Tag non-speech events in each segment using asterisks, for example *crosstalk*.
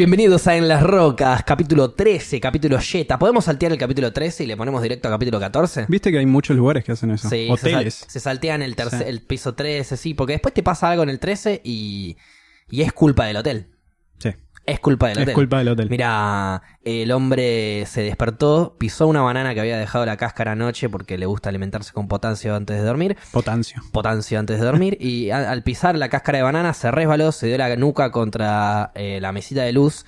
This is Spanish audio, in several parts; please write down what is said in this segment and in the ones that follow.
Bienvenidos a En las Rocas, capítulo 13, capítulo Jetta. ¿Podemos saltear el capítulo 13 y le ponemos directo a capítulo 14? Viste que hay muchos lugares que hacen eso. Sí, se, sal- Hoteles. se saltean el, Sí. el piso 13, sí, porque después te pasa algo en el 13 y, y es culpa del hotel. Es culpa del Es hotel. culpa del hotel. Mira, el hombre se despertó, pisó una banana que había dejado la cáscara anoche porque le gusta alimentarse con potasio antes de dormir. Potancio. Potasio antes de dormir. *laughs* y al pisar la cáscara de banana se resbaló, se dio la nuca contra eh, la mesita de luz.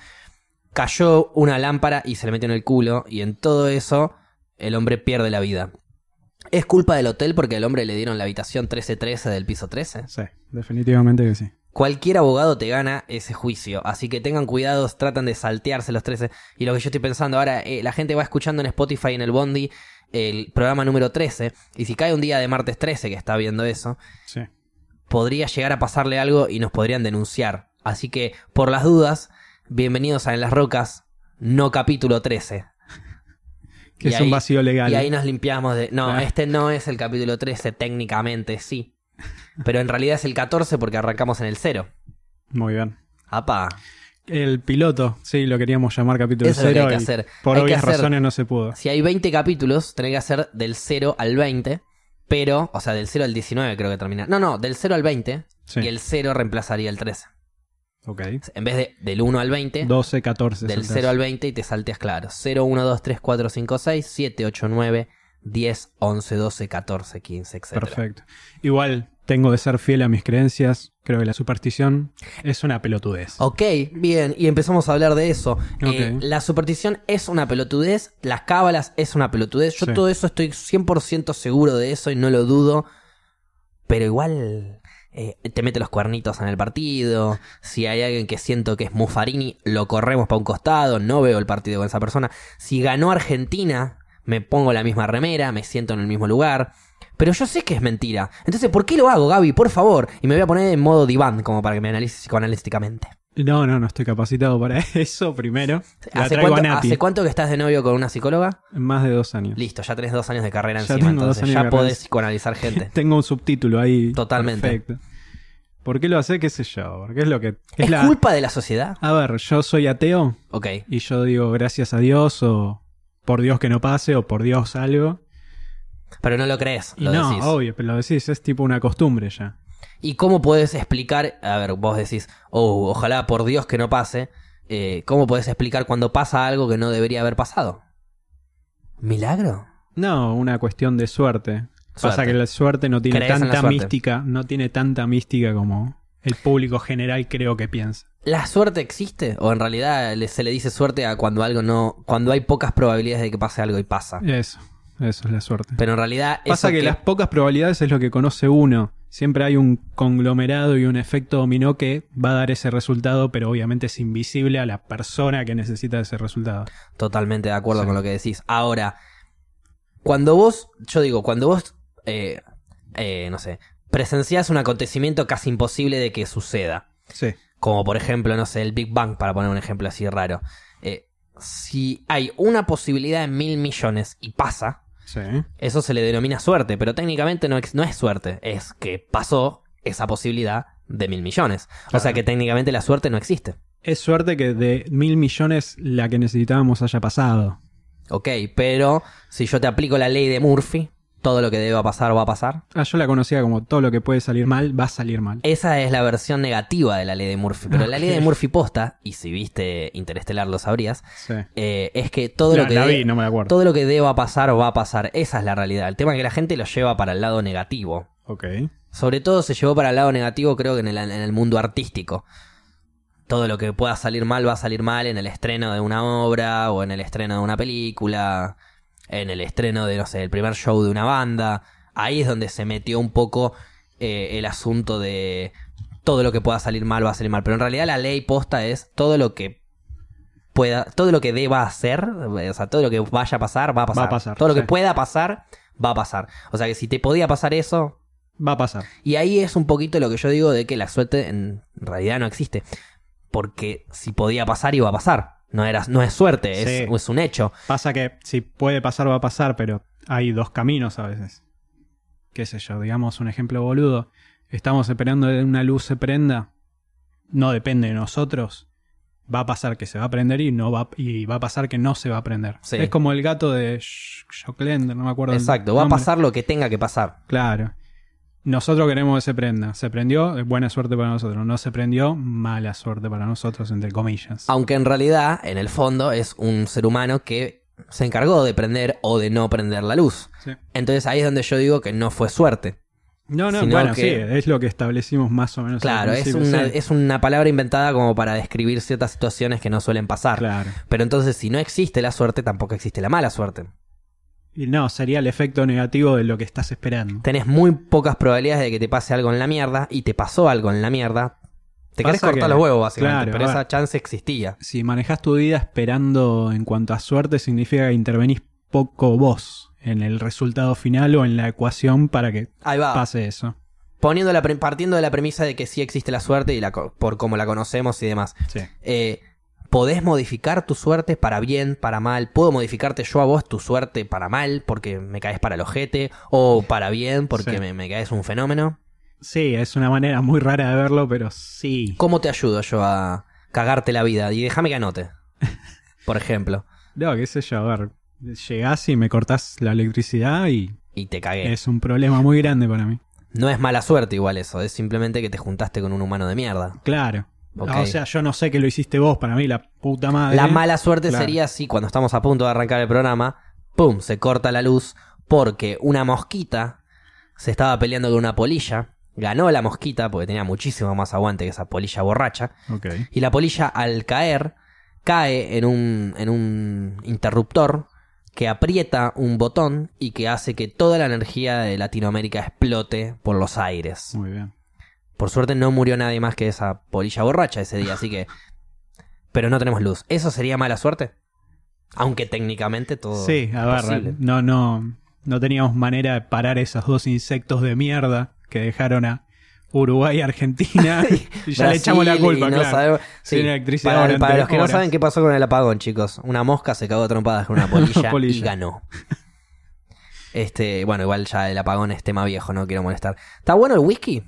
Cayó una lámpara y se le metió en el culo. Y en todo eso, el hombre pierde la vida. ¿Es culpa del hotel porque al hombre le dieron la habitación 1313 del piso 13? Sí, definitivamente que sí. Cualquier abogado te gana ese juicio, así que tengan cuidados, tratan de saltearse los 13. Y lo que yo estoy pensando ahora, eh, la gente va escuchando en Spotify en el Bondi el programa número 13, y si cae un día de martes 13 que está viendo eso, Sí. podría llegar a pasarle algo y nos podrían denunciar. Así que, por las dudas, bienvenidos a En las Rocas, no capítulo 13. *laughs* Que Y es ahí- un vacío legal. Y ahí nos limpiamos de... No, Ah. este no es el capítulo 13 técnicamente, sí. Pero en realidad es el 14 porque arrancamos en el 0. Muy bien. Apa. El piloto, sí, lo queríamos llamar capítulo Eso es lo que cero. hay que hacer. Por Hay que obvias hacer- razones no se pudo. Si hay 20 capítulos, tenés que hacer del 0 al 20. Pero, o sea, del 0 al 19 creo que termina. No, no, del 0 al 20. Sí. Y el 0 reemplazaría el 13. Ok. En vez de del 1 al 20, 12, 14. del saltás. 0 al 20 y te salteas claro. 0, 1, 2, 3, 4, 5, 6, 7, 8, 9, 10, 11, 12, 14, 15, etc. Perfecto. Igual, tengo de ser fiel a mis creencias. Creo que la superstición es una pelotudez. Ok, bien, y empezamos a hablar de eso. Eh, la superstición es una pelotudez, las cábalas es una pelotudez. Yo Sí. todo eso estoy 100% seguro de eso y no lo dudo. Pero igual eh, te mete los cuernitos en el partido. Si hay alguien que siento que es Muffarini, lo corremos para un costado. No veo el partido con esa persona. Si ganó Argentina, me pongo la misma remera, me siento en el mismo lugar. Pero yo sé que es mentira. Entonces, ¿por qué lo hago, Gaby? Por favor. Y me voy a poner en modo diván, como para que me analice psicoanalísticamente. No, no, no estoy capacitado para *laughs* eso primero. La ¿Hace traigo cuánto, a Nati. hace cuánto que estás de novio con una psicóloga? Más de dos años. Listo, ya tenés dos años de carrera Ya encima, entonces ya podés psicoanalizar *laughs* gente. Tengo un subtítulo ahí. Totalmente. Perfecto. ¿Por qué lo hace? ¿Qué sé yo? Porque es lo que. Es, ¿Es la... culpa de la sociedad? A ver, yo soy ateo Ok. y yo digo gracias a Dios o por Dios que no pase o por Dios algo. Pero no lo crees, lo no, decís. obvio, pero lo decís, es tipo una costumbre ya. ¿Y cómo puedes explicar? A ver, vos decís, oh, ojalá por Dios que no pase. eh, ¿Cómo puedes explicar cuando pasa algo que no debería haber pasado? ¿Milagro? No, una cuestión de suerte. Pasa Suerte. que la suerte no tiene tanta mística, no tiene tanta mística como el público general creo que piensa. ¿La suerte existe? ¿O en realidad se le dice suerte a cuando algo no. cuando hay pocas probabilidades de que pase algo y pasa? Eso, eso es la suerte. Pero en realidad. Pasa que, las pocas probabilidades es lo que conoce uno. Siempre hay un conglomerado y un efecto dominó que va a dar ese resultado, pero obviamente es invisible a la persona que necesita ese resultado. Totalmente de acuerdo Sí. con lo que decís. Ahora, cuando vos, yo digo, cuando vos, eh, eh, no sé, presenciás un acontecimiento casi imposible de que suceda, Sí. como por ejemplo, no sé, el Big Bang, para poner un ejemplo así raro, eh, si hay una posibilidad en mil millones y pasa, Sí. eso se le denomina suerte, pero técnicamente no, no es suerte, es que pasó esa posibilidad de mil millones. O sea que técnicamente la suerte no existe. Es suerte que de mil millones la que necesitábamos haya pasado. Ok, pero si yo te aplico la ley de Murphy, todo lo que deba pasar va a pasar. Ah, yo la conocía como todo lo que puede salir mal, va a salir mal. Esa es la versión negativa de la ley de Murphy. Pero la ley de. Murphy posta, y si viste Interestelar lo sabrías, Sí. eh, es que todo la, lo que la de- vi, no me acuerdo. todo lo que deba pasar va a pasar. Esa es la realidad. El tema es que la gente lo lleva para el lado negativo. Ok. Sobre todo se llevó para el lado negativo, creo que en el, en el mundo artístico. Todo lo que pueda salir mal va a salir mal en el estreno de una obra o en el estreno de una película, en el estreno de, no sé, el primer show de una banda. Ahí es donde se metió un poco eh, el asunto de todo lo que pueda salir mal va a salir mal. Pero en realidad la ley posta es todo lo que pueda, todo lo que deba hacer, o sea, todo lo que vaya a pasar va a pasar. Va a pasar, todo lo que pueda pasar va a pasar. O sea que si te podía pasar eso, Va a pasar. y ahí es un poquito lo que yo digo de que la suerte en realidad no existe. Porque si podía pasar, iba a pasar. No, era, no es suerte, es, Sí. es un hecho. Pasa que si puede pasar, va a pasar, pero hay dos caminos a veces. Qué sé yo, digamos un ejemplo boludo. Estamos esperando que una luz se prenda. No depende de nosotros. va a pasar que se va a aprender y no va y va a pasar que no se va a aprender. Sí. Es como el gato de Joclender, no me acuerdo. Exacto, va a pasar lo que tenga que pasar. Claro. Nosotros queremos que se prenda. Se prendió, buena suerte para nosotros. No se prendió, mala suerte para nosotros, entre comillas. Aunque en realidad, en el fondo, es un ser humano que se encargó de prender o de no prender la luz. Sí. Entonces ahí es donde yo digo que no fue suerte. No, no, bueno, que- sí, es lo que establecimos más o menos. Claro, es una, sí. es una palabra inventada como para describir ciertas situaciones que no suelen pasar. Claro. Pero entonces, si no existe la suerte, tampoco existe la mala suerte. Y no, sería el efecto negativo de lo que estás esperando. Tenés muy pocas probabilidades de que te pase algo en la mierda y te pasó algo en la mierda. Te querés cortar que- los huevos, básicamente, claro, pero esa chance existía. Si manejas tu vida esperando en cuanto a suerte, significa que intervenís poco vos en el resultado final o en la ecuación para que Ahí va. pase eso. Poniendo la partiendo de la premisa de que sí existe la suerte y la por cómo la conocemos y demás. Sí. Eh, ¿Podés modificar tu suerte para bien, para mal? ¿Puedo modificarte yo a vos tu suerte para mal porque me caes para el ojete? ¿O para bien porque Sí. me, me caes un fenómeno? Sí, es una manera muy rara de verlo, pero sí. ¿Cómo te ayudo yo a cagarte la vida? Y déjame que anote. *laughs* Por ejemplo. No, qué sé yo, a ver. Llegás y me cortás la electricidad y Y te cagué. es un problema muy grande para mí. No es mala suerte igual eso, es simplemente que te juntaste con un humano de mierda. Claro. Ok. O sea, yo no sé que lo hiciste vos, para mí la puta madre. La mala suerte Claro. sería si cuando estamos a punto de arrancar el programa, ¡pum! se corta la luz porque una mosquita se estaba peleando con una polilla, ganó la mosquita porque tenía muchísimo más aguante que esa polilla borracha, y la polilla al caer cae en un, en un interruptor que aprieta un botón y que hace que toda la energía de Latinoamérica explote por los aires. Muy bien. Por suerte no murió nadie más que esa polilla borracha ese día, así que... Pero no tenemos luz. ¿Eso sería mala suerte? Aunque técnicamente todo... Sí, a ver, posible. no, no, no teníamos manera de parar esos dos insectos de mierda que dejaron a Uruguay y Argentina *laughs* y ya le echamos la culpa, no claro. sabemos- Sin Sí, electricidad Para, para los que no saben qué pasó con el apagón, chicos. Una mosca se cagó trompadas con una *laughs* polilla, Polilla. y ganó. Este, bueno, igual ya el apagón es tema viejo, no quiero molestar. ¿Está bueno el whisky?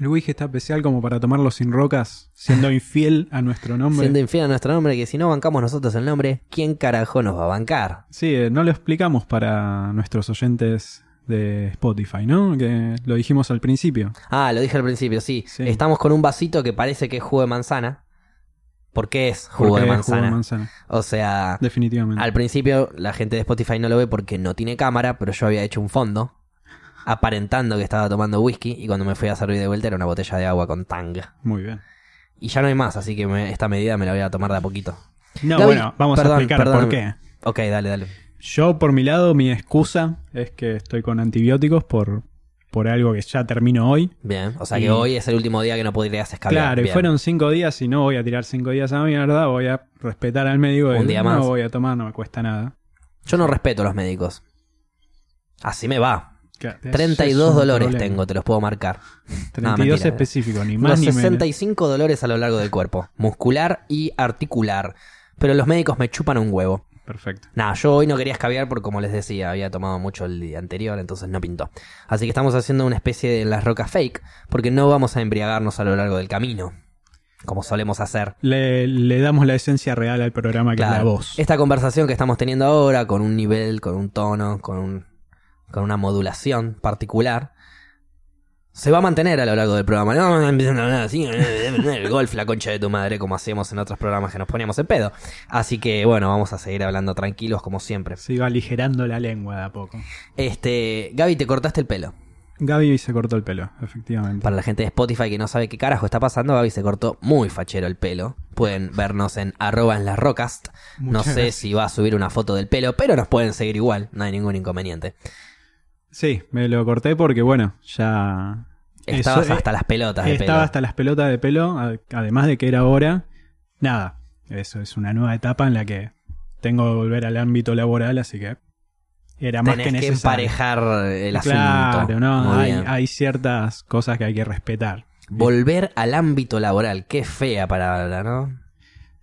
El whisky está especial como para tomarlo sin rocas, siendo *laughs* infiel a nuestro nombre. Siendo infiel a nuestro nombre, que si no bancamos nosotros el nombre, ¿quién carajo nos va a bancar? Sí, eh, no lo explicamos para nuestros oyentes de Spotify, ¿no? Que lo dijimos al principio. Ah, lo dije al principio, sí. Sí. Estamos con un vasito que parece que es jugo de manzana. ¿Por qué es jugo Porque de es manzana? jugo de manzana. O sea, Definitivamente. al principio la gente de Spotify no lo ve porque no tiene cámara, pero yo había hecho un fondo aparentando que estaba tomando whisky y cuando me fui a servir de vuelta era una botella de agua con tang. Muy bien. Y ya no hay más, así que me- esta medida me la voy a tomar de a poquito. No, Gaby, bueno, vamos perdón, a explicar por qué. Ok, dale, dale. Yo, por mi lado, mi excusa es que estoy con antibióticos por, por algo que ya termino hoy. Bien, o sea que hoy es el último día que no podrías escalar. Claro, y fueron cinco días y no voy a tirar cinco días a la mierda, voy a respetar al médico. Un día no más. voy a tomar, no me cuesta nada. Yo no respeto a los médicos. Así me va. Claro, ese 32 es un dolores problema. tengo, te los puedo marcar. *laughs* 32 mentira. específicos, ni Unos más ni menos. 65 dolores a lo largo del cuerpo, muscular y articular. Pero los médicos me chupan un huevo. Perfecto. Nada, yo hoy no quería escabiar porque como les decía, había tomado mucho el día anterior, entonces no pintó. Así que estamos haciendo una especie de las rocas fake, porque no vamos a embriagarnos a lo largo del camino, como solemos hacer. Le, le damos la esencia real al programa que es la voz. Esta conversación que estamos teniendo ahora, con un nivel, con un tono, con, un- con una modulación particular, se va a mantener a lo largo del programa. No, no empiezan a hablar así, el golf, la concha de tu madre, como hacíamos en otros programas que nos poníamos en pedo. Así que bueno, vamos a seguir hablando tranquilos como siempre. Se iba aligerando la lengua de a poco. Este, Gaby, te cortaste el pelo. Gaby se cortó el pelo, efectivamente. Para la gente de Spotify que no sabe qué carajo está pasando, Gaby se cortó muy fachero el pelo. Pueden vernos en arroba en las rocas. No sé gracias. si va a subir una foto del pelo, pero nos pueden seguir igual, no hay ningún inconveniente. Sí, me lo corté porque, bueno, ya. Estabas Eso- hasta las pelotas de Estaba pelo. hasta las pelotas de pelo, además de que era hora. Nada, eso es una nueva etapa en la que tengo que volver al ámbito laboral, así que era más Tenés que que, necesario. emparejar el asunto. Claro, no, hay, bien. hay ciertas cosas que hay que respetar. Volver al ámbito laboral, qué fea palabra, ¿no?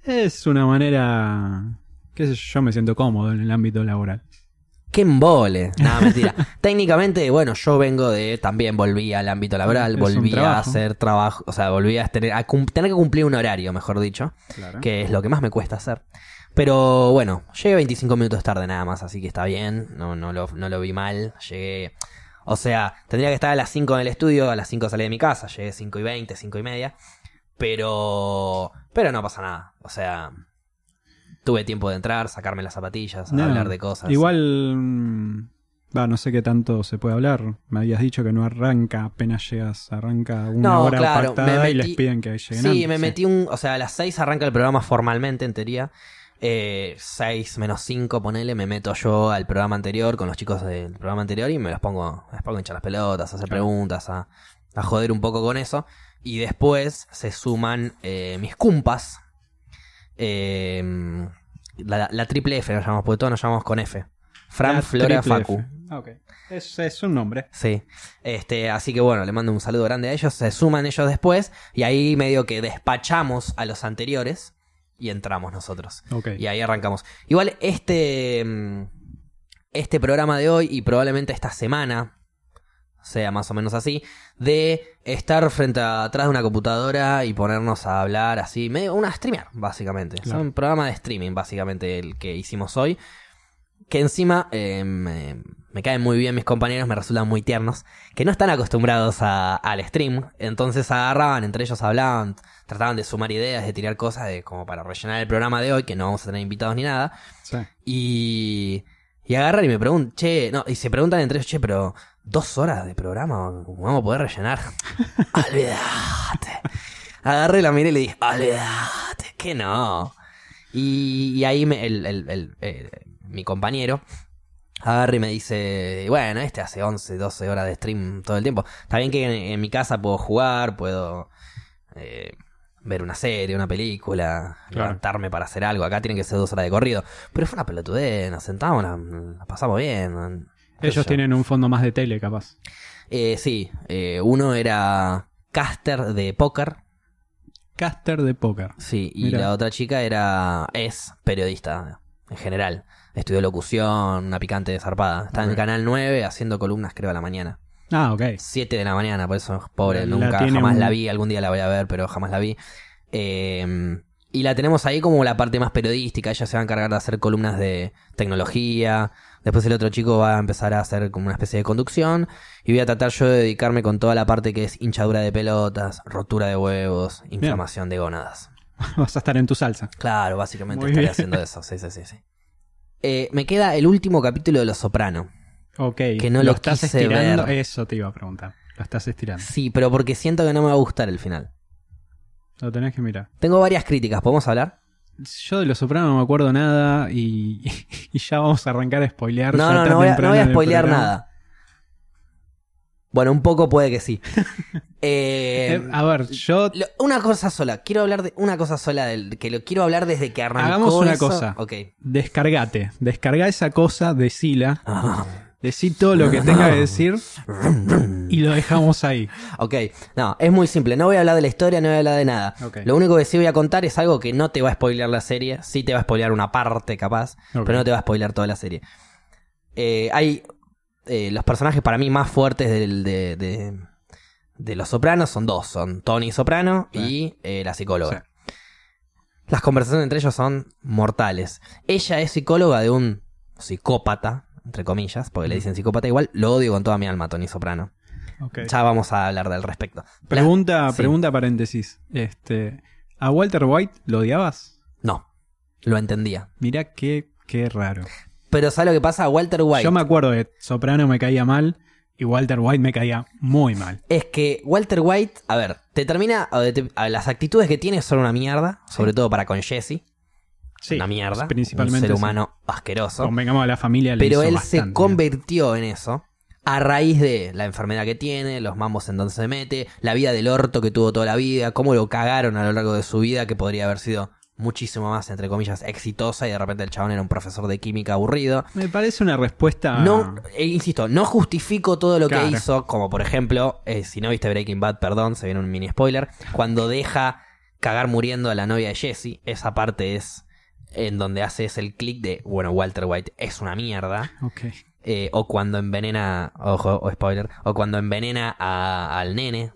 Es una manera, qué sé yo, yo me siento cómodo en el ámbito laboral. ¡Qué embole! Nada, mentira. *laughs* Técnicamente, bueno, yo vengo de. También volví al ámbito laboral, volví a hacer trabajo. O sea, volví a tener, a cum- tener que cumplir un horario, mejor dicho. Claro. Que es lo que más me cuesta hacer. Pero bueno, llegué 25 minutos tarde nada más, así que está bien. No, no, lo, no lo vi mal. Llegué. O sea, tendría que estar a las 5 en el estudio, a las 5 salí de mi casa. Llegué 5 y 20, 5 y media. Pero. Pero no pasa nada. O sea. Tuve tiempo de entrar, sacarme las zapatillas, No, hablar de cosas. Igual. mm, Va, no sé qué tanto se puede hablar. Me habías dicho que no arranca, apenas llegas, arranca una No, hora claro, pactada me y les piden que lleguen Sí, antes, me metí un. O sea, a las 6 arranca el programa formalmente, en teoría. Eh, 6 menos 5, ponele, me meto yo al programa anterior con los chicos del programa anterior y me los pongo, les pongo a hinchar las pelotas, a hacer Claro. preguntas, a, a joder un poco con eso. Y después se suman eh, mis cumpas. Eh, la, la triple F nos llamamos, porque todos nos llamamos con F. Fran, La Flora, Facu. F. Es, es un nombre. Sí. Este, así que bueno, le mando un saludo grande a ellos. Se suman ellos después. Y ahí medio que despachamos a los anteriores. Y entramos nosotros. Y ahí arrancamos. Igual este. mm, Este programa de hoy y probablemente esta semana. Sea más o menos así. De estar frente a atrás de una computadora y ponernos a hablar así. Medio una streamer, básicamente. Es un programa de streaming, básicamente, el que hicimos hoy. Que encima eh, me, me caen muy bien mis compañeros, me resultan muy tiernos, que no están acostumbrados a- al stream, entonces agarraban, entre ellos hablaban, trataban de sumar ideas, de tirar cosas de, como para rellenar el programa de hoy, que no vamos a tener invitados ni nada, Sí. y, y agarran y me preguntan, che, no, y se preguntan entre ellos, che, pero dos horas de programa, ¿cómo vamos a poder rellenar? *laughs* Olvídate. Agarré la miré y le dije, olvídate, que no. Y, y ahí me- el, el- el- eh, mi compañero agarra y me dice, bueno, este hace 11, 12 horas de stream todo el tiempo. Está bien que en, en mi casa puedo jugar, puedo eh, ver una serie, una película, Claro. levantarme para hacer algo. Acá tienen que ser dos horas de corrido. Pero fue una pelotudez, nos sentamos, la, la pasamos bien. Ellos yo. tienen un fondo más de tele, capaz. Eh, sí, eh, uno era caster de póker, Caster de póker. sí, y la otra chica era es periodista en general. Estudió locución, una picante de zarpada. Está en el canal 9 haciendo columnas, creo, a la mañana. Ah, ok. 7 de la mañana, por eso pobre, La nunca, jamás un- la vi, algún día la voy a ver, pero jamás la vi. Eh, y la tenemos ahí como la parte más periodística, ella se va a encargar de hacer columnas de tecnología, después el otro chico va a empezar a hacer como una especie de conducción, y voy a tratar yo de dedicarme con toda la parte que es hinchadura de pelotas, rotura de huevos, inflamación de gónadas. *laughs* Vas a estar en tu salsa. Claro, básicamente Muy bien. haciendo eso, sí, sí, sí. sí. Eh, me queda el último capítulo de Los Soprano. Ok. Que no lo estás quise estirando. ver. Eso te iba a preguntar. Lo estás estirando. Sí, pero porque siento que no me va a gustar el final. Lo tenés que mirar. Tengo varias críticas, ¿podemos hablar? Yo de Los Sopranos no me acuerdo nada y, *laughs* y ya vamos a arrancar a spoilear. No, no, no voy a, no voy a spoilear nada. Bueno, un poco puede que sí. *laughs* Eh, Eh, a ver, yo lo- una cosa sola. Quiero hablar de una cosa sola del que lo quiero hablar desde que arrancó. Hagamos una eso. cosa. Ok. descargate. Descarga esa cosa, decila. Ah, Decí todo lo que tenga que decir y lo dejamos ahí. ok. No, es muy simple. No voy a hablar de la historia, no voy a hablar de nada. Ok. Lo único que sí voy a contar es algo que no te va a spoilear la serie. Sí te va a spoilear una parte, capaz. Pero no te va a spoilear toda la serie. Eh, hay eh, los personajes para mí más fuertes del- de, de, de Los Sopranos son dos. Son Tony Soprano y eh, la psicóloga. Las conversaciones entre ellos son mortales. Ella es psicóloga de un psicópata, entre comillas, porque le dicen psicópata igual. Lo odio con toda mi alma, Tony Soprano. Ya vamos a hablar del respecto. La- Pregunta, sí. pregunta paréntesis. Este, ¿A Walter White lo odiabas? No, lo entendía. Mirá qué, qué raro. Pero ¿sabes lo que pasa? Walter White. Yo me acuerdo de Soprano me caía mal y Walter White me caía muy mal. Es que Walter White, a ver, te termina. a ver, te- a ver, las actitudes que tiene son una mierda, sobre todo para con Jesse. Sí, una mierda. Principalmente. Un ser sí. humano asqueroso. Convengamos a la familia le Pero hizo él bastante se bien. convirtió en eso a raíz de la enfermedad que tiene, los mambos en donde se mete, la vida del orto que tuvo toda la vida, cómo lo cagaron a lo largo de su vida, que podría haber sido muchísimo más, entre comillas, exitosa y de repente el chabón era un profesor de química aburrido. Me parece una respuesta. No, eh, insisto, no justifico todo lo Claro. que hizo, como por ejemplo, eh, si no viste Breaking Bad, perdón, se viene un mini spoiler, cuando deja cagar muriendo a la novia de Jesse, esa parte es en donde haces el clic de, bueno, Walter White es una mierda. Eh, o cuando envenena, ojo, o spoiler, o cuando envenena a- al nene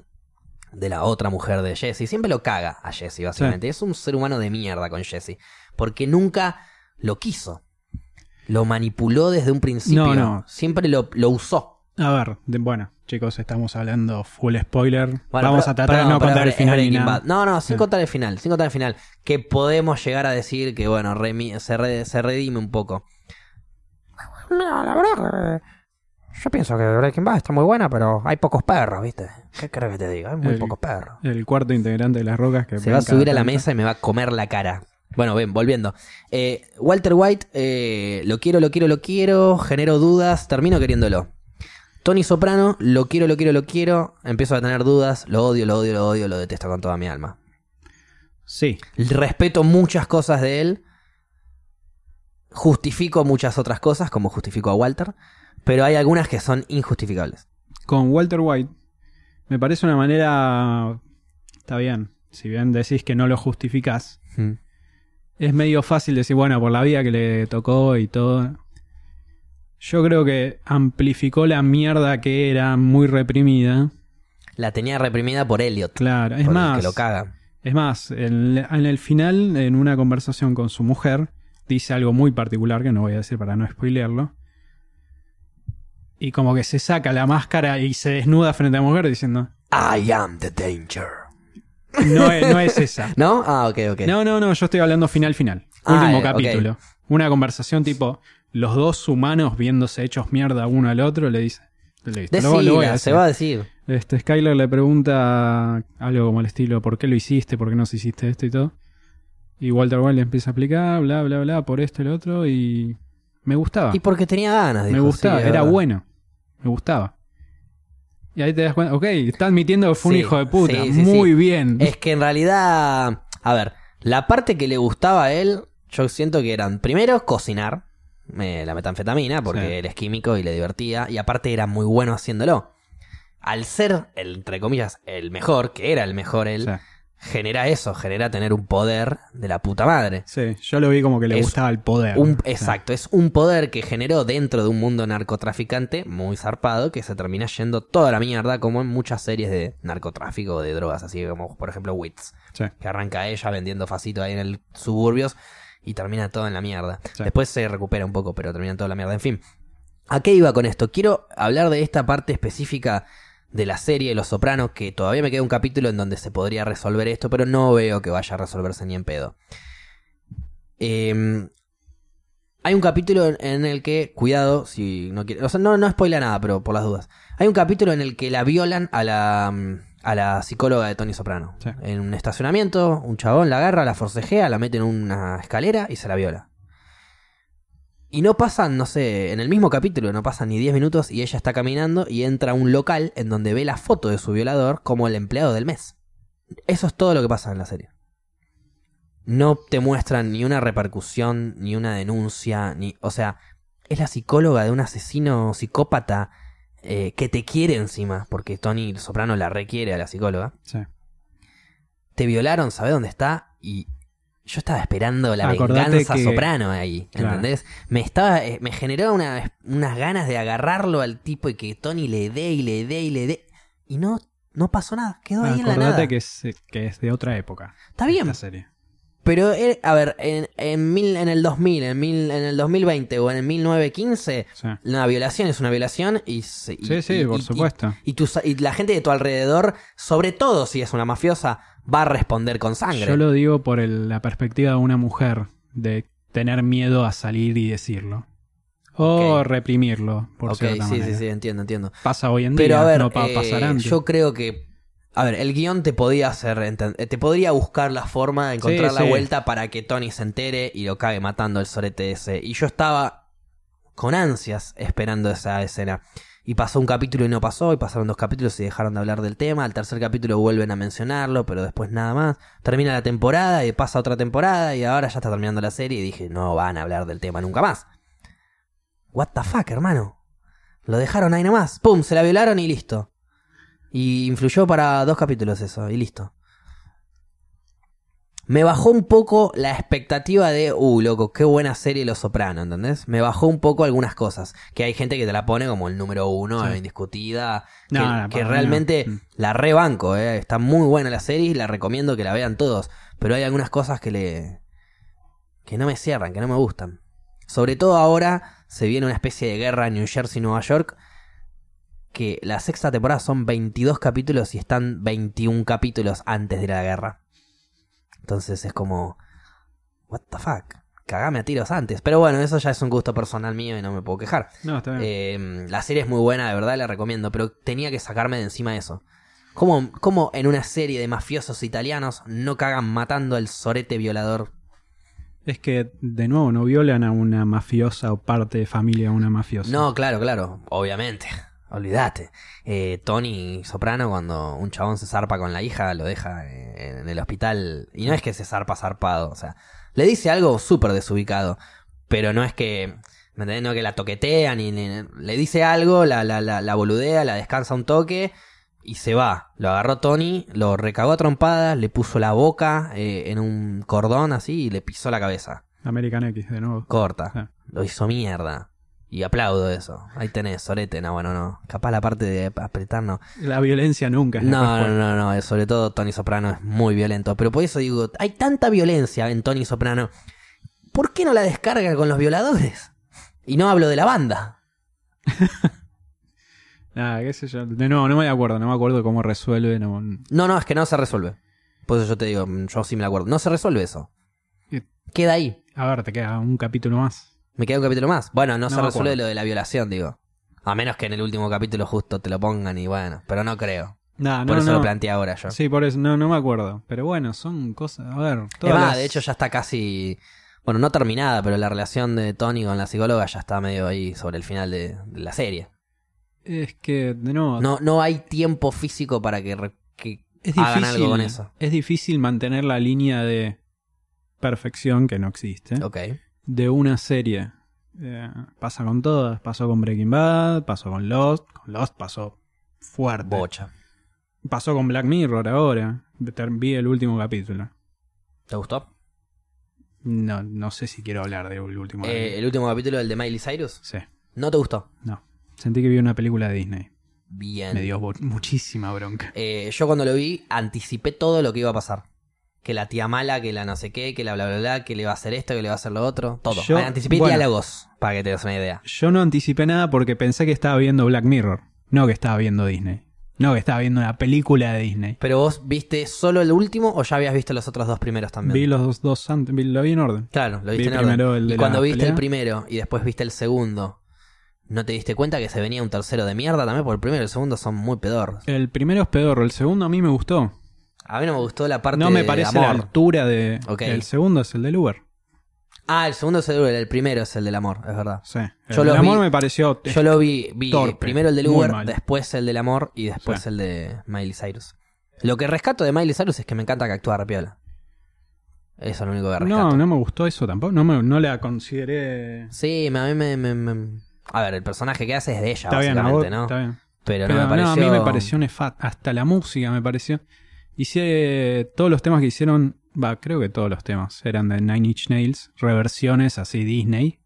de la otra mujer de Jesse. Siempre lo caga a Jesse, básicamente. Es un ser humano de mierda con Jesse. Porque nunca lo quiso. Lo manipuló desde un principio. No, no. Siempre lo, lo usó. A ver, de- bueno, chicos, estamos hablando full spoiler. Bueno, Vamos pero- a tratar de no contar el final ni nada. No, no, sin contar el final, sin contar el final. Que podemos llegar a decir que, bueno, remi- se, re- se redime un poco. No, la verdad yo pienso que Breaking Bad está muy buena, pero hay pocos perros, ¿viste? ¿Qué crees que te diga? Hay muy El- pocos perros. El cuarto integrante de las rocas que Se va a subir a la mesa y me va a comer la cara. Bueno, ven, volviendo. Eh, Walter White, eh, lo quiero, lo quiero, lo quiero, genero dudas, termino queriéndolo. Tony Soprano, lo quiero, lo quiero, lo quiero, empiezo a tener dudas, lo odio, lo odio, lo odio, lo detesto con toda mi alma. Sí, Respeto muchas cosas de él, justifico muchas otras cosas, como justifico a Walter, pero hay algunas que son injustificables. con Walter White me parece una manera... Está bien, si bien decís que no lo justificás, es medio fácil decir, bueno, por la vida que le tocó y todo. Yo creo que amplificó la mierda que era muy reprimida. La tenía reprimida por Elliot. Claro, es por el más, Que lo caga. es más, en, en el final, en una conversación con su mujer, dice algo muy particular que no voy a decir para no spoilearlo. Y como que se saca la máscara y se desnuda frente a la mujer diciendo, I am the danger. no es, no es esa. *laughs* ¿No? Ah, ok, ok. No, no, no, yo estoy hablando final, final. Ah, Último eh, capítulo. Una conversación tipo, los dos humanos viéndose hechos mierda uno al otro, le dice... Listo, lo- lo voy a Decila, se va a decir. Este, Skyler le pregunta algo como el estilo, ¿por qué lo hiciste? ¿Por qué no se hiciste esto y todo? Y Walter White le empieza a explicar, bla, bla, bla, por esto y lo otro, y me gustaba. Y porque tenía ganas, me dijo, gustaba, sí, es era verdad. bueno. Me gustaba. Y ahí te das cuenta, ok, está admitiendo que fue un hijo de puta. sí, Muy bien. Es que en realidad, a ver, la parte que le gustaba a él, yo siento que eran, primero, cocinar eh, la metanfetamina, porque Sí. él es químico y le divertía, y aparte era muy bueno haciéndolo. Al ser, el, entre comillas, el mejor, que era el mejor él, Sí. genera eso, genera tener un poder de la puta madre. Sí, yo lo vi como que le Es gustaba el poder. Un- exacto, es un poder que generó dentro de un mundo narcotraficante muy zarpado que se termina yendo toda la mierda, como en muchas series de narcotráfico o de drogas, así como por ejemplo Wits, que arranca ella vendiendo facito ahí en el suburbios y termina todo en la mierda. Sí. Después se recupera un poco, pero termina toda la mierda. En fin, ¿a qué iba con esto? Quiero hablar de esta parte específica de la serie Los Sopranos, que todavía me queda un capítulo en donde se podría resolver esto, pero no veo que vaya a resolverse ni en pedo. Eh, hay un capítulo en- en el que, cuidado, si no quiere, o sea, no, no spoila nada, pero por las dudas. Hay un capítulo en el que la violan a la, mm, a la psicóloga de Tony Soprano. Sí. En un estacionamiento, un chabón la agarra, la forcejea, la mete en una escalera y se la viola. Y no pasan, no sé, en el mismo capítulo no pasan ni 10 minutos y ella está caminando y entra a un local en donde ve la foto de su violador como el empleado del mes. Eso es todo lo que pasa en la serie. No te muestran ni una repercusión, ni una denuncia, ni. O sea, es la psicóloga de un asesino psicópata eh, que te quiere encima, porque Tony Soprano la requiere a la psicóloga. Sí. Te violaron, ¿sabes dónde está? Y yo estaba esperando la Acordate venganza que- Soprano ahí, Claro. ¿entendés? Me estaba, eh, me generó una- unas ganas de agarrarlo al tipo y que Tony le dé y le dé y le dé. Y no, no pasó nada, quedó ahí en la nada. Que es, que es de otra época. Está bien, La serie. Pero, eh, a ver, en, en, mil, en el 2000, en, mil, en el 2020 o en el 1915, Sí, una violación es una violación y... y- sí, sí, y- por y- supuesto. Y, tus- y la gente de tu alrededor, sobre todo si es una mafiosa, va a responder con sangre. Yo lo digo por el- la perspectiva de una mujer, de tener miedo a salir y decirlo. O reprimirlo, por ok, cierta sí, manera. sí, sí, entiendo, entiendo. Pasa hoy en Pero día, a ver, no eh, pasar antes. yo creo que... A ver, el guion te podía hacer... eh, Te podría buscar la forma de encontrar Sí, la sí. vuelta para que Tony se entere y lo cague matando el sorete ese. Y yo estaba con ansias esperando esa escena. Y pasó un capítulo y no pasó, y pasaron dos capítulos y dejaron de hablar del tema. Al tercer capítulo vuelven a mencionarlo, pero después nada más. Termina la temporada y pasa otra temporada y ahora ya está terminando la serie y dije, no van a hablar del tema nunca más. What the fuck, hermano. Lo dejaron ahí nomás. Pum, se la violaron y listo. Y influyó para dos capítulos eso, y listo. me bajó un poco la expectativa de, uh, loco, qué buena serie Los Soprano, ¿entendés? Me bajó un poco algunas cosas. Que hay gente que te la pone como el número uno, Sí. indiscutida. Que, No, no, que para mí realmente no. Mm. la rebanco, ¿eh? Está muy buena la serie y la recomiendo que la vean todos. Pero hay algunas cosas que le. que no me cierran, que no me gustan. Sobre todo ahora se viene una especie de guerra en New Jersey, Nueva York. Que la sexta temporada son 22 capítulos y están 21 capítulos antes de la guerra. Entonces es como. What the fuck? Cagame a tiros antes. Pero bueno, eso ya es un gusto personal mío y no me puedo quejar. No, está bien. Eh, la serie es muy buena, de verdad la recomiendo, pero tenía que sacarme de encima eso. ¿Cómo, cómo en una serie de mafiosos italianos no cagan matando al sorete violador? Es que, de nuevo, no violan a una mafiosa o parte de familia a una mafiosa. No, claro, claro, obviamente. Olvídate. Eh, Tony Soprano, cuando un chabón se zarpa con la hija, lo deja en el hospital. Y no es que se zarpa zarpado, o sea, le dice algo súper desubicado. Pero no es que. ¿Me entendés? No que la toquetea, ni, ni- le dice algo, la, la, la, la boludea, la descansa un toque y se va. Lo agarró Tony, lo recagó a trompadas, le puso la boca eh, en un cordón así y le pisó la cabeza. American X, de nuevo. Corta. Ah. Lo hizo mierda. Y aplaudo eso. Ahí tenés, sorete. No, bueno, no. Capaz la parte de apretar, no. La violencia nunca es la No, no, no, no. Sobre todo Tony Soprano es muy violento. Pero por eso digo, hay tanta violencia en Tony Soprano. ¿Por qué no la descarga con los violadores? Y no hablo de la banda. *laughs* Nada, qué sé yo. De nuevo, no me acuerdo. No me acuerdo cómo resuelve. No, No, no, es que no se resuelve. Por eso yo te digo, yo sí me acuerdo. No se resuelve eso. Queda ahí. A ver, te queda un capítulo más. Me queda un capítulo más. Bueno, no, se me resuelve acuerdo. lo de la violación, digo. A menos que en el último capítulo justo te lo pongan y bueno. Pero no creo. Nah, Por no, eso no. lo planteé ahora yo. Sí, por eso. No, no me acuerdo. Pero bueno, son cosas. A ver. Todas más, las- de hecho ya está casi, bueno, no terminada, pero la relación de Tony con la psicóloga ya está medio ahí sobre el final de, de la serie. Es que, de nuevo. No, no hay tiempo físico para que, re- que es hagan algo con eso. Es difícil mantener la línea de perfección que no existe. Ok. De una serie. Eh, pasa con todas. Pasó con Breaking Bad, pasó con Lost. Con Lost pasó fuerte. Bocha. Pasó con Black Mirror ahora. Vi el último capítulo. ¿Te gustó? No, no sé si quiero hablar del último Eh, capítulo. el último capítulo, el de Miley Cyrus, Sí, ¿no te gustó? no. Sentí que vi una película de Disney. Bien. Me dio muchísima bronca. Eh, yo cuando lo vi, anticipé todo lo que iba a pasar. Que la tía mala, que la no sé qué, que la bla bla bla, que le iba a hacer esto, que le iba a hacer lo otro. Todo. Yo- anticipé bueno. diálogos, para que te des una idea. Yo no anticipé nada porque pensé que estaba viendo Black Mirror. No que estaba viendo Disney. No que estaba viendo una película de Disney. Pero vos viste solo el último o ya habías visto los otros dos primeros también. Vi los dos, antes, lo vi en orden. Claro, lo Vi en primero orden. el de y cuando viste pelea. el primero y después viste el segundo, ¿no te diste cuenta que se venía un tercero de mierda también? Porque el primero y el segundo son muy pedorros. El primero es pedorro, el segundo a mí me gustó. A mí no me gustó la parte No me de parece la altura de. El segundo es el del Uber. Ah, el segundo es el, el primero es el del amor, es verdad. Sí. El Yo del amor vi- me pareció. Yo lo vi, vi torpe, primero el del Uber, después el del amor y después Sí. el de Miley Cyrus. Lo que rescato de Miley Cyrus es que me encanta que actúa repiola. Eso es lo único que rescato. No, no me gustó eso tampoco. No, me, no la consideré. Sí, a mí me, me- me- A ver, el personaje que hace es de ella, Está bien, básicamente, vos- ¿no? está bien. Pero, Pero no me pareció... a mí me pareció nefasto. Hasta la música me pareció. Hice todos los temas que hicieron. Va, creo que todos los temas eran de Nine Inch Nails. Reversiones así Disney.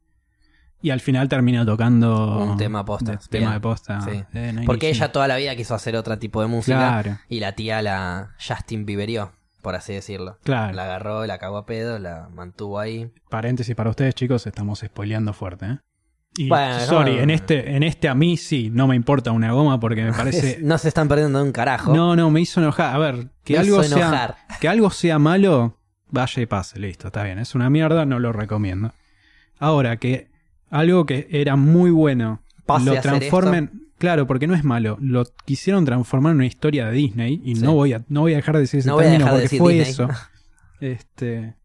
Y al final termina tocando. Un tema posta, de- tema de posta. Sí. de Porque ella toda la vida quiso hacer otro tipo de música Claro, y la tía la Justin Bieberio, por así decirlo. claro. La agarró, la cagó a pedo, la mantuvo ahí. Paréntesis para ustedes, chicos, estamos spoileando fuerte, ¿eh? Y Bueno, sorry, no. en este, en este a mí sí, no me importa una goma porque me *laughs* parece. No se están perdiendo de un carajo. no, no, me hizo enojar. A ver, que Me algo sea. Que algo sea malo, vaya y pase, listo, está bien. Es una mierda, no lo recomiendo. Ahora, que algo que era muy bueno Pase lo transformen. Claro, porque no es malo. Lo quisieron transformar en una historia de Disney. Y Sí. no voy a, no voy a dejar de decir ese No término de porque fue Disney. eso. *laughs* Este.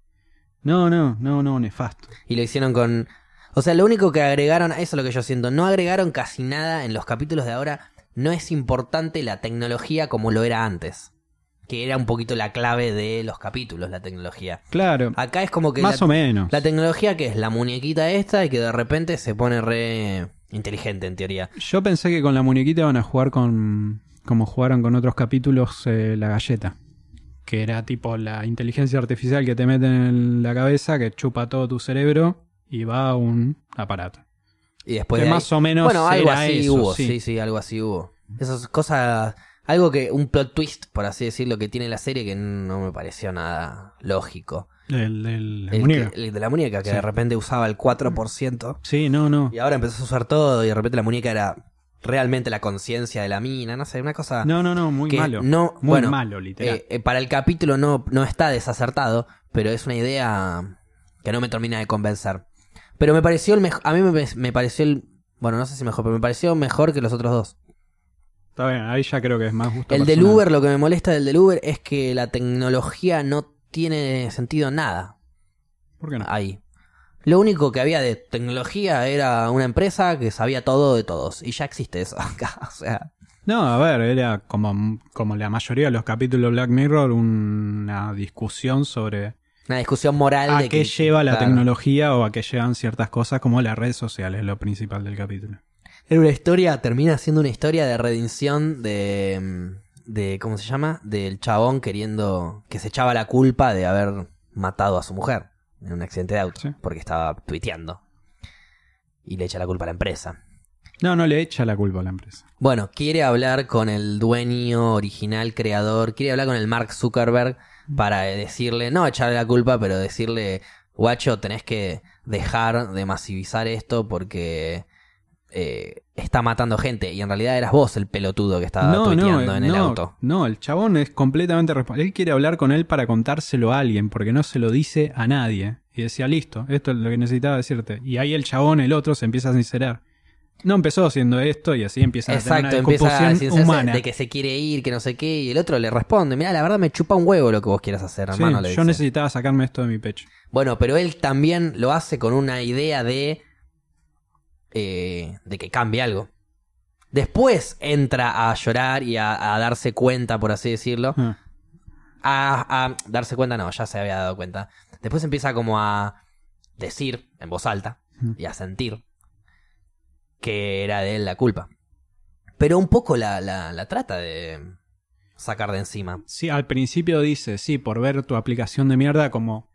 No, no, no, no, nefasto. Y lo hicieron con... O sea, lo único que agregaron, eso es lo que yo siento, no agregaron casi nada en los capítulos de ahora. No es importante la tecnología como lo era antes. Que era un poquito la clave de los capítulos, la tecnología. Claro, Acá es como que más la, o menos. la tecnología que es la muñequita esta y que de repente se pone re inteligente en teoría. Yo pensé que con la muñequita iban a jugar con. Como jugaron con otros capítulos, eh, la galleta. que era tipo la inteligencia artificial que te mete en la cabeza, que chupa todo tu cerebro y va a un aparato. Y después que de ahí- más o menos Bueno, algo era así eso, hubo, sí. sí. sí, algo así hubo. Esas cosas, algo que, un plot twist, por así decirlo, que tiene la serie que no me pareció nada lógico. El, del- El, muñeca. que- el de la muñeca, que Sí. de repente usaba el 4%. Sí, no, no. Y ahora empezó a usar todo y de repente la muñeca era realmente la conciencia de la mina, no sé, una cosa No, no, no, muy que malo. no, muy bueno, malo, literal. eh, eh, para el capítulo no, no está desacertado, pero es una idea que no me termina de convencer. Pero me pareció el mejor, a mí me, me pareció el, bueno, no sé si mejor, pero me pareció mejor que los otros dos. Está bien, ahí ya creo que es más gusto. El del personal. Uber, lo que me molesta del del Uber es que la tecnología no tiene sentido nada ¿Por qué no? ahí. Lo único que había de tecnología era una empresa que sabía todo de todos. Y ya existe eso *laughs* acá. O sea, No, a ver, era como, como la mayoría de los capítulos de Black Mirror, una discusión sobre una discusión moral a de qué que, lleva la tecnología o a qué llevan ciertas cosas como las redes sociales, lo principal del capítulo. Era una historia, termina siendo una historia de redención de, mm, de. ¿Cómo se llama? Del chabón queriendo. que se echaba la culpa de haber matado a su mujer en un accidente de auto. Sí. Porque estaba tuiteando. Y le echa la culpa a la empresa. No, no le echa la culpa a la empresa. Bueno, quiere hablar con el dueño original, creador, quiere hablar con el Mark Zuckerberg para decirle, no echarle la culpa, pero decirle, guacho, tenés que dejar de masivizar esto porque eh, está matando gente. Y en realidad eras vos el pelotudo que estaba no, tuiteando en el auto. no, el chabón es completamente responsable. Él quiere hablar con él para contárselo a alguien, porque no se lo dice a nadie. Y decía, listo, esto es lo que necesitaba decirte. Y ahí el chabón, el otro, se empieza a sincerar. No empezó haciendo esto y así empieza a Exacto, tener una empieza a discusión decirse humana. de que se quiere ir, que no sé qué, y el otro le responde, mira, la verdad me chupa un huevo lo que vos quieras hacer, Sí, hermano. le yo dice. necesitaba sacarme esto de mi pecho. Bueno, pero él también lo hace con una idea de. eh, de que cambie algo. Después entra a llorar y a, a darse cuenta, por así decirlo. Ah. A, a darse cuenta, no, ya se había dado cuenta. Después empieza como a decir en voz alta y a sentir que era de él la culpa. Pero un poco la, la, la trata de sacar de encima. Sí, al principio dice, sí, por ver tu aplicación de mierda como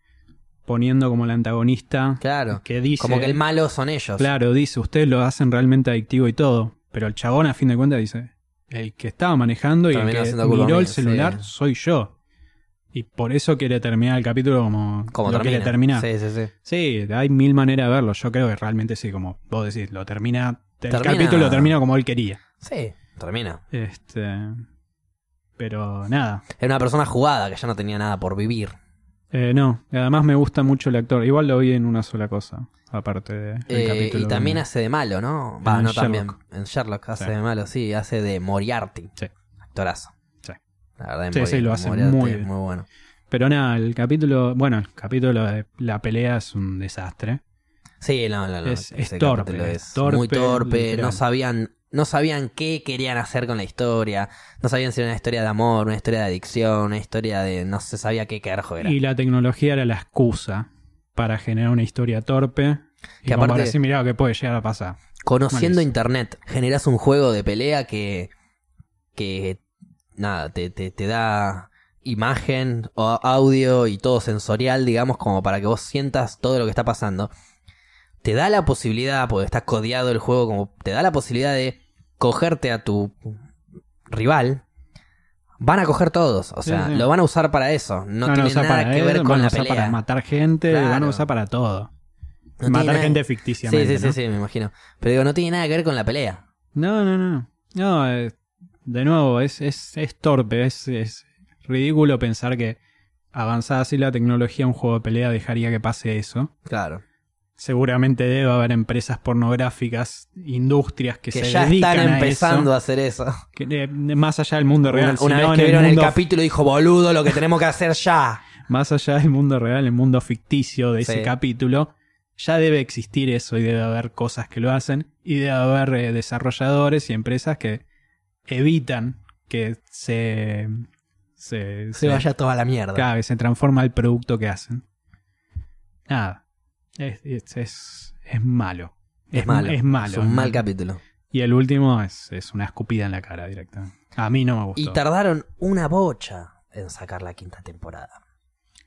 poniendo como el antagonista Claro. que dice... Como que el malo son ellos. Claro, dice, ustedes lo hacen realmente adictivo y todo. Pero el chabón a fin de cuentas dice, el que estaba manejando y el que miró el celular sí. soy yo. Y por eso quiere terminar el capítulo como, Como lo quiere terminar. Sí, sí, sí. Sí, hay mil maneras de verlo. Yo creo que realmente sí, como vos decís, lo termina... El Termina- capítulo lo termina como él quería. Sí, termina. Este... Pero nada. Era una persona jugada que ya no tenía nada por vivir. Eh, no, además me gusta mucho el actor. Igual lo vi en una sola cosa, aparte del Eh, capítulo. y también de- hace de malo, ¿no? Va, no también. En Sherlock hace Sí. de malo, sí, hace de Moriarty. Sí. Actorazo. La verdad, en Sí, sí, lo hace muy bien. muy bueno. Pero nada, el capítulo, bueno, el capítulo de la pelea es un desastre. Sí, no, no, no. Es- es torpe, es torpe, muy torpe. literal. No sabían, no sabían qué querían hacer con la historia. No sabían si era una historia de amor, una historia de adicción, una historia de. No se sabía qué carajo era. Y la tecnología era la excusa para generar una historia torpe. Y Que aparte- decir, mirá, ¿qué puede llegar a pasar? Conociendo internet, generas un juego de pelea que. que. Nada, te, te, te da imagen, o audio y todo sensorial, digamos, como para que vos sientas todo lo que está pasando. Te da la posibilidad, porque está codeado el juego, como te da la posibilidad de cogerte a tu rival. Van a coger todos, o Sí, sea, sí. lo van a usar para eso. No tiene nada para que él, ver van con a la usar pelea. para matar gente, Claro. van a usar para todo. No matar gente Sí, ficticiamente. sí, ¿no? sí, sí, me imagino. Pero digo, no tiene nada que ver con la pelea. No, no, no. No, eh, de nuevo, es, es, es torpe, es, es ridículo pensar que avanzada así la tecnología, un juego de pelea dejaría que pase eso. Claro. Seguramente debe haber empresas pornográficas, industrias que, que se ya dedican están a empezando eso, a hacer eso. que, eh, más allá del mundo real, Una, vez que el vieron el mundo- capítulo dijo, boludo, lo que tenemos que hacer ya. más allá del mundo real, el mundo ficticio de ese capítulo, ya debe existir eso y debe haber cosas que lo hacen y debe haber eh, desarrolladores y empresas que evitan que se se, Se vaya toda la mierda. claro, que se transforma el producto que hacen. Nada. Es, es, es, es malo. Es malo. Es malo. Es un mal capítulo. Y el último es, es una escupida en la cara directamente. A mí no me gustó. Y tardaron una bocha. en sacar la quinta temporada.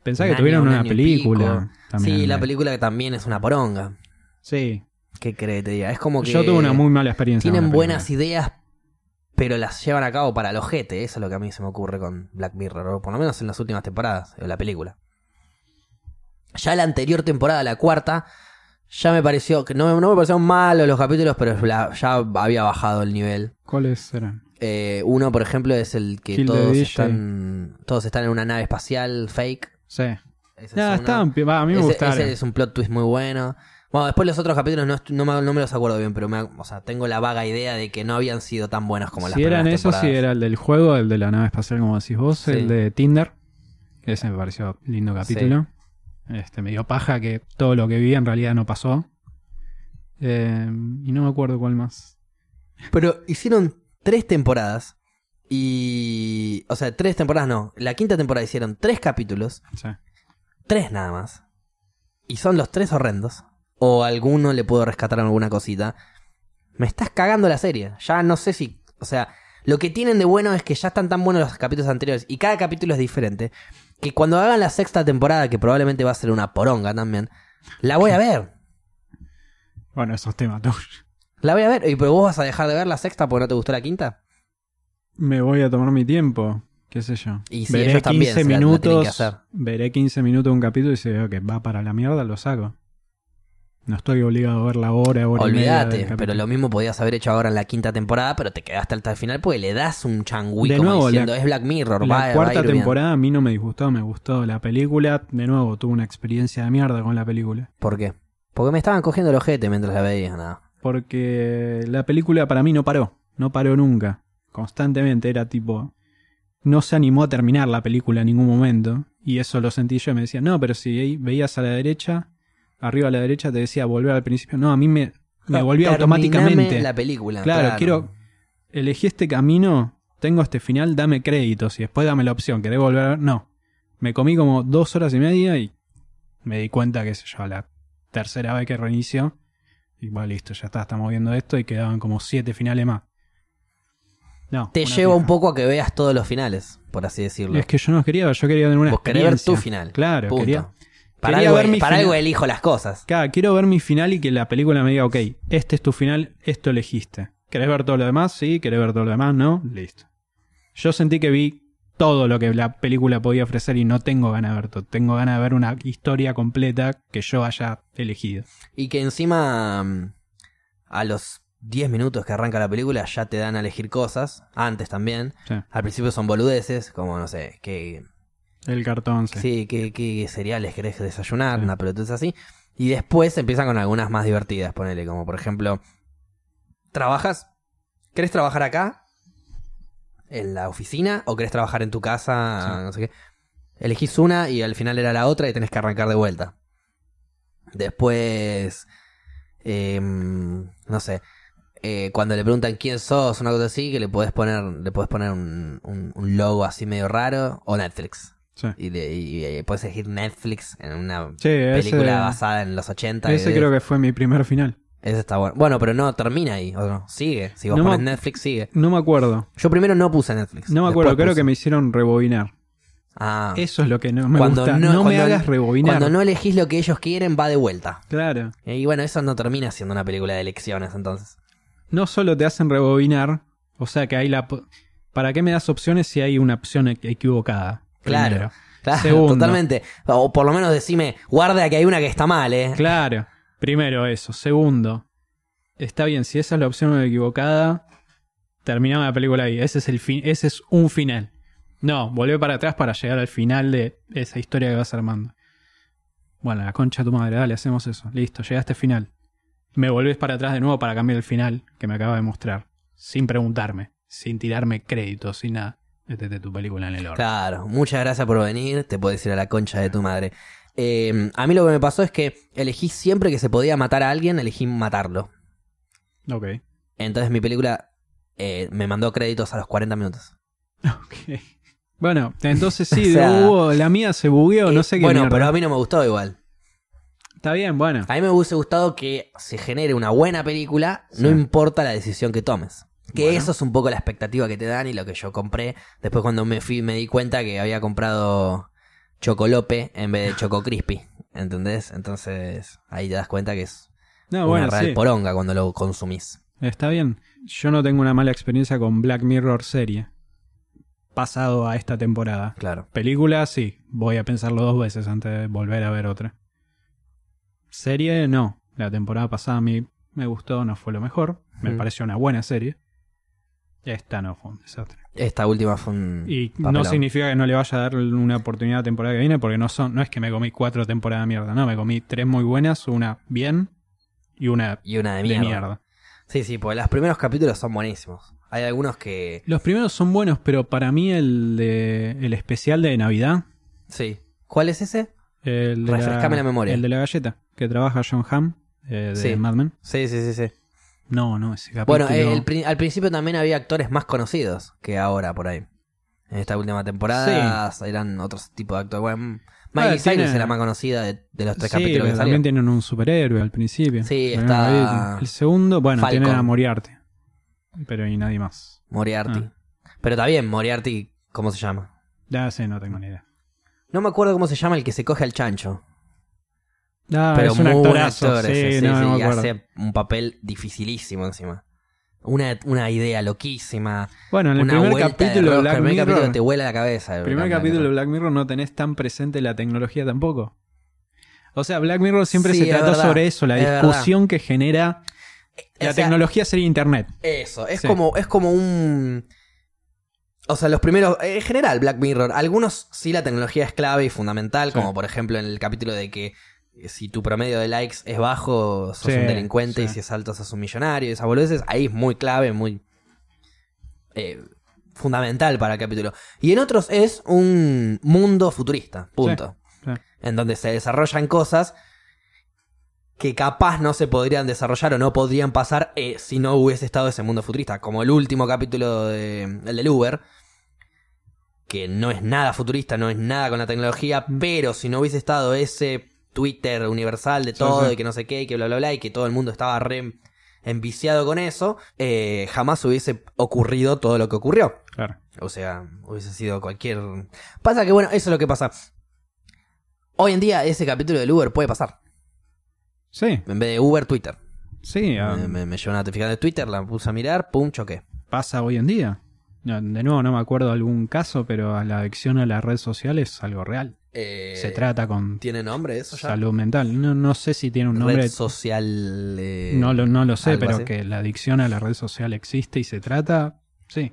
Pensá Un que año, tuvieron un una película. también. Sí, la película que también es una poronga. Sí. ¿Qué crees te diga? Es como que. Yo tuve una muy mala experiencia. Tienen buenas ideas, pero las llevan a cabo para el ojete. Eso es lo que a mí se me ocurre con Black Mirror, o por lo menos en las últimas temporadas de la película. Ya la anterior temporada, la cuarta, ya me pareció que no, no me parecieron malos los capítulos, pero ya había bajado el nivel. ¿Cuáles eran? Eh, uno, por ejemplo, es el que Kill todos están, todos están en una nave espacial fake. Sí. Esa es Ya, una. estaban. pi- va, a mí me ese, gustaron. ese es un plot twist muy bueno. Bueno, después los otros capítulos no, no, me, no me los acuerdo bien, pero me, o sea, tengo la vaga idea de que no habían sido tan buenos como las si eran esos, si era el del juego, el de la nave espacial, como decís vos, Sí. el de Tinder. Ese me pareció lindo capítulo. Este, me dio paja que todo lo que vi en realidad no pasó. Eh, y no me acuerdo cuál más. Pero hicieron tres temporadas y... O sea, tres temporadas no. La quinta temporada hicieron tres capítulos, Sí. tres nada más. Y son los tres horrendos. O alguno le puedo rescatar alguna cosita. Me estás cagando la serie. Ya no sé si... O sea, lo que tienen de bueno es que ya están tan buenos los capítulos anteriores y cada capítulo es diferente. Que cuando hagan la sexta temporada, que probablemente va a ser una poronga también, la voy a ver. Bueno, esos temas. ¿no? *laughs* La voy a ver. ¿Y pero vos vas a dejar de ver la sexta porque no te gustó la quinta? Me voy a tomar mi tiempo. ¿Qué sé yo? Y ellos también se la- la tienen que minutos. hacer. veré 15 minutos de un capítulo y si veo que va para la mierda, lo saco. No estoy obligado a ver la hora, hora y media del Olvídate, pero lo mismo podías haber hecho ahora en la quinta temporada, pero te quedaste hasta el final porque le das un changüí De como nuevo, diciendo, la- es Black Mirror, La va, va a cuarta ir bien". temporada a mí no me disgustó, me gustó la película. De nuevo, tuve una experiencia de mierda con la película. ¿Por qué? Porque me estaban cogiendo el ojete mientras la veía, nada. Porque la película para mí no paró, no paró nunca. Constantemente era tipo... No se animó a terminar la película en ningún momento. Y eso lo sentí yo y me decía, no, pero si veías a la derecha, arriba a la derecha te decía volver al principio. No, a mí me, me volvía Terminame automáticamente. la película. Claro, quiero. Elegí este camino, tengo este final, dame créditos y después dame la opción, ¿querés volver a ver? No. Me comí como dos horas y media y me di cuenta, qué sé yo, a la tercera vez que reinició. Y va, listo, ya está, estamos viendo esto y quedaban como siete finales más. No. Te lleva un poco a que veas todos los finales, por así decirlo. Es que yo no quería ver, yo quería tener una Vos querés ver experiencia. tu final. Claro, punto. quería. Para, quería algo, ver mi para algo elijo las cosas. Claro, quiero ver mi final y que la película me diga, ok, este es tu final, esto elegiste. ¿Querés ver todo lo demás? Sí, ¿querés ver todo lo demás? No, listo. Yo sentí que vi todo lo que la película podía ofrecer y no tengo ganas de ver todo. Tengo ganas de ver una historia completa que yo haya elegido. Y que encima, mm, a los 10 minutos que arranca la película, ya te dan a elegir cosas. Antes también. Sí. Al principio son boludeces, como no sé, que El cartón, sí. Sí, ¿qué, qué cereales querés desayunar? Sí. Una pelotudez así. Y después empiezan con algunas más divertidas, ponele, como por ejemplo, ¿trabajas? ¿Querés trabajar acá? ¿En la oficina? ¿O querés trabajar en tu casa? Sí. No sé qué. Elegís una y al final era la otra y tenés que arrancar de vuelta. Después, em, no sé, eh, cuando le preguntan quién sos, una cosa así, que le podés poner, le podés poner un, un- un logo así medio raro, o Netflix. Sí. Y, y, eh, puedes elegir Netflix en una Sí, ese, película basada en los 80. ese y- creo que fue mi primer final. Ese está bueno. Bueno, pero no termina ahí, ¿o no? Sigue. Si vos No pones Netflix, sigue. No me acuerdo. Yo primero no puse Netflix. No me acuerdo, creo que me hicieron rebobinar. Ah. Eso es lo que no me Cuando gusta. no- No, me hagas rebobinar. Cuando no elegís lo que ellos quieren, va de vuelta. Claro. Y bueno, eso no termina siendo una película de elecciones, entonces. no solo te hacen rebobinar, o sea que hay la... ¿Para qué me das opciones si hay una opción equ- equivocada? Claro. Primero. Claro, Segundo. totalmente. O por lo menos decime, guarda que hay una que está mal, ¿eh? Claro. Primero eso. Segundo, está bien, si esa es la opción equivocada, terminaba la película ahí. Ese es el fin, ese es un final. No, volvé para atrás para llegar al final de esa historia que vas armando. Bueno, la concha de tu madre, dale, hacemos eso. Listo, llegaste al final. Me volvés para atrás de nuevo para cambiar el final que me acaba de mostrar. Sin preguntarme, sin tirarme créditos, sin nada. Métete tu película en el orden. Claro, muchas gracias por venir. Te puedes ir a la concha de tu madre. Eh, a mí lo que me pasó es que elegí siempre que se podía matar a alguien, elegí matarlo. Ok. Entonces mi película eh, me mandó créditos a los 40 minutos. Ok. Bueno, entonces sí, *laughs* O sea, hubo, la mía se bugueó, no Eh, sé qué Bueno, mierda. pero a mí no me gustó igual. Está bien, bueno. A mí me hubiese gustado que se genere una buena película, Sí. no importa la decisión que tomes. Que Bueno. eso es un poco la expectativa que te dan y lo que yo compré. Después cuando me fui me di cuenta que había comprado Chocolope en vez de *laughs* Choco Crispy. ¿Entendés? Entonces ahí te das cuenta que es No, una bueno, real sí. poronga cuando lo consumís. Está bien. Yo no tengo una mala experiencia con Black Mirror serie. Pasado a esta temporada. Claro. Película, sí. Voy a pensarlo dos veces antes de volver a ver otra. Serie, no. La temporada pasada a mí me gustó, no fue lo mejor. Me Mm. pareció una buena serie. Esta no fue un desastre. Esta última fue un Y no significa que no le vaya a dar una oportunidad a la temporada que viene, porque no son, no es que me comí cuatro temporadas de mierda, no, me comí tres muy buenas, una bien y una Y una de de mierda. mierda. Sí, sí, porque los primeros capítulos son buenísimos. Hay algunos que... Los primeros son buenos, pero para mí el de el especial de Navidad, Sí. ¿Cuál es ese? el de Refrescame la memoria. el de la galleta, que trabaja John Hamm eh, de Sí. Mad Men. Sí, sí, sí, sí. No, no, ese capítulo. Bueno, eh, el pri- al principio también había actores más conocidos que ahora por ahí. En esta última temporada eran otros tipos de actores. Bueno, Miley Ah, tiene- Cyrus era más conocida de, de los tres sí, capítulos pero que también salieron. tienen un superhéroe al principio. Sí, está capítulo. El segundo, bueno, Falcon. tienen a Moriarty. Pero y nadie más. Moriarty. Ah. Pero está bien, Moriarty, ¿cómo se llama? Ya sé, no tengo ni idea. No me acuerdo cómo se llama el que se coge al chancho. Ah, pero es un muy buen actor sí, ese, sí, no, sí, no me y hace un papel dificilísimo encima. Una, una idea loquísima. Bueno, en el una primer capítulo de. Black El primer Mirror, capítulo te vuela la cabeza. el primer capítulo de. Black Mirror no tenés tan presente la tecnología tampoco. O sea, Black Mirror siempre se trató verdad, sobre eso, la es discusión que genera la O sea, tecnología sería internet. Eso, es como, es como un. O sea, los primeros. En general, Black Mirror. Algunos sí la tecnología es clave y fundamental, Sí. como por ejemplo en el capítulo de que eh, si tu promedio de likes es bajo, sos Sí, un delincuente y si es alto, sos un millonario. Esas boludeces, ahí es muy clave, muy. eh, fundamental para el capítulo. Y en otros es un mundo futurista, punto. Sí. En donde se desarrollan cosas que capaz no se podrían desarrollar o no podrían pasar eh, si no hubiese estado ese mundo futurista. Como el último capítulo de el del Uber, que no es nada futurista, no es nada con la tecnología, Mm. pero si no hubiese estado ese Twitter universal de todo sí. y que no sé qué y que bla bla bla y que todo el mundo estaba re enviciado con eso, eh, jamás hubiese ocurrido todo lo que ocurrió. Claro. O sea, hubiese sido cualquier... Pasa que bueno, eso es lo que pasa. Hoy en día ese capítulo del Uber puede pasar. Sí, En vez de Uber, Twitter. sí, ah, Me, me, me una notificación de Twitter, la puse a mirar, pum, choqué. pasa hoy en día. No, De nuevo, no me acuerdo algún caso, pero la adicción a la red social es algo real. Eh, Se trata con ¿Tiene nombre eso ya? salud mental. No, no sé si tiene un nombre. Red social... eh, No lo, no lo sé, pero así. que la adicción a la red social existe y se trata, sí.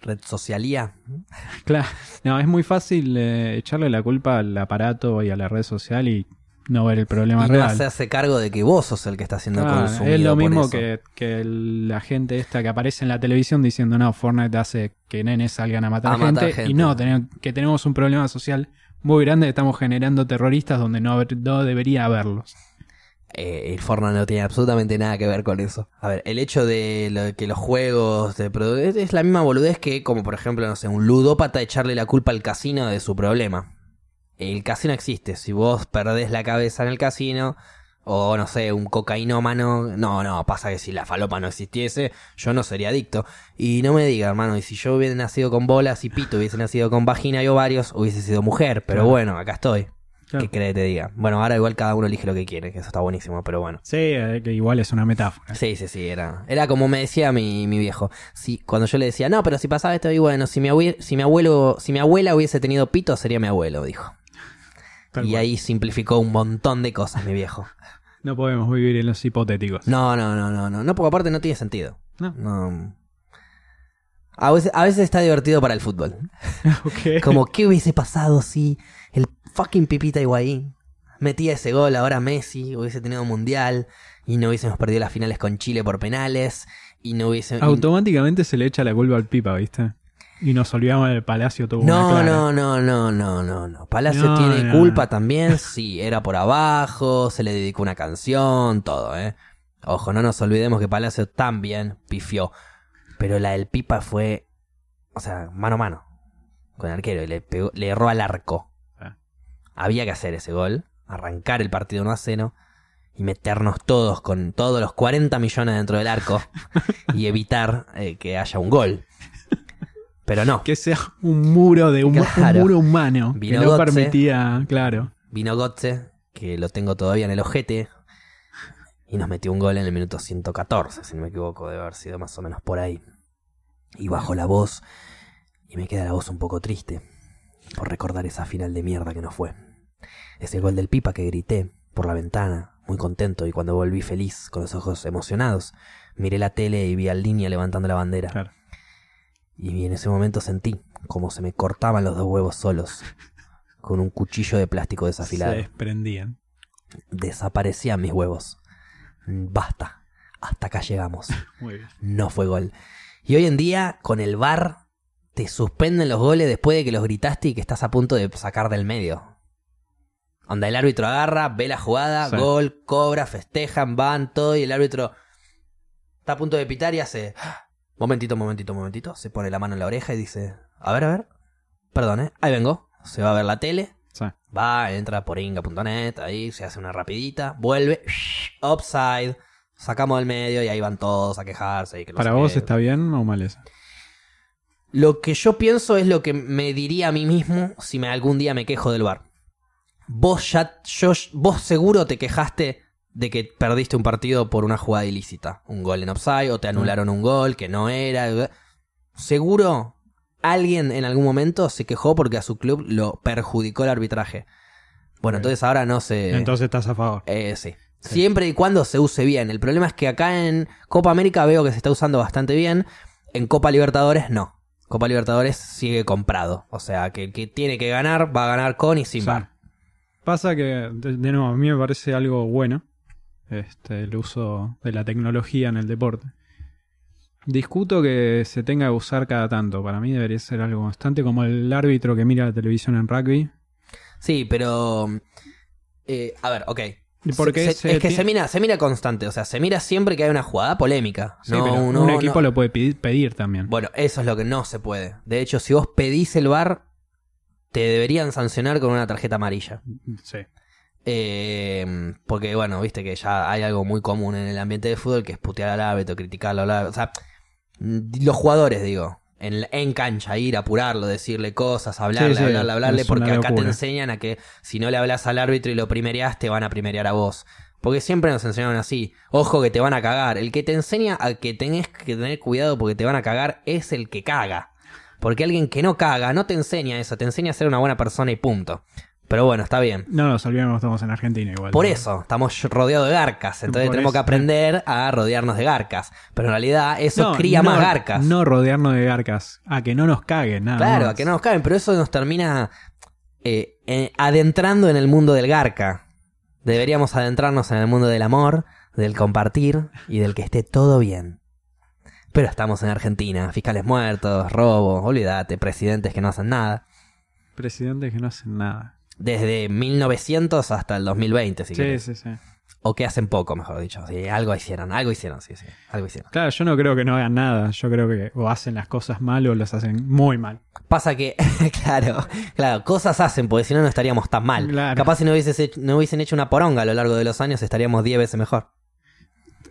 Red socialía. *laughs* Claro, no, es muy fácil eh, echarle la culpa al aparato y a la red social y no ver el problema Y no real. hacerse cargo de que vos sos el que está siendo Ah, consumido es lo mismo que, que la gente esta que aparece en la televisión diciendo no, Fortnite hace que nenes salgan a matar, A matar gente, y no, que tenemos un problema social muy grande estamos generando terroristas donde no, no debería haberlos. Eh, el Fortnite no tiene absolutamente nada que ver con eso. A ver, el hecho de que los juegos de es, es la misma boludez que, como por ejemplo, no sé, un ludópata echarle la culpa al casino de su problema. El casino existe. Si vos perdés la cabeza en el casino, o no sé, un cocainómano, no, no, pasa que si la falopa no existiese, yo no sería adicto. Y no me diga, hermano, y si yo hubiese nacido con bolas y pito, hubiese nacido con vagina y ovarios, hubiese sido mujer. Pero Claro. bueno, acá estoy. Claro. ¿Qué crees que te diga? Bueno, ahora igual cada uno elige lo que quiere, que eso está buenísimo, pero bueno. Sí, eh, que igual es una metáfora. Sí, sí, sí, era, era como me decía mi, mi viejo. Si, cuando yo le decía, no, pero si pasaba esto, y bueno, si mi, abue- si mi abuelo, si mi abuela hubiese tenido pito, sería mi abuelo, dijo. Tal y cual. ahí simplificó un montón de cosas, mi viejo. *laughs* No podemos vivir en los hipotéticos. No, no, no, no, no, no, porque aparte no tiene sentido. No. No. A veces, a veces está divertido para el fútbol. *laughs* Ok. Como, ¿qué hubiese pasado si el fucking Pipita Higuaín metía ese gol ahora Messi, hubiese tenido mundial y no hubiésemos perdido las finales con Chile por penales y no hubiese... y- Automáticamente se le echa la culpa al pipa, ¿viste? Y nos olvidamos del Palacio tuvo una No, clara. no, no, no, no, no, no. Palacio No, tiene no, culpa no. también, sí, era por abajo, se le dedicó una canción, todo, ¿eh? Ojo, no nos olvidemos que Palacio también pifió. Pero la del Pipa fue, o sea, mano a mano con el arquero y le, pegó, le erró al arco. Ah. Había que hacer ese gol, arrancar el partido 1 a 0 y meternos todos con todos los 40 millones dentro del arco *laughs* y evitar eh, que haya un gol. Pero no. Que sea un muro de un, muro humano que no permitía, claro. Vino Gotze, que lo tengo todavía en el ojete, y nos metió un gol en el minuto 114, si no me equivoco, debe haber sido más o menos por ahí. Y bajo la voz, y me queda la voz un poco triste por recordar esa final de mierda que no fue. Es el gol del Pipa que grité por la ventana, muy contento, y cuando volví feliz, con los ojos emocionados, miré la tele y vi al línea levantando la bandera. Y en ese momento sentí como se me cortaban los dos huevos solos, con un cuchillo de plástico desafilado. Se desprendían. Desaparecían mis huevos. Basta, hasta acá llegamos. *laughs* No fue gol. Y hoy en día, con el VAR, te suspenden los goles después de que los gritaste y que estás a punto de sacar del medio. Onda, el árbitro agarra, ve la jugada, gol, cobra, festejan, van, todo, y el árbitro está a punto de pitar y hace. Momentito, momentito, momentito. Se pone la mano en la oreja y dice: A ver, a ver. Perdón, ¿eh? Ahí vengo. Se va a ver la tele. Va, entra por inga.net, ahí se hace una rapidita, vuelve, upside, sacamos del medio y ahí van todos a quejarse. ¿Para vos está bien o mal eso? Lo que yo pienso es lo que me diría a mí mismo si me, algún día me quejo del bar. Vos ya, yo, vos seguro te quejaste de que perdiste un partido por una jugada ilícita. Un gol en upside o te anularon un gol que no era. Seguro alguien en algún momento se quejó porque a su club lo perjudicó el arbitraje. Bueno, entonces ahora no se... Entonces estás a favor. Eh, sí. Siempre y cuando se use bien. El problema es que acá en Copa América veo que se está usando bastante bien. En Copa Libertadores no. Copa Libertadores sigue comprado. O sea, que el que tiene que ganar va a ganar con y sin bar. Pasa que, de, nuevo, a mí me parece algo bueno este, el uso de la tecnología en el deporte. Discuto que se tenga que usar cada tanto. Para mí debería ser algo constante, como el árbitro que mira la televisión en rugby. Sí, pero. Eh, a ver, ok. Porque es que se mira, se mira constante, o sea, se mira siempre que hay una jugada polémica. un equipo lo puede pedir, también. Bueno, eso es lo que no se puede. De hecho, si vos pedís el bar, te deberían sancionar con una tarjeta amarilla. Sí. Eh, porque, bueno, viste que ya hay algo muy común en el ambiente de fútbol que es putear al árbitro, criticarlo al árbitro. O sea, los jugadores, digo, en, en, cancha, ir a apurarlo, decirle cosas, hablarle, hablarle, hablarle, porque acá te enseñan a que si no le hablas al árbitro y lo primereas, te van a primerear a vos. Porque siempre nos enseñaron así. Ojo que te van a cagar. El que te enseña a que tenés que tener cuidado porque te van a cagar es el que caga. Porque alguien que no caga no te enseña eso, te enseña a ser una buena persona y punto. Pero bueno, está bien. No nos olvidemos, estamos en Argentina igual. Por eso, estamos rodeados de garcas. Entonces tenemos que aprender a rodearnos de garcas. Pero en realidad eso cría más garcas. No rodearnos de garcas. A que no nos caguen, nada. Claro, a que no nos caguen. Pero eso nos termina eh, eh, adentrando en el mundo del garca. Deberíamos adentrarnos en el mundo del amor, del compartir y del que esté todo bien. Pero estamos en Argentina, fiscales muertos, robo, olvídate, presidentes que no hacen nada. Presidentes que no hacen nada desde 1900 hasta el 2020, si sí, Sí, sí, O que hacen poco, mejor dicho. Sí, algo hicieron, algo hicieron, sí, sí, algo hicieron. Claro, yo no creo que no hagan nada. Yo creo que o hacen las cosas mal o las hacen muy mal. Pasa que, *laughs* claro, claro, cosas hacen, porque si no, no estaríamos tan mal. Capaz si no, no hubiesen hecho una poronga a lo largo de los años, estaríamos 10 veces mejor.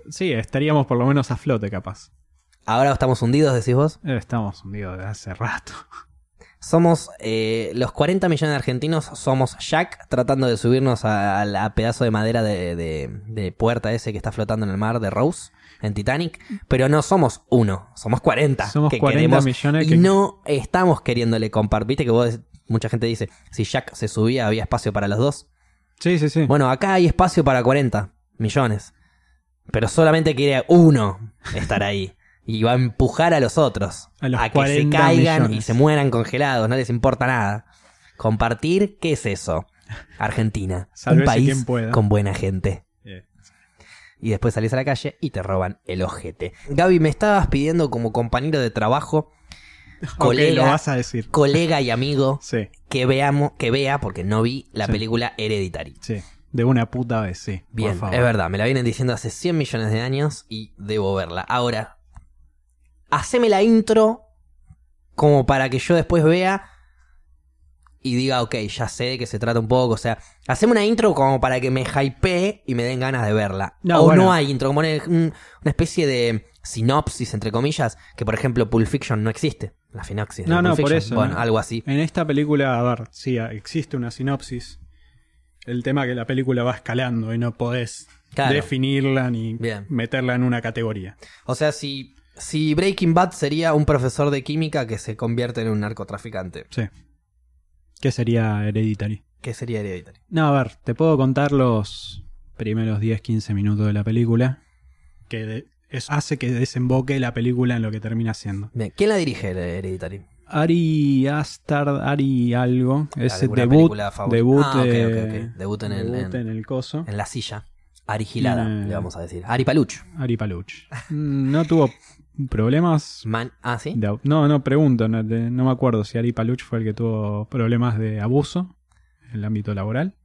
Sí, estaríamos por lo menos a flote, capaz. ¿Ahora estamos hundidos, decís vos? Eh, estamos hundidos desde hace rato. *laughs* Somos eh, los 40 millones de argentinos, somos Jack tratando de subirnos a, pedazo de madera de, puerta ese que está flotando en el mar de Rose en Titanic, pero no somos uno, somos 40. Somos 40 millones. Y no estamos queriéndole compartir. Viste que vos, mucha gente dice, si Jack se subía había espacio para los dos. Sí, sí, sí. Bueno, acá hay espacio para 40 millones. Pero solamente quiere uno estar ahí y va a empujar a los otros a, que se caigan y se mueran congelados, no les importa nada. Compartir, ¿qué es eso? *laughs* Argentina, un país con buena gente. Y después salís a la calle y te roban el ojete. Gaby, me estabas pidiendo como compañero de trabajo, *laughs* colega, colega y amigo, *laughs* que veamos, que vea, porque no vi la película Hereditary. Sí. De una puta vez, sí. Bien, es verdad, me la vienen diciendo hace 100 millones de años y debo verla. Ahora, haceme la intro como para que yo después vea y diga, ok, ya sé de qué se trata un poco. O sea, hacemos una intro como para que me hypee y me den ganas de verla. No, o bueno. no hay intro, como una, un- una especie de sinopsis, entre comillas, que por ejemplo Pulp Fiction no existe. La sinopsis. de No, Pulp no, por Fiction. eso, Bueno, ¿no? algo así. En esta película, a ver, sí, existe una sinopsis. El tema que la película va escalando y no podés Claro. definirla ni Bien. meterla en una categoría. O sea, si, si Breaking Bad sería un profesor de química que se convierte en un narcotraficante, Sí. ¿Qué sería Hereditary? ¿qué sería Hereditary? No, a ver, te puedo contar los primeros 10-15 minutos de la película. Que de- eso hace que desemboque la película en lo que termina siendo. Bien, ¿quién la dirige Hereditary? Ari Astard, Ari algo. ¿Alguna debut. película favorita? Debut, Ah, ok, eh, ok, ok. Debut en el- en- en el coso. En la silla. Ari Gilada, Tiene- le vamos a decir. Ari Paluch. Ari Paluch. Mm, No tuvo problemas. Man, ah, sí. de no, no pregunto, no, de- no me acuerdo si Ari Paluch fue el que tuvo problemas de abuso en el ámbito laboral.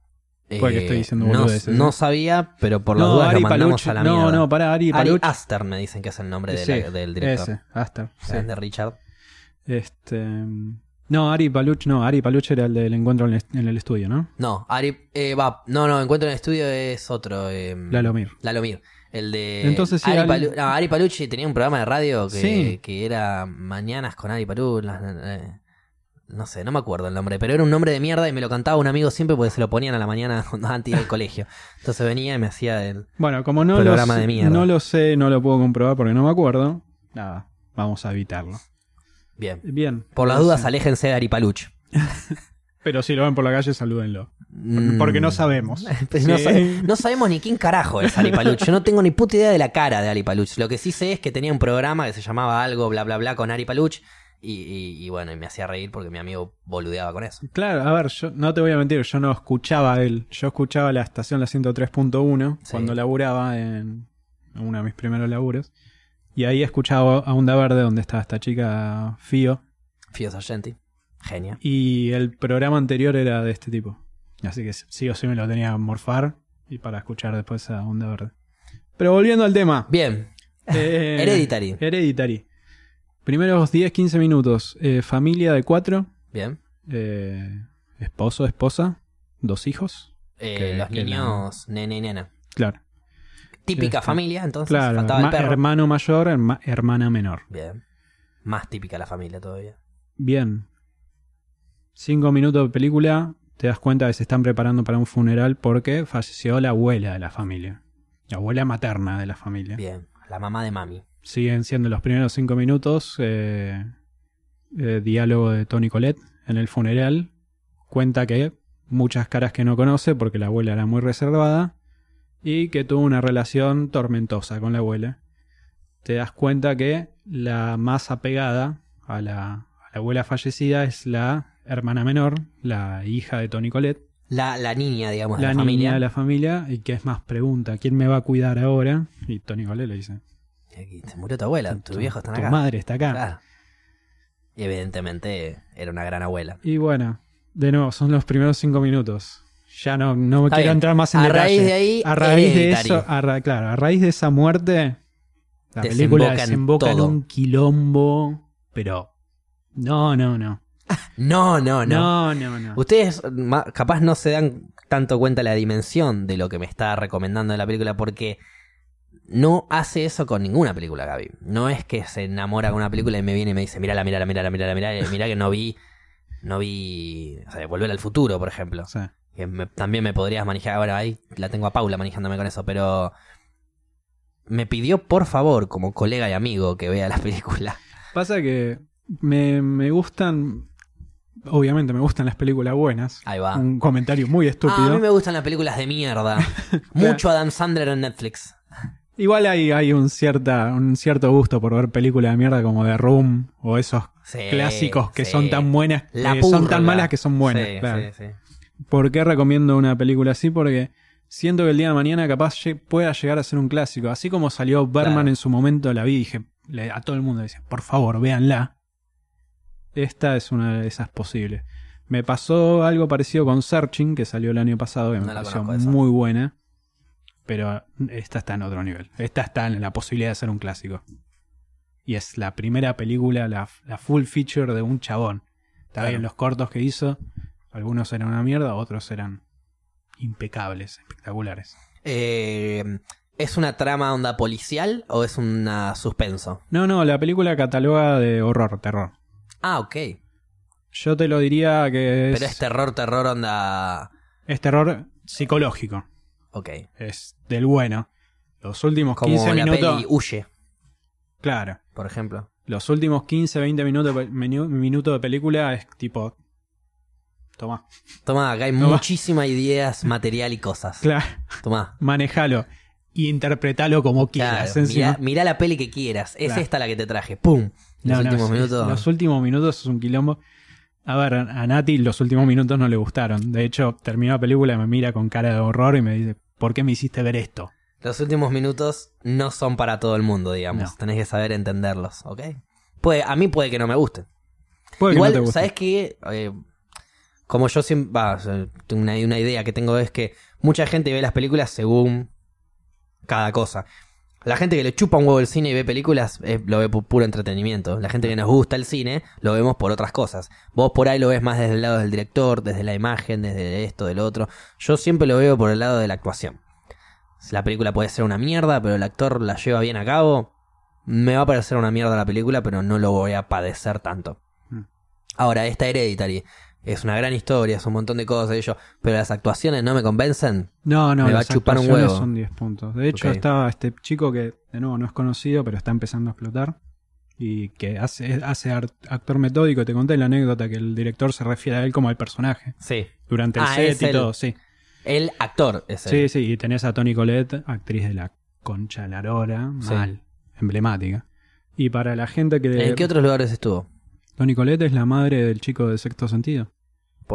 Puede que estoy diciendo Eh, no, boludeces, ¿eh? no sabía, pero por las no, dudas Ari lo mandamos Paluch. a la no, mierda. no, para Ari Ari Paluch. Aster me dicen que es el nombre de Sí, la- del director. Ese, Astor. sí. de Richard. Este, no, Ari Paluch, no, Ari Paluch era el del encuentro en el, en el estudio, ¿no? No, Ari, eh, va, no, no, Encuentro en el estudio es otro. Eh, Lalomir. Lalomir. El de. Entonces sí, Ari, Ari- Palu- no, Ari Palucci tenía un programa de radio que, Sí. que era Mañanas con Ari Paluch. las- eh, no sé, no me acuerdo el nombre, pero era un nombre de mierda y me lo cantaba un amigo siempre porque se lo ponían a la mañana *laughs* antes iba al colegio. Entonces venía y me hacía el. Bueno, como no Programa de mierda. no lo sé, no lo puedo comprobar porque no me acuerdo. Nada, vamos a evitarlo. Bien. Bien. Por las dudas, aléjense de Ari Paluch. *laughs* Pero si lo ven por la calle, salúdenlo. Mm. Porque no sabemos. *laughs* Pues no, Sí. sa- no sabemos ni quién carajo es Ali Paluch. Yo no tengo ni puta idea de la cara de Ali Paluch. Lo que sí sé es que tenía un programa que se llamaba algo bla bla bla con Ari Paluch. Y, y- y bueno, y me hacía reír porque mi amigo boludeaba con eso. Claro, a ver, yo no te voy a mentir, yo no escuchaba a él. Yo escuchaba la estación la 103.1 Sí. cuando laburaba en uno de mis primeros laburos. Y ahí escuchaba a Onda Verde donde estaba esta chica Fío. Fío Sargenti. Genio. Y el programa anterior era de este tipo. Así que sí o sí me lo tenía que morfar y para escuchar después a Onda Verde. Pero volviendo al tema. Bien. *laughs* Eh, Hereditary. Hereditary. Primeros 10-15 minutos. Eh, familia de cuatro. Bien. eh, esposo, esposa. Dos hijos. Eh, Que- los que niños, nene y nena. Claro. Típica Este, familia, entonces. Claro. faltaba el ma- perro. hermano mayor, herma- hermana menor. Bien. Más típica la familia todavía. Bien. Cinco minutos de película. Te das cuenta que se están preparando para un funeral porque falleció la abuela de la familia. La abuela materna de la familia. Bien. La mamá de mami. Siguen siendo los primeros cinco minutos. eh, eh, diálogo de Tony Colette en el funeral. Cuenta que muchas caras que no conoce porque la abuela era muy reservada. Y que tuvo una relación tormentosa con la abuela. Te das cuenta que la más apegada a la, a la abuela fallecida es la hermana menor, la hija de Tony Colette La, la niña, digamos, de la la, niña familia. de la familia y que es más pregunta, ¿quién me va a cuidar ahora? Y Tony Colette le dice, Se murió tu abuela, tu viejo está tu acá. madre está acá. Claro. Y evidentemente era una gran abuela. Y bueno, de nuevo, son los primeros cinco minutos. Ya no, no me quiero bien. entrar más en A detalle. raíz de ahí, a raíz de eso, a ra- claro, a raíz de esa muerte, la Desemboca película desemboca en un quilombo, pero no, no, no. No, no, no. No, no, no. Ustedes capaz no se dan tanto cuenta la dimensión de lo que me está recomendando de la película porque no hace eso con ninguna película, Gaby. No es que se enamora con una película y me viene y me dice, mírala, mírala, mírala, mírala, mírala, mira que no vi, no vi, o sea, Volver al Futuro, por ejemplo. Sea, Que me- también me podrías manejar, bueno, ahí la tengo a Paula manejándome con eso, pero me pidió por favor, como colega y amigo, que vea la *laughs* película. pasa que me, me gustan, obviamente me gustan las películas buenas. Ahí va. Un comentario muy Ah, estúpido. a mí me gustan las películas de mierda. *laughs* Mucho Adam Sandler en Netflix. Igual hay, hay un, cierta, un cierto gusto por ver películas de mierda como The Room o esos Sí, clásicos que sí. son tan buenas, La que son purga. tan malas que son buenas. Sí, claro. ¿Por qué recomiendo una película así? Porque siento que el día de mañana capaz pueda llegar a ser un clásico. Así como salió Berman Claro. en su momento, la vi y dije a todo el mundo, decía, por favor, véanla. Esta es una de esas posibles. Me pasó algo parecido con Searching, que salió el año pasado, que me No pareció muy buena. Pero esta está en otro nivel. Esta está en la posibilidad de ser un clásico. Y es la primera película, la, la full feature de un chabón. Está Claro. bien los cortos que hizo. Algunos eran una mierda, otros eran impecables, espectaculares. Eh, ¿Es una trama onda policial o es una suspenso? No, no, la película cataloga de horror, terror. Ah, ok. Yo te lo diría que es... Pero es terror, terror onda... Es terror psicológico. Ok. Es del bueno. Los últimos Como 15 la minutos... peli Huye, Claro. por ejemplo. Los últimos 15, 20 minutos, de película es tipo... Toma. Toma, acá hay muchísimas ideas, material y cosas. Claro. Toma. Manejalo. Y interpretalo como quieras. Claro, mirá, mirá la peli que quieras. Es Claro. esta la que te traje. ¡Pum! Los No, últimos minutos. Los últimos minutos es un quilombo. A ver, a Nati los últimos minutos no le gustaron. De hecho, terminó la película y me mira con cara de horror y me dice, ¿por qué me hiciste ver esto? Los últimos minutos no son para todo el mundo, digamos. No. Tenés que saber entenderlos, ¿ok? Puede, a mí puede que no me guste. Puede que Igual, no te guste. ¿sabes qué? Eh, como yo siempre. una, una idea que tengo es que mucha gente ve las películas según cada cosa. La gente que le chupa un huevo el cine y ve películas eh, lo ve por puro entretenimiento. La gente que nos gusta el cine lo vemos por otras cosas. Vos por ahí lo ves más desde el lado del director, desde la imagen, desde esto, del otro. Yo siempre lo veo por el lado de la actuación. La película puede ser una mierda, pero el actor la lleva bien a cabo. Me va a parecer una mierda la película, pero no lo voy a padecer tanto. Mm. Ahora, esta Hereditary es una gran historia, es un montón de cosas de ello, pero las actuaciones no me convencen. No, no, me va las a chupar un actuaciones huevo. son 10 puntos. De hecho, Ok. estaba este chico que, de nuevo, no es conocido, pero está empezando a explotar. Y que hace, hace actor metódico. Te conté la anécdota que el director se refiere a él como al personaje. Sí. Durante el Ah, set y todo, sí. El actor es él. Sí, sí, y tenés a Toni Collette, actriz de la Concha de la Lora, Sí. mal, emblemática. Y para la gente que... ¿En qué otros lugares estuvo? Toni Collette es la madre del chico de sexto sentido.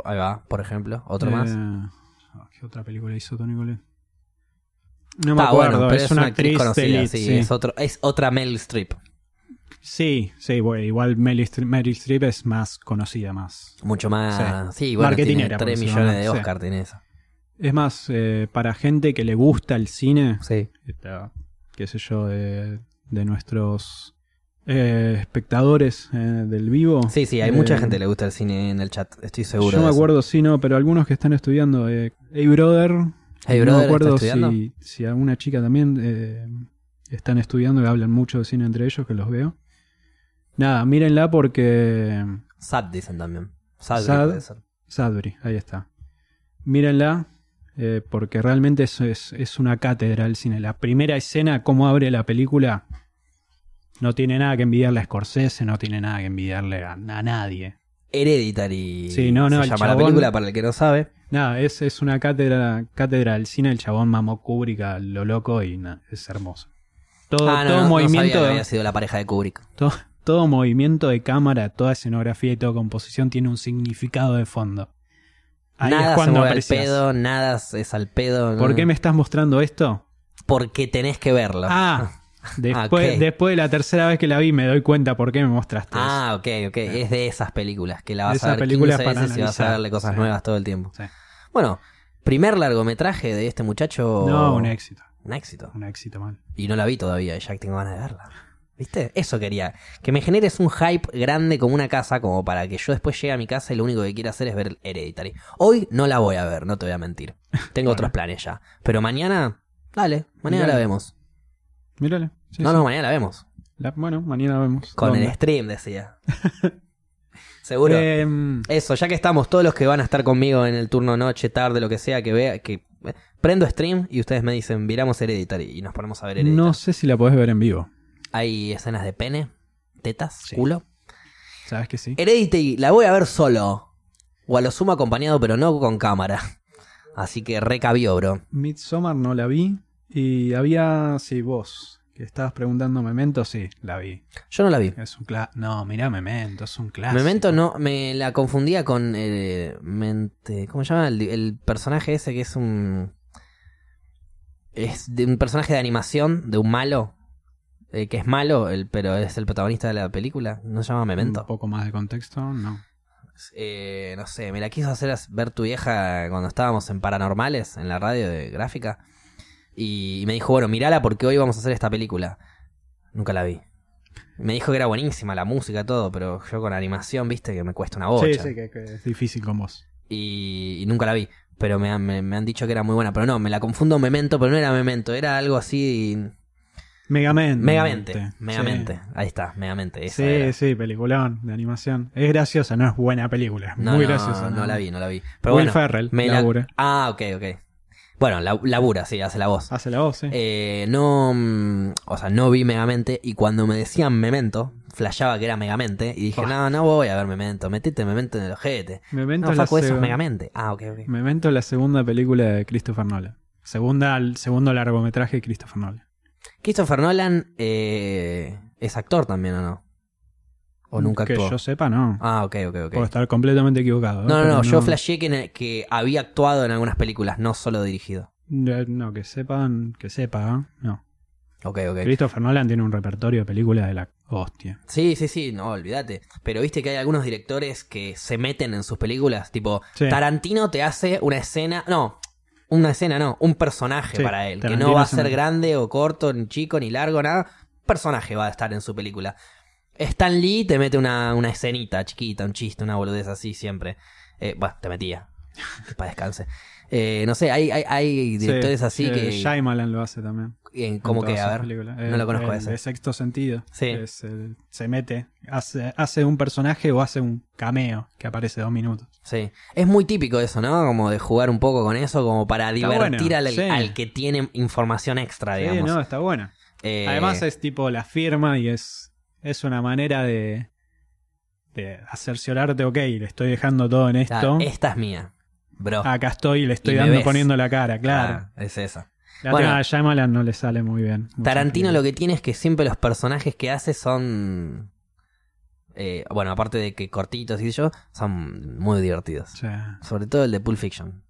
Ahí va, por ejemplo. Otro Eh, más. ah, ¿Qué otra película hizo Collette? No me Está acuerdo, bueno, pero es, una actriz, conocida, elite, sí, sí. Es, otro, es otra Meryl Streep. Sí, sí, bueno, igual Meryl Streep, es más conocida, más. Mucho más. Sí, bueno, tiene Marketinera, por 3 decirlo millones de más, sí. Oscar, tiene eso. Es más, eh, para gente que le gusta el cine, Sí. esta, qué sé yo, de, de nuestros eh, espectadores eh, del vivo. Sí, sí, hay Eh, mucha gente que le gusta el cine en el chat, estoy seguro. Yo me eso. acuerdo, sí, no, pero algunos que están estudiando. Eh, hey Brother. Hey no Brother, me acuerdo si, si alguna chica también eh, están estudiando y hablan mucho de cine entre ellos, que los veo. Nada, mírenla porque. Sad dicen también. Sad, Sad. puede ser. Sadbury, ahí está. Mírenla eh, porque realmente es, es, es una cátedra el cine. La primera escena, cómo abre la película, no tiene nada que envidiarle a Scorsese, no tiene nada que envidiarle a, a nadie. Hereditary. Sí, no, no, Se llama la película para el que no sabe. Nada, es, es una cátedra, cátedra del cine. El chabón mamó Kubrick a lo loco y nada, es hermoso. Todo, ah, no, todo no, no movimiento. sabía que había sido la pareja de Kubrick. todo, todo movimiento de cámara, toda escenografía y toda composición tiene un significado de fondo. Ahí nada es se cuando mueve al pedo, nada es al pedo. ¿Por no. qué me estás mostrando esto? Porque tenés que verlo. Ah, *laughs* después, ok. después de la tercera vez que la vi me doy cuenta por qué me mostraste eso. Ah, ok, ok. Es de esas películas que la vas Esas a ver películas 15 para veces y vas a analizar. verle cosas Sí. nuevas todo el tiempo. Sí. Bueno, primer largometraje de este muchacho. No, un éxito. Un éxito. Un éxito mal. Y no la vi todavía, ya tengo ganas de verla. ¿Viste? Eso quería. Que me generes un hype grande como una casa, como para que yo después llegue a mi casa y lo único que quiera hacer es ver Hereditary. Hoy no la voy a ver, no te voy a mentir. Tengo *laughs* otros planes ya. Pero mañana, dale, mañana Dale. la vemos. Mírale. Sí, no, sí. no, mañana la vemos. La- bueno, mañana vemos. Con ¿Dónde? el stream, decía. *laughs* Seguro. Em, Eso, ya que estamos, todos los que van a estar conmigo en el turno noche, tarde, lo que sea, que vea, que eh, prendo stream y ustedes me dicen, viramos Hereditary y nos ponemos a ver Hereditary. no sé si la podés ver en vivo. Hay escenas de pene, tetas, Sí. culo. ¿Sabes que sí? Hereditary la voy a ver solo. O a lo sumo acompañado, pero no con cámara. Así que recabió, bro. Midsommar no la vi. Y había, sí, vos, que estabas preguntando Memento, sí, la vi. Yo no la vi. Es un cla No, mirá Memento, es un clásico. Memento no, me la confundía con eh, mente, ¿cómo se llama? El, el personaje ese que es un es de un personaje de animación de un malo eh, que es malo, el, pero es el protagonista de la película. No se llama Memento. Un poco más de contexto, no. Eh, no sé, me la quiso hacer ver tu vieja cuando estábamos en Paranormales, en la radio de gráfica. Y me dijo, bueno, mirala porque hoy vamos a hacer esta película. Nunca la vi. Me dijo que era buenísima la música, todo, pero yo con animación, viste, que me cuesta una bocha. Sí, sí, que, que es difícil con vos. y, y nunca la vi. Pero me, han- me, me han dicho que era muy buena. Pero no, me la confundo Memento, pero no era Memento, era algo así. Megamente. Megamente. Megamente. Ahí está, Megamente. esa Sí, era. sí, peliculón de animación. Es graciosa, no es buena película. Es No, muy no, graciosa. No, la vi, no la vi. Pero Will bueno, Ferrell, me la-. Ah, ok, ok. Bueno, la- labura, sí, hace la voz. Hace la voz, sí. Eh, no, mm, o sea, no vi Megamente y cuando me decían Memento, flashaba que era Megamente y dije, no, no voy a ver Memento, metete Memento en el ojete. Memento, No, es la Facu, eso es seg- Megamente. Ah, ok, ok. Memento es la segunda película de Christopher Nolan. Segunda, el segundo largometraje de Christopher Nolan. Christopher Nolan eh, es actor también, ¿o no? ¿O nunca que actuó? yo sepa, no. Ah, ok, ok, ok. Puedo estar completamente equivocado. ¿eh? No, no, Pero no, yo flasheé que, que había actuado en algunas películas, no solo dirigido. No, no, que sepan, que sepa, ¿eh? no. Ok, ok. Christopher Nolan tiene un repertorio de películas de la hostia. Sí, sí, sí, no, olvídate. Pero viste que hay algunos directores que se meten en sus películas. Tipo, Sí. Tarantino te hace una escena. No, una escena no, un personaje Sí, para él. que no va a se ser grande o corto, ni chico, ni largo, nada. Personaje va a estar en su película. Stan Lee te mete una, una escenita chiquita, un chiste, una boludez así siempre. Eh, bueno, te metía. Para descanse. Eh, no sé, hay, hay, hay directores Sí, así eh, que. Shyamalan lo hace también. en- ¿Cómo que? A ver. no lo conozco el, ese. De sexto sentido. Sí. Es el- se mete, hace, hace un personaje o hace un cameo que aparece dos minutos. Sí, es muy típico eso, ¿no? Como de jugar un poco con eso, como para Está divertir bueno, al, sí. al que tiene información extra, Sí, digamos. no, está buena. Eh, Además es tipo la firma y es, es una manera de, de cerciorarte, ok, le estoy dejando todo en ah, esto. esta es mía, bro. Acá estoy y le estoy Y dando ves. poniendo la cara, claro. Ah, es esa. La Bueno. tema de Shyamalan no le sale muy bien. Tarantino lo que tiene es que siempre los personajes que hace son... eh, bueno, aparte de que cortitos y yo, son muy divertidos. Sobre todo el de Pulp Fiction.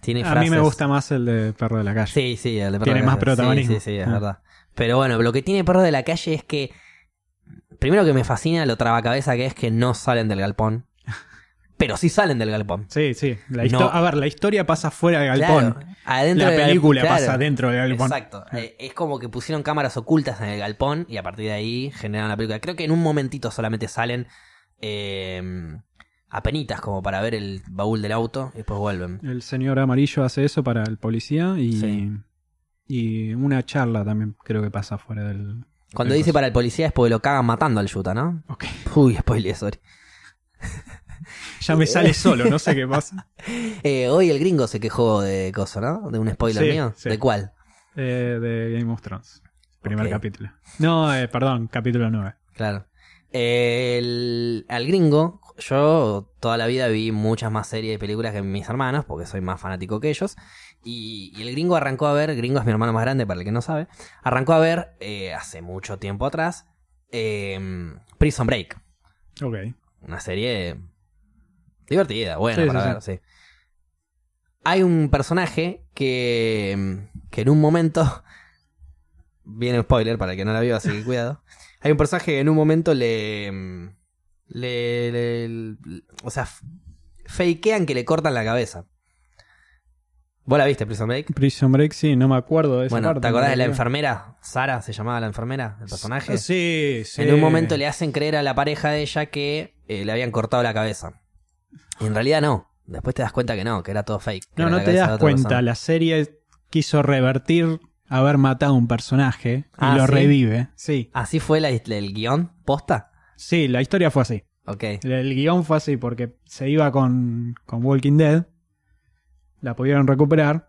Tiene a mí me frases- gusta más el de Perro de la Calle. Sí, sí, el de Perro Tiene de la más Calle. protagonismo. Sí, sí, sí, es Ah. verdad. Pero bueno, lo que tiene Perro de la Calle es que. Primero que me fascina lo trabacabeza que es que no salen del galpón. Pero sí salen del galpón. Sí, sí. La No. histo- A ver, la historia pasa fuera del galpón. Claro, adentro la del película claro. pasa dentro del galpón. Exacto. Eh, es como que pusieron cámaras ocultas en el galpón y a partir de ahí generaron la película. Creo que en un momentito solamente salen eh, apenitas como para ver el baúl del auto y después vuelven. El señor amarillo hace eso para el policía y, Sí. y una charla también creo que pasa fuera del... Cuando dice para el policía es porque lo cagan matando al Yuta, ¿no? Ok. Uy, spoiler, sorry. *laughs* Ya me sale solo, no sé qué pasa. *laughs* Eh, hoy el gringo se quejó de cosa, ¿no? De un spoiler Sí, mío. sí. ¿De cuál? Eh, de Game of Thrones. Primer capítulo. No, eh, perdón, capítulo 9. Claro. Eh, el- al gringo, yo toda la vida vi muchas más series y películas que mis hermanos, porque soy más fanático que ellos. Y, y el gringo arrancó a ver, gringo es mi hermano más grande, para el que no sabe, arrancó a ver eh, hace mucho tiempo atrás eh, Prison Break. Ok. Una serie divertida, buena Sí, para sí, ver, sí. Hay un personaje que, que en un momento. *laughs* Viene un spoiler para el que no la vio, así que cuidado. Hay un personaje que en un momento le. Le. le- o sea, fakean que le cortan la cabeza. ¿Vos la viste, Prison Break? Prison Break, sí, no me acuerdo de esa Bueno, parte. ¿te acordás de la enfermera? Sara se llamaba la enfermera, el personaje. Sí, sí. En un momento le hacen creer a la pareja de ella que eh, le habían cortado la cabeza. Y en realidad no. Después te das cuenta que no, que era todo fake. No, no te das cuenta. persona. La serie quiso revertir haber matado a un personaje y Ah, lo ¿sí? revive. Sí. ¿Así fue la- el guion? ¿Posta? Sí, la historia fue así. Ok. El, el guion fue así porque se iba con, con Walking Dead, la pudieron recuperar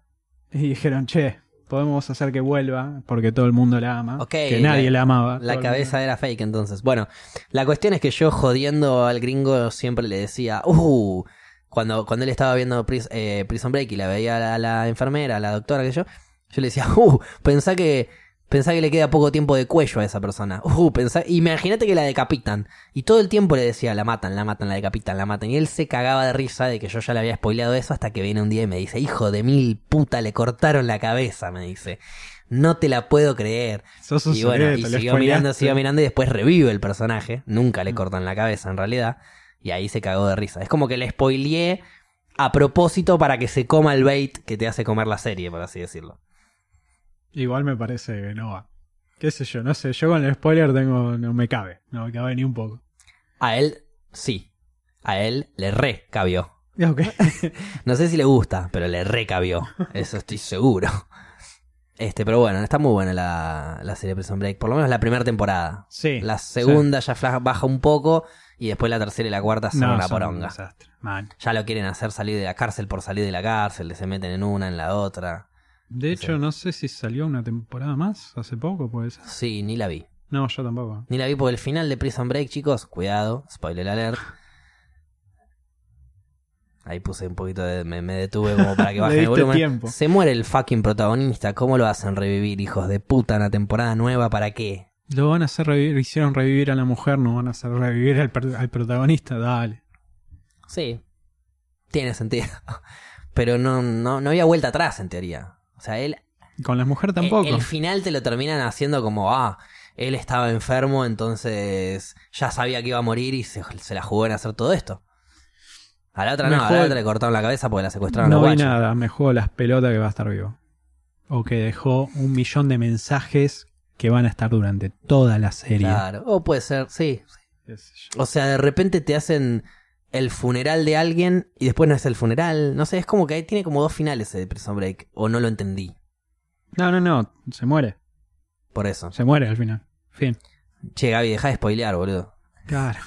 y dijeron, che, podemos hacer que vuelva porque todo el mundo la ama. Que nadie la- la, amaba. La cabeza era fake entonces. Bueno, la cuestión es que yo jodiendo al gringo siempre le decía, uh, cuando, cuando él estaba viendo Pris- eh, Prison Break y la veía a la, a la enfermera, a la doctora que yo, yo le decía, uh, pensá que, pensá que le queda poco tiempo de cuello a esa persona. *laughs* Uh, pensá, imagínate que la decapitan. Y todo el tiempo le decía, la matan, la matan, la decapitan, la matan. Y él se cagaba de risa de que yo ya le había spoileado eso hasta que viene un día y me dice, hijo de mil puta, le cortaron la cabeza, me dice. No te la puedo creer. Sos Y bueno, y siguió mirando, siguió mirando y después revive el personaje. Nunca Mm. le cortan la cabeza en realidad. Y ahí se cagó de risa. Es como que le spoileé a propósito para que se coma el bait que te hace comer la serie, por así decirlo. Igual me parece que no va. Qué sé yo, no sé. Yo con el spoiler tengo. No me cabe. No me cabe ni un poco. A él, sí. A él le re cabió. Ok. *laughs* No sé si le gusta, pero le recabió. Eso estoy seguro. Este, pero bueno, está muy buena la, la serie Prison Break. Por lo menos la primera temporada. Sí. La segunda ya baja un poco. Y después la tercera y la cuarta son No, una son un poronga. desastre. Man. Ya lo quieren hacer salir de la cárcel por salir de la cárcel. Se meten en una, en la otra. De hecho, no sé si salió una temporada más hace poco, puede ser. Sí, ni la vi. No, yo tampoco. Ni la vi porque el final de Prison Break, chicos, cuidado, spoiler alert. Ahí puse un poquito de. Me, me detuve como para que *laughs* baje el volumen. tiempo. Se muere el fucking protagonista. ¿Cómo lo hacen revivir, hijos de puta? Una temporada nueva, ¿para qué? Lo van a hacer revivir, hicieron revivir a la mujer, no van a hacer revivir al protagonista, dale. Sí, tiene sentido. *laughs* Pero no, no, no había vuelta atrás, en teoría. O sea, él. Con la mujer tampoco. El, el final te lo terminan haciendo como, ah, él estaba enfermo, entonces ya sabía que iba a morir y se, se la jugó en hacer todo esto. A la otra no, a la otra le cortaron la cabeza porque la secuestraron no vi nada, me juego las pelotas que va a estar vivo. O que dejó un millón de mensajes que van a estar durante toda la serie. Claro, o puede ser, sí. O sea, de repente te hacen el funeral de alguien y después no es el funeral. No sé, es como que tiene como dos finales de Prison Break. O no lo entendí. No, no, no, se muere. Por eso. Se muere al final. Fin. Che, Gaby, deja de spoilear, boludo. Claro.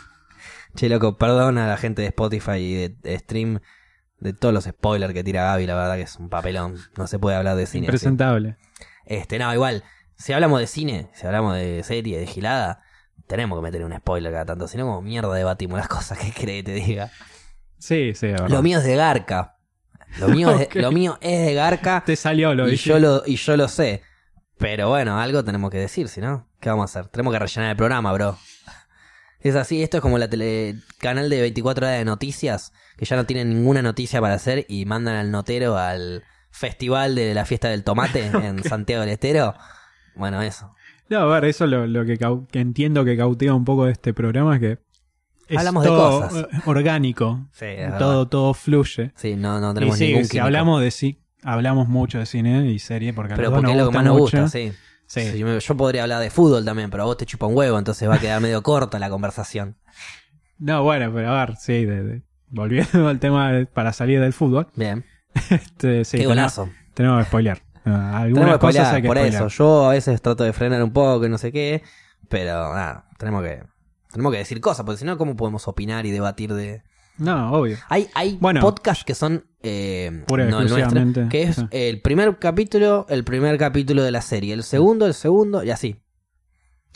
Che, loco, perdón a la gente de Spotify y de, de Stream de todos los spoilers que tira Gaby. La verdad que es un papelón. No se puede hablar de cine. así. Impresentable. Este, no, igual. Si hablamos de cine, si hablamos de serie, de gilada, tenemos que meter un spoiler cada tanto. Si no, como mierda debatimos las cosas. ¿Qué crees que te diga? Sí, sí, de verdad. Lo mío es de Garca. Lo mío, es, de, lo mío es de Garca Te salió, lo y dije. yo lo, y yo lo sé. Pero bueno, algo tenemos que decir, si no, ¿qué vamos a hacer? Tenemos que rellenar el programa, bro. Es así, esto es como la tele, canal de 24 horas de noticias, que ya no tienen ninguna noticia para hacer y mandan al notero al festival de la fiesta del tomate en *laughs* Santiago del Estero. Bueno, eso. No, a ver, eso lo, lo que, entiendo que cautiva un poco de este programa es que es Hablamos de cosas. eh, orgánico. Sí, todo, todo fluye. Sí, no, no Y tenemos sí, ningún si hablamos de sí, hablamos mucho de cine y serie porque a Pero porque es lo que más nos gusta, sí. Sí. Yo, podría hablar de fútbol también, pero a vos te chupa un huevo, entonces va a quedar medio corta la conversación. *laughs* No, bueno, pero a ver, sí, de- de- volviendo al tema de- para salir del fútbol, Bien, *laughs* este, sí, qué tenemos, golazo. tenemos que spoilear. Ah, Algunas Tenemos que cosas hay que por spoilear. eso. Yo a veces trato de frenar un poco y no sé qué, pero nada, tenemos que tenemos que decir cosas, porque si no, ¿cómo podemos opinar y debatir de...? No, obvio. Hay, hay Bueno. podcasts que son... Eh, Pura no exclusivamente, que es sí. el primer capítulo, el primer capítulo de la serie, el segundo, el segundo, y así.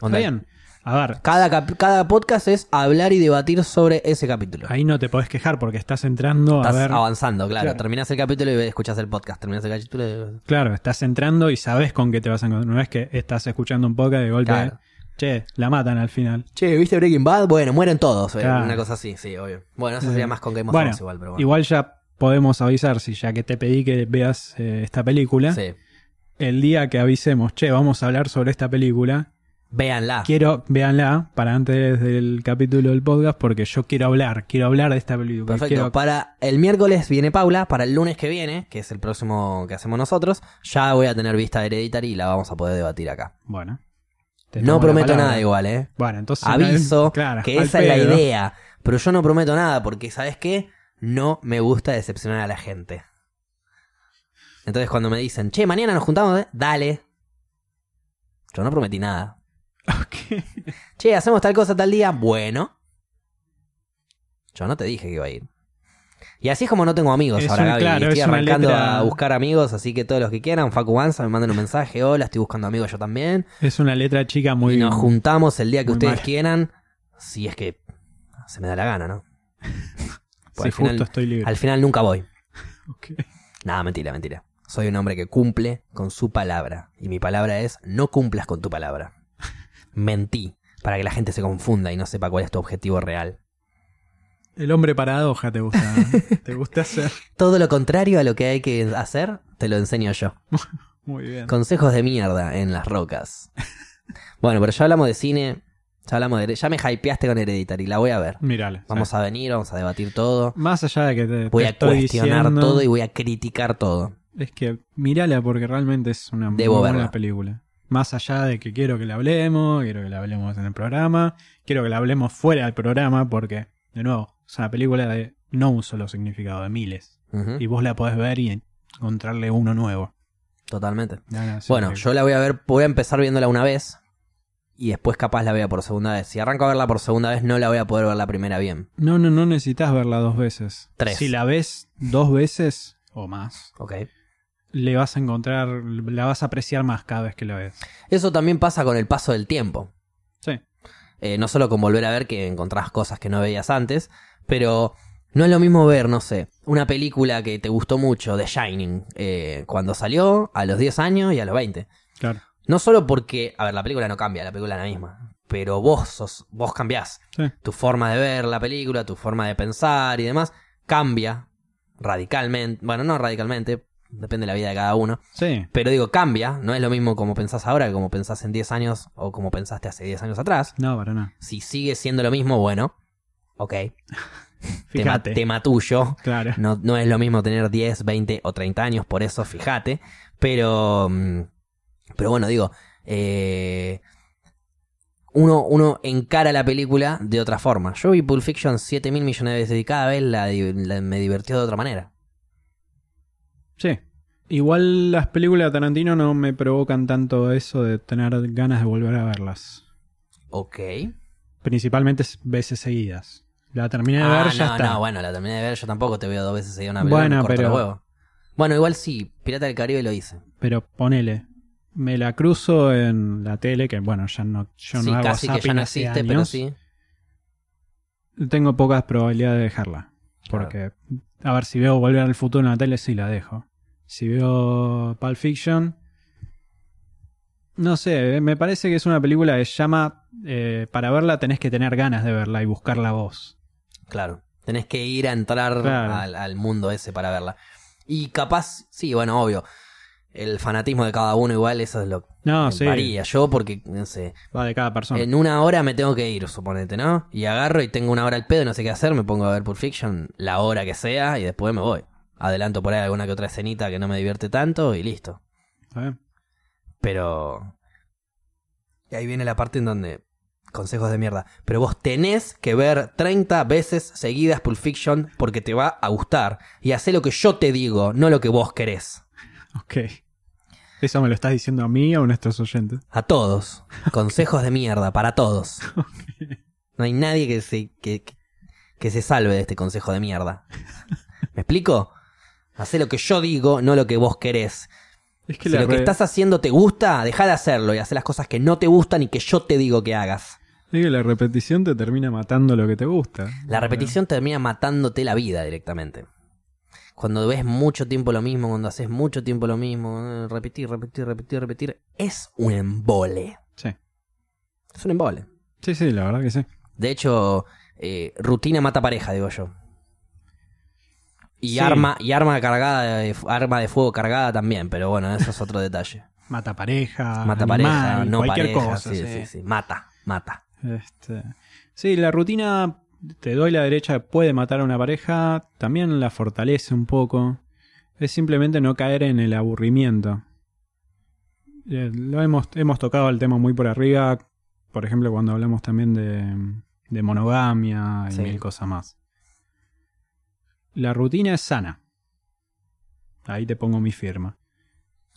Está bien. A ver, Cada, cada podcast es hablar y debatir sobre ese capítulo. ahí no te podés quejar porque estás entrando Estás a ver. avanzando, claro. Claro. Terminás el capítulo y escuchás el podcast. Terminás el capítulo y... Claro, estás entrando y sabes con qué te vas a encontrar. No es que estás escuchando un podcast de golpe, Claro. che, la matan al final. Che, ¿viste Breaking Bad? Bueno, mueren todos. eh, Claro. Una cosa así, sí, obvio. Bueno, eso sería más con Game of bueno, Thrones igual, pero bueno. Igual ya podemos avisar, si ya que te pedí que veas eh, esta película, Sí. el día que avisemos, che, vamos a hablar sobre esta película, Véanla. quiero, véanla para antes del capítulo del podcast, porque yo quiero hablar, quiero hablar de esta película. Perfecto. Quiero- Para el miércoles viene Paula. Para el lunes que viene, que es el próximo que hacemos nosotros, ya voy a tener vista Hereditary y la vamos a poder debatir acá. Bueno. No prometo nada igual, ¿eh? Bueno, entonces... Aviso claro, que esa es la idea. Pero yo no prometo nada porque, ¿sabes qué? No me gusta decepcionar a la gente. Entonces cuando me dicen, che, mañana nos juntamos, ¿eh? dale. Yo no prometí nada. Ok. Che, hacemos tal cosa tal día, bueno. Yo no te dije que iba a ir. Y así es como no tengo amigos Es ahora, un- Gaby. claro, estoy es arrancando letra- a buscar amigos, así que todos los que quieran, Facu Banza, me manden un mensaje, hola, estoy buscando amigos yo también. Es una letra chica muy... y nos juntamos el día que ustedes mal. quieran, si es que se me da la gana, ¿no? *laughs* Pues Sí, al, final, justo estoy libre. al final nunca voy. Ok. Nada, mentira, mentira. Soy un hombre que cumple con su palabra. Y mi palabra es, no cumplas con tu palabra. Mentí, para que la gente se confunda y no sepa cuál es tu objetivo real. El hombre paradoja te gusta, *laughs* te gusta hacer. Todo lo contrario a lo que hay que hacer, te lo enseño yo. *laughs* Muy bien. Consejos de mierda en las rocas. Bueno, pero ya hablamos de cine, ya hablamos de... Ya me hypeaste con Hereditary, la voy a ver. Mírale. Vamos a venir, vamos a debatir todo. Más allá de que te, Voy te a estoy cuestionar diciendo, todo y voy a criticar todo. Es que mírala porque realmente es una muy buena película. Más allá de que quiero que la hablemos, quiero que la hablemos en el programa, quiero que la hablemos fuera del programa porque, de nuevo, es una película de no un solo significado, de miles. Y vos la podés ver y encontrarle uno nuevo. Totalmente. No, no, sí, Bueno, yo la voy a ver, voy a empezar viéndola una vez y después capaz la vea por segunda vez. Si arranco a verla por segunda vez, no la voy a poder ver la primera bien. No, no, no necesitas verla dos veces. Tres. Si la ves dos veces o más, Ok. Le vas a encontrar, la vas a apreciar más cada vez que la ves. Eso también pasa con el paso del tiempo. Sí. Eh, no solo con volver a ver que encontrás cosas que no veías antes, pero no es lo mismo ver, no sé, una película que te gustó mucho, The Shining, eh, cuando salió a los 10 años y a los 20. Claro. No solo porque, a ver, la película no cambia, la película es la misma, pero vos sos, vos cambiás. Sí. Tu forma de ver la película, tu forma de pensar y demás, cambia radicalmente. Bueno, no radicalmente, depende de la vida de cada uno. Sí. Pero digo, cambia, no es lo mismo como pensás ahora que como pensás en 10 años o como pensaste hace 10 años atrás. No, para nada. Si sigue siendo lo mismo, bueno, ok. *laughs* Tema, tema tuyo. Claro. No, no es lo mismo tener 10, 20 o 30 años, por eso fíjate. Pero, mm, pero bueno, digo, eh, uno, uno encara la película de otra forma. Yo vi Pulp Fiction 7 mil millones de veces y cada vez la- me divirtió de otra manera. Sí. Igual las películas de Tarantino no me provocan tanto eso de tener ganas de volver a verlas. Ok. Principalmente veces seguidas. La terminé de Ah, ver, ya no, está. no, bueno, la terminé de ver. Yo tampoco te veo dos veces seguida una Bueno, película. me corto pero- los huevos. Bueno, igual sí, Pirata del Caribe lo hice. Pero ponele. Me la cruzo en la tele, que bueno, ya no, yo sí, no hago casi que ya no hace existe, pero años. sí. Tengo pocas probabilidades de dejarla. Porque, a ver, si veo Volver al Futuro en la tele, sí la dejo. Si veo Pulp Fiction, no sé, eh, me parece que es una película que llama, eh, para verla tenés que tener ganas de verla y buscarla vos. Claro. Tenés que ir a entrar Claro. al, al mundo ese para verla. Y capaz, sí, bueno, obvio. El fanatismo de cada uno igual, eso es lo que No, sí, varía. Yo porque, no sé, va de cada persona. en una hora me tengo que ir, suponete, ¿no? Y agarro y tengo una hora al pedo y no sé qué hacer, me pongo a ver Pulp Fiction la hora que sea y después me voy. Adelanto por ahí alguna que otra escenita que no me divierte tanto y listo. Pero... Y ahí viene la parte en donde... Consejos de mierda. Pero vos tenés que ver 30 veces seguidas Pulp Fiction porque te va a gustar. Y hacer lo que yo te digo, no lo que vos querés. Ok. ¿Eso me lo estás diciendo a mí o a nuestros oyentes? A todos. Consejos de mierda, para todos. *laughs* No hay nadie que se, que se salve de este consejo de mierda. ¿Me explico? Hacé lo que yo digo, no lo que vos querés. Es que Si lo que estás haciendo te gusta, deja de hacerlo y haz las cosas que no te gustan y que yo te digo que hagas. es que la repetición te termina matando lo que te gusta. La repetición termina matándote la vida directamente. Cuando ves mucho tiempo lo mismo, cuando haces mucho tiempo lo mismo, eh, repetir, repetir, repetir, repetir, es un embole. Sí. Es un embole. Sí, sí, la verdad que sí. De hecho, eh, rutina mata pareja, digo yo. Y Sí. arma, y arma cargada, de- arma de fuego cargada también, pero bueno, eso es otro detalle. *laughs* Mata pareja, Mata animal, pareja, no cualquier pareja, cosa. sí, sí. sí. Mata, mata. Este, sí, la rutina, te doy la derecha, puede matar a una pareja, también la fortalece un poco. Es simplemente no caer en el aburrimiento. Eh, Lo hemos, hemos tocado el tema muy por arriba, por ejemplo, cuando hablamos también de, de monogamia y Sí. mil cosas más. La rutina es sana. Ahí te pongo mi firma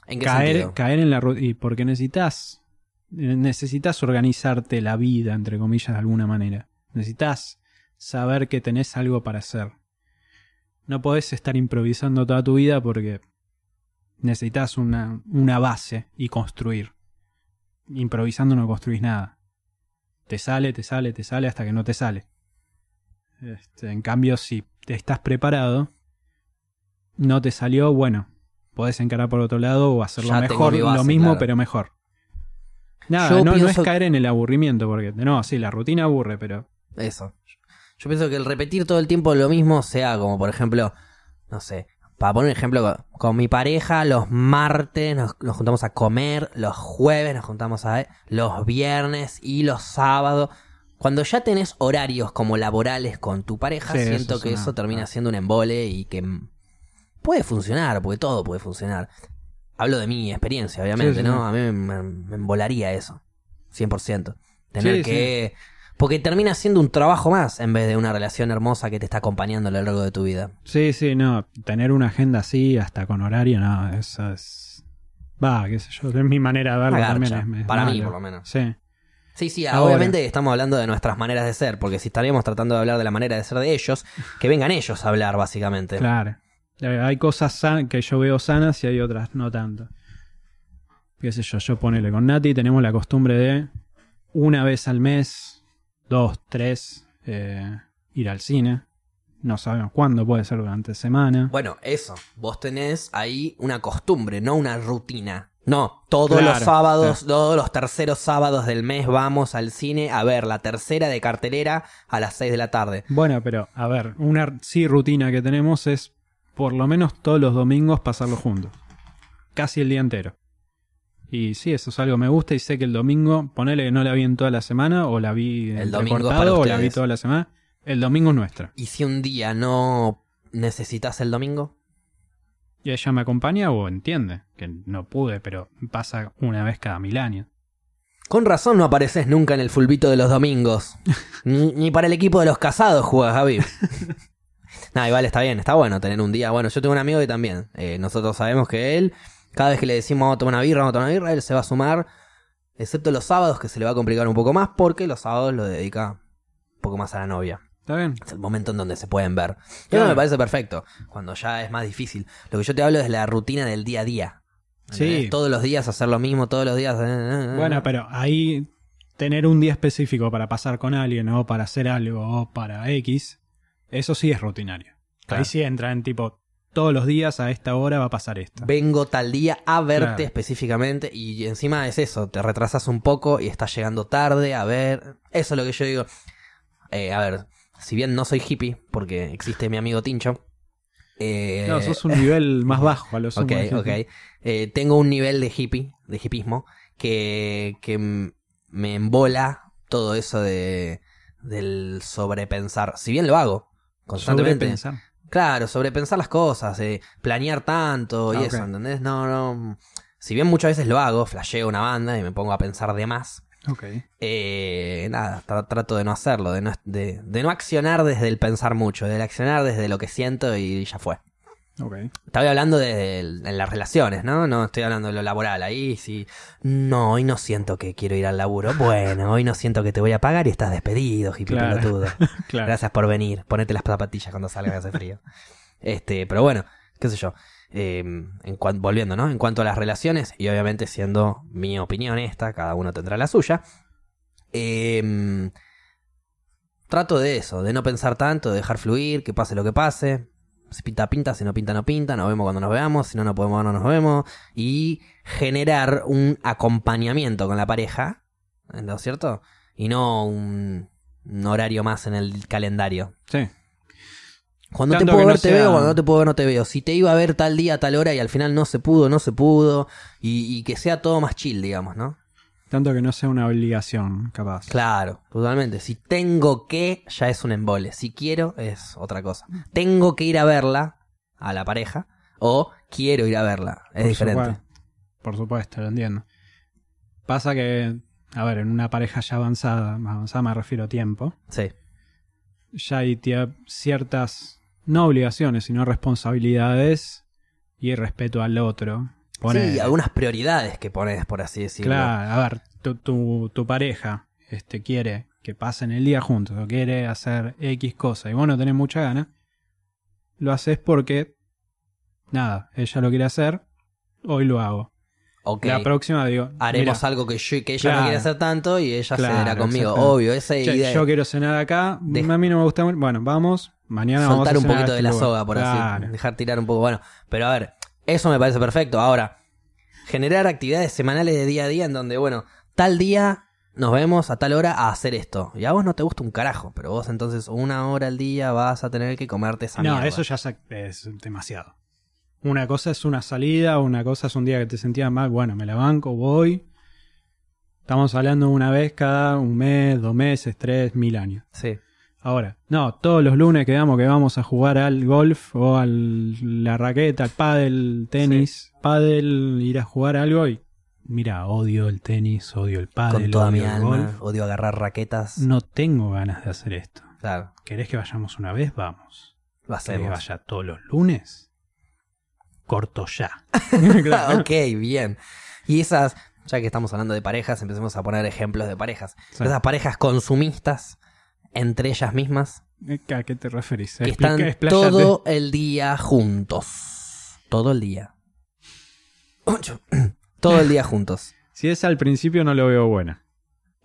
¿En qué caer, sentido? caer en la rutina. Y porque necesitas. Necesitas organizarte la vida, entre comillas, de alguna manera. Necesitas saber que tenés algo para hacer. No podés estar improvisando toda tu vida porque necesitas una, una base y construir. Improvisando no construís nada. Te sale, te sale, te sale hasta que no te sale. Este, en cambio, si te estás preparado, no te salió, bueno, podés encarar por otro lado o hacerlo Ya mejor, base, lo mismo claro. pero mejor. Nada, no, no es caer en el aburrimiento, porque no, sí, la rutina aburre, pero Eso. Yo pienso que el repetir todo el tiempo lo mismo sea como, por ejemplo, no sé, para poner un ejemplo, con, con mi pareja los martes nos, nos juntamos a comer, los jueves nos juntamos a... los viernes y los sábados. Cuando ya tenés horarios como laborales con tu pareja, Sí, siento que una- eso termina siendo un embole y que puede funcionar, porque todo puede funcionar. Hablo de mi experiencia, obviamente, Sí, ¿no? A mí me, me embolaría eso, 100%. Tener que Porque termina siendo un trabajo más en vez de una relación hermosa que te está acompañando a lo largo de tu vida. Sí, sí, no. Tener una agenda así, hasta con horario, no. Eso es. Va, qué sé yo. Es mi manera de verlo también. Es, es para mí, por lo menos. Sí. Sí, sí, Ahora. obviamente estamos hablando de nuestras maneras de ser, porque si estaríamos tratando de hablar de la manera de ser de ellos, que vengan ellos a hablar, básicamente. Claro. Eh, Hay cosas san- que yo veo sanas y hay otras no tanto. Qué sé yo, yo ponele con Nati, tenemos la costumbre de una vez al mes, dos, tres, eh, ir al cine. No sabemos cuándo, puede ser durante semana. Bueno, eso, vos tenés ahí una costumbre, no una rutina. No, todos Claro, los sábados, todos los terceros sábados del mes vamos al cine a ver la tercera de cartelera a las 6 de la tarde. Bueno, pero a ver, una sí rutina que tenemos es por lo menos todos los domingos pasarlo juntos. Casi el día entero. Y sí, eso es algo que me gusta y sé que el domingo, ponele que no la vi en toda la semana o la vi El domingo para o la vi toda la semana. El domingo es nuestra. ¿Y si un día no necesitas el domingo? Y ella me acompaña o entiende que no pude, pero pasa una vez cada mil años. Con razón no apareces nunca en el fulbito de los domingos. *laughs* ni, ni para el equipo de los casados juegas, Javi. *laughs* Nada, igual está bien, está bueno tener un día. Bueno, yo tengo un amigo que también. eh, nosotros sabemos que él, cada vez que le decimos vamos a tomar una birra, vamos a tomar una birra, él se va a sumar. Excepto los sábados, que se le va a complicar un poco más, porque los sábados lo dedica un poco más a la novia. ¿Está bien? Es el momento en donde se pueden ver. Y eso me parece perfecto. Cuando ya es más difícil. Lo que yo te hablo es la rutina del día a día. Sí. Todos los días hacer lo mismo, todos los días. eh, eh, eh. Bueno, pero ahí tener un día específico para pasar con alguien o para hacer algo o para X, eso sí es rutinario. Claro. Ahí sí entra en tipo, todos los días a esta hora va a pasar esto. Vengo tal día a verte Claro. específicamente y encima es eso, te retrasas un poco y estás llegando tarde a ver. Eso es lo que yo digo. Eh, a ver, si bien no soy hippie, porque existe mi amigo Tincho. eh, No, sos un nivel más bajo a los Ok, ok. Eh, tengo un nivel de hippie, de hippismo, que, que me embola todo eso de del sobrepensar. Si bien lo hago constantemente. Sobrepensar. Claro, sobrepensar las cosas, eh, planear tanto y Ah, eso, ¿entendés? No, no. Si bien muchas veces lo hago, flasheo una banda y me pongo a pensar de más. Ok. eh, nada, tra- trato de no hacerlo, de no, de, de no accionar desde el pensar mucho, de accionar desde lo que siento y ya fue. Ok. Estaba hablando de, las relaciones, ¿no? No estoy hablando de lo laboral. Ahí sí. No, hoy no siento que quiero ir al laburo. Bueno, hoy no siento que te voy a pagar y estás despedido, hippie Claro. pelotudo. *laughs* Claro. Gracias por venir. Ponete las zapatillas cuando salga que hace frío. Este, pero bueno, qué sé yo. Eh, en volviendo, ¿no? En cuanto a las relaciones, y obviamente siendo mi opinión esta, cada uno tendrá la suya. eh, trato de eso, de no pensar tanto, de dejar fluir, que pase lo que pase. Si pinta, pinta, si no pinta, no pinta, nos vemos cuando nos veamos, si no, no podemos, no nos vemos. Y generar un acompañamiento con la pareja, ¿no es cierto? Y no un, un horario más en el calendario. Sí. Cuando Tanto te puedo que no ver, te sea- veo, cuando no te puedo ver, no te veo. Si te iba a ver tal día, tal hora y al final no se pudo, no se pudo. Y, y que sea todo más chill, digamos, ¿no? Tanto que no sea una obligación, capaz. Claro, totalmente. Si tengo que, ya es un embole. Si quiero, es otra cosa. Tengo que ir a verla, a la pareja, o quiero ir a verla. Es Por diferente. supuesto. Por supuesto, lo entiendo. Pasa que, a ver, en una pareja ya avanzada, más avanzada me refiero a tiempo, Sí, ya hay ciertas, no obligaciones, sino responsabilidades y respeto al otro. Sí, algunas prioridades que pones, por así decirlo. Claro, a ver, tu, tu, tu pareja este, quiere que pasen el día juntos o quiere hacer X cosa y vos no tenés mucha gana, lo haces porque, nada, ella lo quiere hacer, hoy lo hago. Ok. La próxima digo, Haremos mira, algo que, yo, que ella Claro. no quiere hacer tanto y ella Claro, cederá conmigo. Obvio, esa che, idea. yo quiero cenar acá, a mí no me gusta mucho, bueno, vamos, mañana vamos soltar a un poquito este de la lugar. soga, por Claro. así dejar tirar un poco. Bueno, pero a ver, eso me parece perfecto. Ahora, generar actividades semanales de día a día en donde, bueno, tal día nos vemos a tal hora a hacer esto. Y a vos no te gusta un carajo, pero vos entonces una hora al día vas a tener que comerte esa No, mierda. eso ya es demasiado. Una cosa es una salida, una cosa es un día que te sentías mal, bueno, me la banco, voy. Estamos hablando una vez cada un mes, dos meses, tres, mil años. Sí. Ahora, no, todos los lunes quedamos que vamos a jugar al golf o a la raqueta, al pádel, tenis, pádel, ir a jugar algo y mira, odio el tenis, odio el pádel, Con toda mi odio el alma, golf. odio agarrar raquetas. No tengo ganas de hacer esto. Claro, ¿Querés que vayamos una vez? Vamos. lo ¿Querés que hacemos. vaya todos los lunes? Corto ya. *laughs* Ah, ok, bien. Y esas, ya que estamos hablando de parejas, empecemos a poner ejemplos de parejas. Sí. Esas parejas consumistas entre ellas mismas ¿A qué te referís? que están expláyate. todo el día juntos. Todo el día. Ocho. *clears throat* todo el día juntos. Si es al principio no lo veo buena.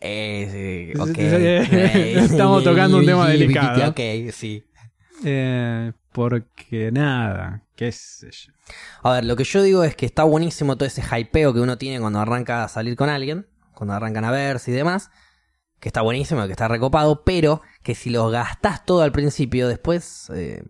Eh, sí, ok. Sí, sí, *laughs* Estamos tocando un *laughs* tema delicado. Ok, sí. Eh, porque nada, qué sé yo. A ver, lo que yo digo es que está buenísimo todo ese hypeo que uno tiene cuando arranca a salir con alguien, cuando arrancan a verse y demás, que está buenísimo, que está recopado, pero que si lo gastás todo al principio, después... eh,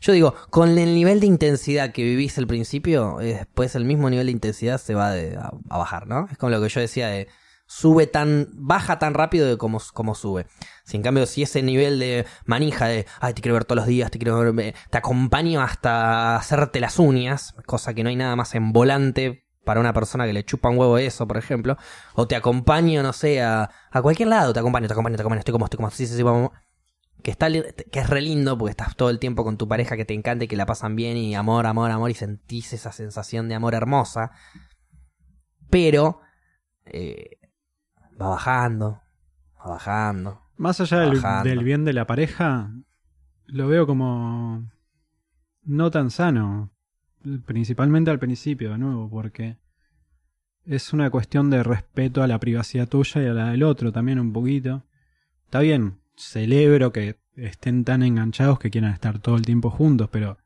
yo digo, con el nivel de intensidad que vivís al principio, eh, después el mismo nivel de intensidad se va a, a bajar, ¿no? Es como lo que yo decía de... Sube tan, baja tan rápido de como, como sube. Si en cambio, si ese nivel de manija de, ay, te quiero ver todos los días, te quiero ver, te acompaño hasta hacerte las uñas, cosa que no hay nada más en volante para una persona que le chupa un huevo eso, por ejemplo, o te acompaño, no sé, a, a cualquier lado, te acompaño, te acompaño, te acompaño, estoy como, estoy como, sí, sí, sí, vamos. Que, está, que es re lindo porque estás todo el tiempo con tu pareja que te encanta y que la pasan bien y amor, amor, amor y sentís esa sensación de amor hermosa. Pero eh, va bajando, va bajando. Más allá del, bien de la pareja, lo veo como no tan sano. Principalmente al principio, de nuevo, porque es una cuestión de respeto a la privacidad tuya y a la del otro también un poquito. Está bien, celebro que estén tan enganchados que quieran estar todo el tiempo juntos, pero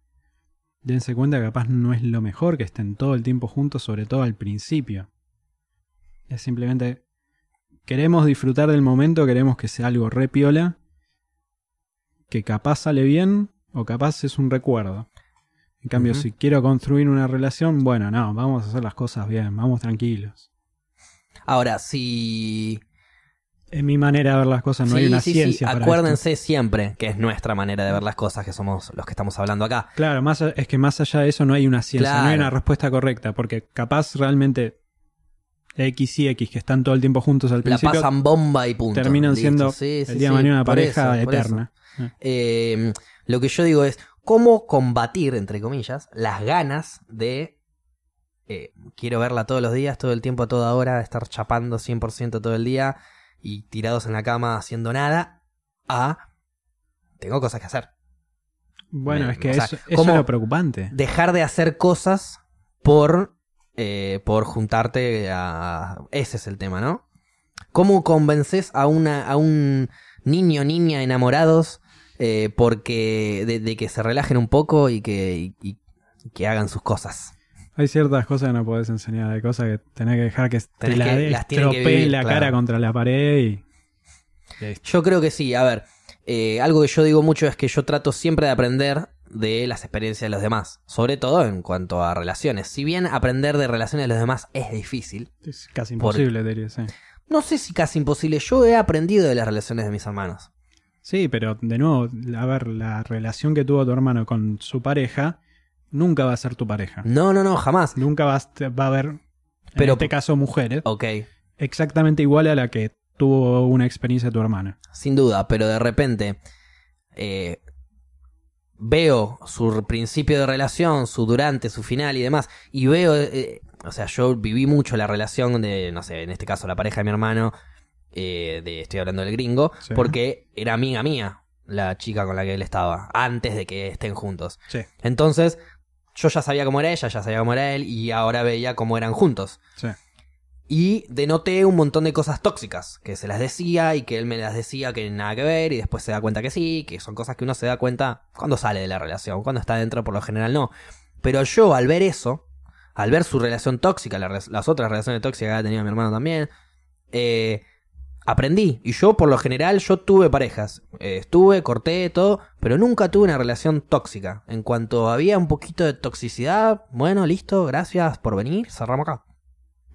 dense cuenta que capaz no es lo mejor que estén todo el tiempo juntos, sobre todo al principio. Es simplemente queremos disfrutar del momento, queremos que sea algo re piola, que capaz sale bien o capaz es un recuerdo. En cambio, si quiero construir una relación, bueno, no, vamos a hacer las cosas bien, vamos tranquilos. Ahora, si En mi manera de ver las cosas no hay Sí, una sí, sí. ciencia para Acuérdense siempre que es nuestra manera de ver las cosas, que somos los que estamos hablando acá. Claro, más, es que más allá de eso no hay una ciencia, no hay una respuesta correcta, porque capaz realmente X y X que están todo el tiempo juntos al La principio pasan bomba y punto. terminan Listo. siendo Sí, sí, el día de mañana una pareja eso, eterna. Eh, lo que yo digo es cómo combatir, entre comillas, las ganas de eh, quiero verla todos los días, todo el tiempo, a toda hora, estar chapando 100% todo el día y tirados en la cama haciendo nada, a tengo cosas que hacer. Bueno, Me- es que sea, eso, eso ¿cómo- es lo preocupante. Dejar de hacer cosas por, eh, por juntarte a... Ese es el tema, ¿no? ¿Cómo convences a, una, a un niño niña enamorados eh, porque de, de que se relajen un poco y que, y- y que hagan sus cosas? Hay ciertas cosas que no podés enseñar, hay cosas que tenés que dejar que te la que- las vivir, la claro. cara contra la pared y... Yo creo que sí, a ver, eh, algo que yo digo mucho es que yo trato siempre de aprender de las experiencias de los demás, sobre todo en cuanto a relaciones. Si bien aprender de relaciones de los demás es difícil, Es casi imposible, diría, sí. no sé si casi imposible, yo he aprendido de las relaciones de mis hermanos. Sí, pero de nuevo, a ver, la relación que tuvo tu hermano con su pareja nunca va a ser tu pareja. No, no, no, jamás. Nunca va a, va a haber, en Pero- este caso, mujeres, Ok, exactamente igual a la que tuvo una experiencia tu hermano. sin duda, pero de repente eh, veo su principio de relación, su durante, su final y demás, y veo, eh, o sea, yo viví mucho la relación de, no sé, en este caso la pareja de mi hermano, eh, de, estoy hablando del gringo, Sí. porque era amiga mía la chica con la que él estaba, antes de que estén juntos. Sí, Entonces, yo ya sabía cómo era ella, ya sabía cómo era él, y ahora veía cómo eran juntos. sí. Y denoté un montón de cosas tóxicas, que se las decía y que él me las decía que nada que ver y después se da cuenta que sí, que son cosas que uno se da cuenta cuando sale de la relación, cuando está dentro por lo general no. Pero yo al ver eso, al ver su relación tóxica, las otras relaciones tóxicas que había tenido mi hermano también, eh, aprendí. Y yo por lo general yo tuve parejas, Eh, estuve, corté todo, pero nunca tuve una relación tóxica. En cuanto había un poquito de toxicidad, bueno, listo, gracias por venir, cerramos acá.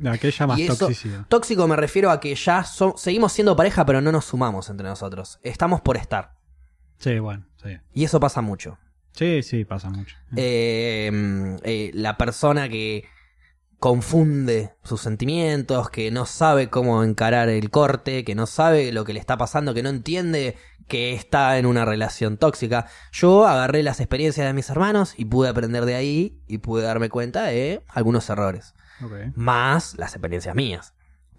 Aquella más toxicidad. Tóxico me refiero a que ya so- seguimos siendo pareja, pero no nos sumamos entre nosotros. Estamos por estar. Sí, bueno, sí. Y eso pasa mucho. Sí, sí, pasa mucho. Eh, eh, la persona que confunde sus sentimientos, que no sabe cómo encarar el corte, que no sabe lo que le está pasando, que no entiende que está en una relación tóxica. Yo agarré las experiencias de mis hermanos y pude aprender de ahí y pude darme cuenta de algunos errores. Más las experiencias mías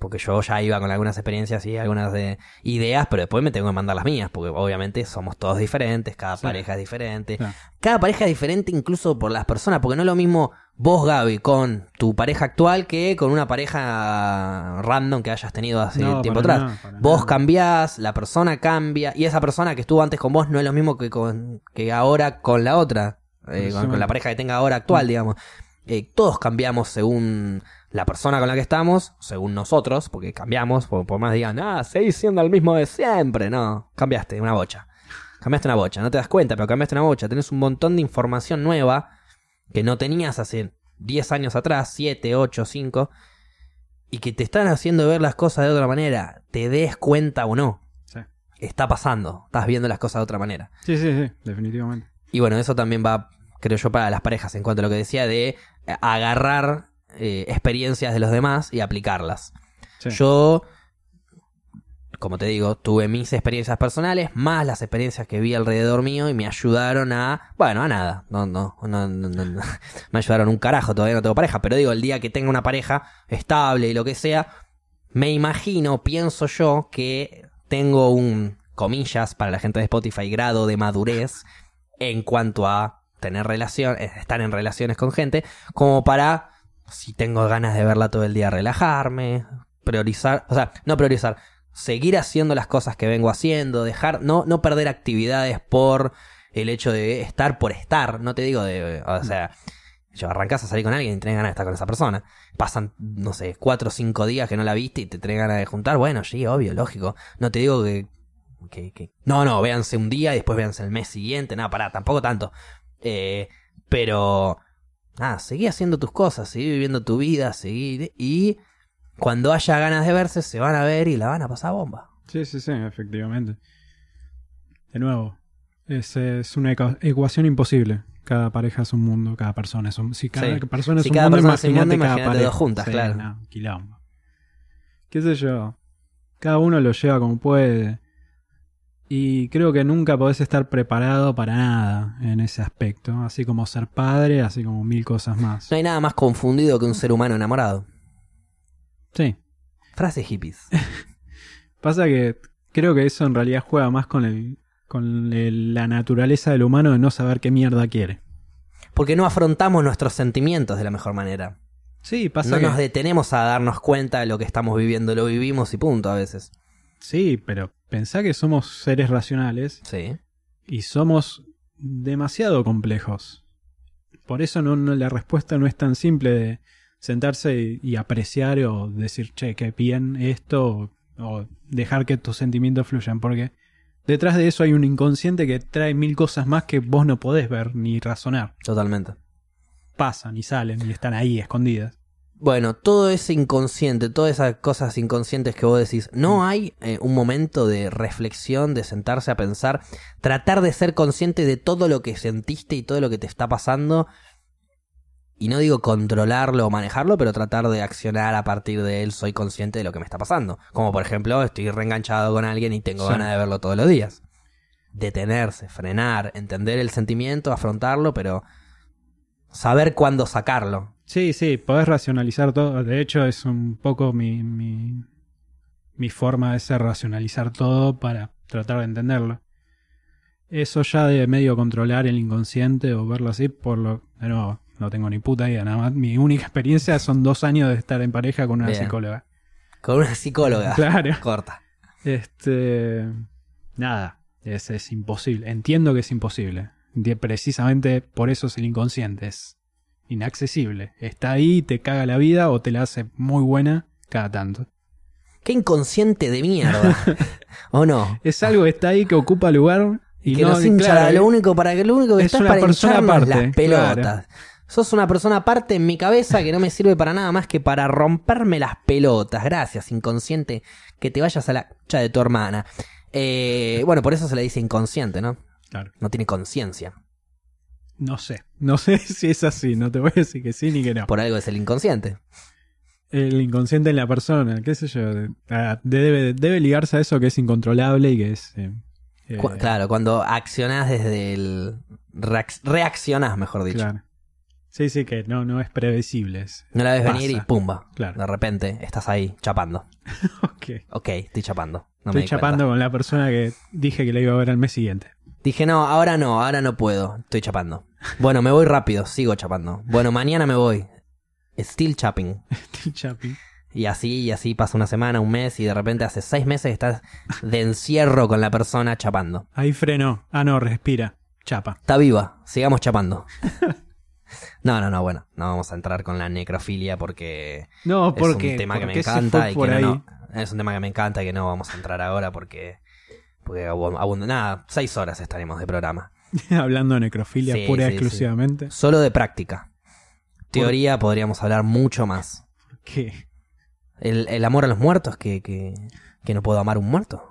porque yo ya iba con algunas experiencias y algunas de ideas, pero después me tengo que mandar las mías, porque obviamente somos todos diferentes, cada pareja es diferente. Cada pareja es diferente incluso por las personas, porque no es lo mismo vos, Gaby, con tu pareja actual que con una pareja random que hayas tenido hace tiempo atrás. vos cambiás, la persona cambia, y esa persona que estuvo antes con vos no es lo mismo que, con, que ahora con la otra, eh, con, la pareja que tenga ahora actual, mm. digamos. Eh, todos cambiamos según la persona con la que estamos, según nosotros, porque cambiamos, por, más digan, ah, seguís siendo el mismo de siempre. No, cambiaste una bocha. Cambiaste una bocha, no te das cuenta, pero cambiaste una bocha. Tenés un montón de información nueva que no tenías hace 10 años atrás, 7, 8, 5, y que te están haciendo ver las cosas de otra manera, te des cuenta o no. Sí. Está pasando, estás viendo las cosas de otra manera. Sí, sí, sí, definitivamente. Y bueno, eso también va, creo yo, para las parejas en cuanto a lo que decía de agarrar eh, experiencias de los demás y aplicarlas. Yo, como te digo, tuve mis experiencias personales más las experiencias que vi alrededor mío y me ayudaron a, bueno, a nada. No, no, no, no, *laughs* me ayudaron un carajo, todavía no tengo pareja, pero digo, el día que tenga una pareja estable y lo que sea, me imagino, pienso yo, que tengo un, comillas, para la gente de Spotify, grado de madurez en cuanto a tener relaciones, estar en relaciones con gente, como para si tengo ganas de verla todo el día, relajarme, priorizar, o sea, no priorizar, seguir haciendo las cosas que vengo haciendo, dejar, no, no perder actividades por el hecho de estar por estar, no te digo de, o sea, yo arrancas a salir con alguien y tenés ganas de estar con esa persona. Pasan, no sé, cuatro o cinco días que no la viste y te tenés ganas de juntar. Bueno, sí, obvio, lógico. No te digo que, que. No, no, véanse un día y después véanse el mes siguiente. Nada, pará, tampoco tanto. Eh, pero nada, seguí haciendo tus cosas, seguí viviendo tu vida, seguí. Y cuando haya ganas de verse, se van a ver y la van a pasar bomba. Sí, sí, sí, efectivamente. De nuevo, es, es una ecuación imposible. Cada pareja es un mundo, cada persona es un. Si cada persona es un mundo, imagínate, cada pareja. dos juntas, claro. quilombo. ¿Qué sé yo? Cada uno lo lleva como puede. Y creo que nunca podés estar preparado para nada en ese aspecto, así como ser padre, así como mil cosas más. No hay nada más confundido que un ser humano enamorado. Sí. Frase hippies. *laughs* Pasa que creo que eso en realidad juega más con el con la naturaleza del humano de no saber qué mierda quiere. Porque no afrontamos nuestros sentimientos de la mejor manera. Sí, pasa No nos detenemos a darnos cuenta de lo que estamos viviendo, lo vivimos y punto a veces. Sí, pero pensá que somos seres racionales. Sí. Y somos demasiado complejos. Por eso no, la respuesta no es tan simple de sentarse y, apreciar o decir, che, qué bien esto, o, dejar que tus sentimientos fluyan, porque detrás de eso hay un inconsciente que trae mil cosas más que vos no podés ver ni razonar. Totalmente. Pasan y salen y están ahí escondidas. Bueno, todo ese inconsciente, todas esas cosas inconscientes que vos decís, ¿no mm. hay eh, un momento de reflexión, de sentarse a pensar, tratar de ser consciente de todo lo que sentiste y todo lo que te está pasando? Y no digo controlarlo o manejarlo, pero tratar de accionar a partir de él, soy consciente de lo que me está pasando. Como por ejemplo, estoy reenganchado con alguien y tengo ganas de verlo todos los días. Detenerse, frenar, entender el sentimiento, afrontarlo, pero saber cuándo sacarlo Sí, sí, podés racionalizar todo. De hecho, es un poco mi, mi, mi forma de ser racionalizar todo para tratar de entenderlo. Eso ya de medio controlar el inconsciente o verlo así, por lo. De nuevo, no tengo ni puta idea. Nada más. Mi única experiencia son dos años de estar en pareja con una psicóloga. Con una psicóloga. *laughs* Claro. Corta. Este. Nada. Es, es imposible. Entiendo que es imposible. Precisamente por eso es el inconsciente. Es inaccesible. Está ahí, te caga la vida o te la hace muy buena cada tanto. Qué inconsciente de mierda. *laughs* ¿O no? Es algo que está ahí que ocupa lugar y que no, nos hincha lo único para que lo único que es una para persona aparte, las pelotas. Sos una persona aparte en mi cabeza que no me sirve para nada más que para romperme las pelotas. Gracias, inconsciente, que te vayas a la cha de tu hermana. Eh, bueno, por eso se le dice inconsciente, ¿no? Claro. No tiene conciencia. No sé. No *laughs* sé si es así. No te voy a decir que sí ni que no. Por algo es el inconsciente. El inconsciente en la persona, qué sé yo. Ah, Debe, debe ligarse a eso que es incontrolable y que es... eh, eh, claro, cuando accionás desde el... reac- reaccionás, mejor dicho. claro. Sí, sí, que no, no es previsible. es- No la ves Pasa. venir y pumba. Claro. De repente estás ahí chapando. *laughs* Ok. Ok, estoy chapando. No Estoy chapando cuenta. con la persona que dije que la iba a ver al mes siguiente. Dije, no, ahora no, ahora no puedo. Estoy chapando. Bueno, me voy rápido, sigo chapando. Bueno, mañana me voy. Still chapping. *laughs* Estoy chapi. Y así, y así pasa una semana, un mes, y de repente hace seis meses estás de encierro con la persona chapando. Ahí frenó. Ah, no, respira. Chapa. Está viva, sigamos chapando. *laughs* No, no, no, bueno, no vamos a entrar con la necrofilia porque No, es porque un tema que me encanta y que no- es un tema que me encanta y que no vamos a entrar ahora porque porque nada, seis horas estaremos de programa. *laughs* Hablando de necrofilia Sí, pura y sí, sí. exclusivamente. Solo de práctica. Teoría podríamos hablar mucho más. ¿Qué? El, el amor a los muertos, que, que, que no puedo amar un muerto.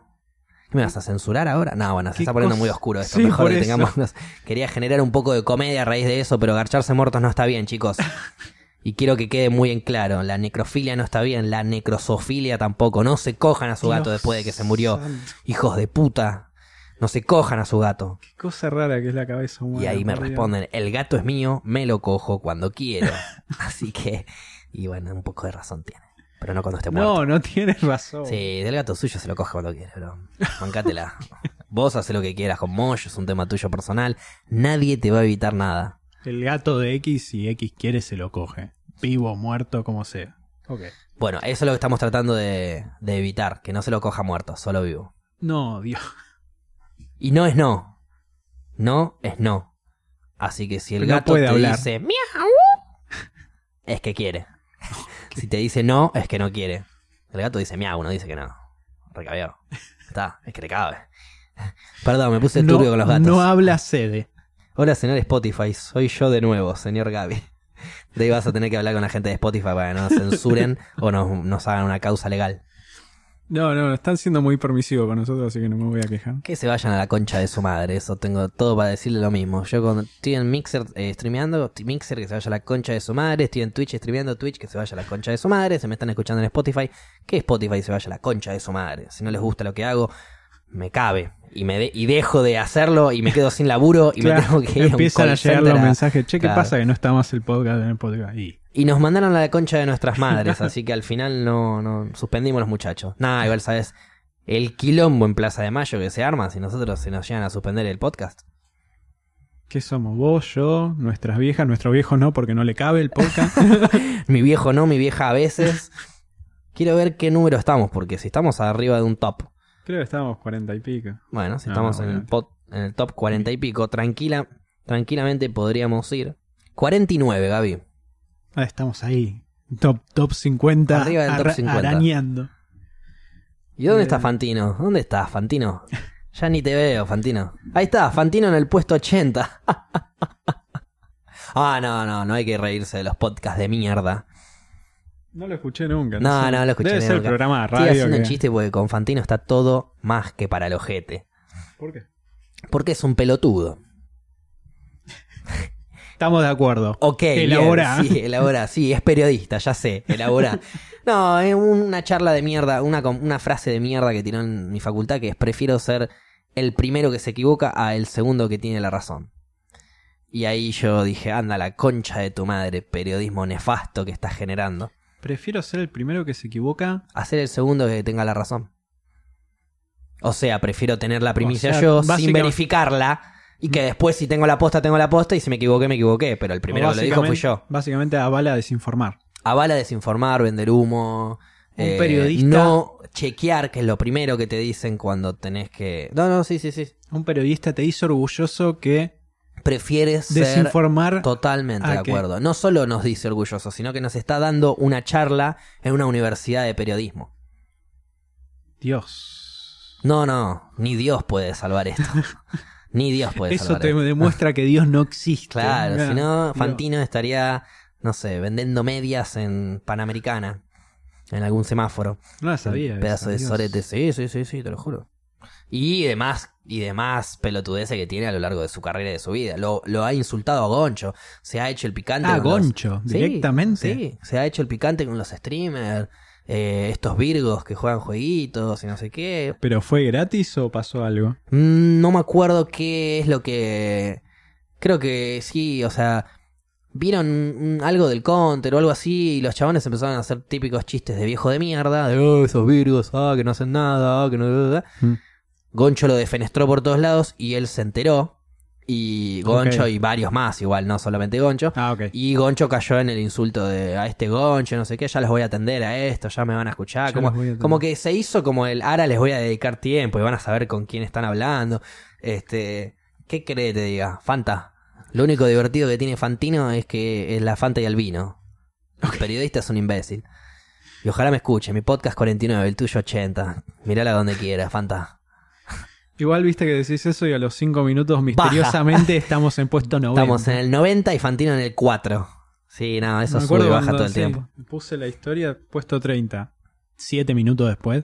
¿Qué me vas a censurar ahora? No, bueno, se ¿Qué está poniendo cosa? muy oscuro esto. Mejor que eso. tengamos. *laughs* Quería generar un poco de comedia a raíz de eso, pero garcharse muertos no está bien, chicos. *laughs* Y quiero que quede muy en claro: la necrofilia no está bien, la necrosofilia tampoco. No se cojan a su gato después de que se murió. santo, Hijos de puta. No se cojan a su gato. Qué cosa rara que es la cabeza humana. Y ahí me responden: el gato es mío, me lo cojo cuando quiero. *laughs* Así que. Y bueno, un poco de razón tiene. Pero no cuando esté muerto. No, no tienes razón. Sí, del gato suyo se lo coge cuando quiere, bro. Bancátela. *laughs* Vos haces lo que quieras con Moyo, es un tema tuyo personal. Nadie te va a evitar nada. El gato de X, si X quiere, se lo coge. Vivo, muerto, como sea. Ok. Bueno, eso es lo que estamos tratando de, de evitar, que no se lo coja muerto, solo vivo. No, Dios. Y no es no. No es no. Así que si el No gato puede te hablar. dice miau, es que quiere. *laughs* Si te dice no, es que no quiere. El gato dice miau, no dice que no. Recabió. Está, es que le cabe. *laughs* Perdón, me puse No, turbio con los gatos. no habla sede. Hola, señor Spotify. Soy yo de nuevo, señor Gaby. De ahí vas a tener que hablar con la gente de Spotify para que no nos censuren o nos, nos hagan una causa legal. No, no, están siendo muy permisivos con nosotros, así que no me voy a quejar. Que se vayan a la concha de su madre. Eso tengo todo para decirle lo mismo. Yo cuando estoy en Mixer eh, streameando, Mixer que se vaya a la concha de su madre. Estoy en Twitch streameando, Twitch que se vaya a la concha de su madre. Se me están escuchando en Spotify, que Spotify se vaya a la concha de su madre. Si no les gusta lo que hago, me cabe. Y, me de- y dejo de hacerlo y me quedo sin laburo y me tengo que ir a un empiezan a llegar los mensajes. Che, ¿qué Claro. pasa que no está más el podcast en el podcast? Y Y nos mandaron a la concha de nuestras madres, *laughs* así que al final no, no suspendimos los muchachos. Nada, igual sabes, el quilombo en Plaza de Mayo que se arma si nosotros se nos llegan a suspender el podcast. ¿qué somos? Vos, yo, nuestras viejas, nuestro viejo no, porque no le cabe el podcast. *laughs* Mi viejo no, mi vieja a veces. Quiero ver qué número estamos, porque si estamos arriba de un top. Creo que estábamos cuarenta y pico. Bueno, si No, estamos no, en, el pot- en el top 40 y pico, tranquila, tranquilamente podríamos ir. 49, Gaby. Ah, estamos ahí. Top, top 50. Arriba del top arra- 50. Arañando. ¿Y dónde Eh. está Fantino? ¿Dónde estás, Fantino? Ya ni te veo, Fantino. Ahí está, Fantino en el puesto 80. *laughs* ah, no, no, no hay que reírse de los podcasts de mierda. No lo escuché nunca. No, sé. no lo escuché Debe ser nunca. el programa de Estoy radio. haciendo un que- chiste porque con Fantino está todo más que para el ojete. ¿Por qué? Porque es un pelotudo. Estamos de acuerdo. Ok, bien, Elabora. sí, elabora. Sí, es periodista, ya sé, elabora. *laughs* No, es una charla de mierda, una, una frase de mierda que tiró en mi facultad que es prefiero ser el primero que se equivoca a el segundo que tiene la razón. Y ahí yo dije, anda la concha de tu madre, periodismo nefasto que estás generando. Prefiero ser el primero que se equivoca. A ser el segundo que tenga la razón. O sea, prefiero tener la primicia sea, yo sin verificarla y que después si tengo la posta, tengo la posta y si me equivoqué, me equivoqué. Pero el primero que lo dijo fui yo. Básicamente avala desinformar. avala desinformar, vender humo. Un periodista- No chequear, que es lo primero que te dicen cuando tenés que. No, no, sí, sí, sí. Un periodista te hizo orgulloso que Prefieres ser desinformar. totalmente ¿A de acuerdo. No solo nos dice orgulloso, sino que nos está dando una charla en una universidad de periodismo. Dios. No, no, ni Dios puede salvar esto. *laughs* ni Dios puede Eso salvar te esto. demuestra que Dios no existe. Claro, si no, Dios. Fantino estaría, no sé, vendiendo medias en Panamericana, en algún semáforo. No la sabía. Pedazo esa, de Dios. sorete. Sí, sí, sí, sí, te lo juro. Y demás, y demás pelotudeces que tiene a lo largo de su carrera y de su vida. Lo, lo ha insultado a Goncho. Se ha hecho el picante. Ah, con los- Goncho, Sí, directamente. Sí, se ha hecho el picante con los streamers. eh, estos virgos que juegan jueguitos y no sé qué. ¿Pero fue gratis o pasó algo? Mm, No me acuerdo qué es lo que. Creo que sí, o sea. Vieron algo del counter o algo así y los chabones empezaron a hacer típicos chistes de viejo de mierda. De, oh, esos virgos, ah, que no hacen nada, ah, que no. Mm. Goncho lo defenestró por todos lados y él se enteró. Y Goncho y varios más, igual, no solamente Goncho. Ah. Y Goncho cayó en el insulto de a este Goncho, no sé qué, ya los voy a atender a esto, ya me van a escuchar. Ya Como, a como que se hizo como el ahora les voy a dedicar tiempo y van a saber con quién están hablando. Este, ¿qué cree te diga? Fanta. Lo único divertido que tiene Fantino es que es la Fanta y el vino. El periodista es un imbécil. Y ojalá me escuche, mi podcast 49, el tuyo 80. Mirala donde quiera, Fanta. Igual viste que decís eso y a los cinco minutos misteriosamente estamos en puesto 90. Estamos en el 90 y Fantino en el 4. Sí, no, eso Me sube y baja todo el sí, tiempo. Puse la historia, puesto 30. Siete minutos después,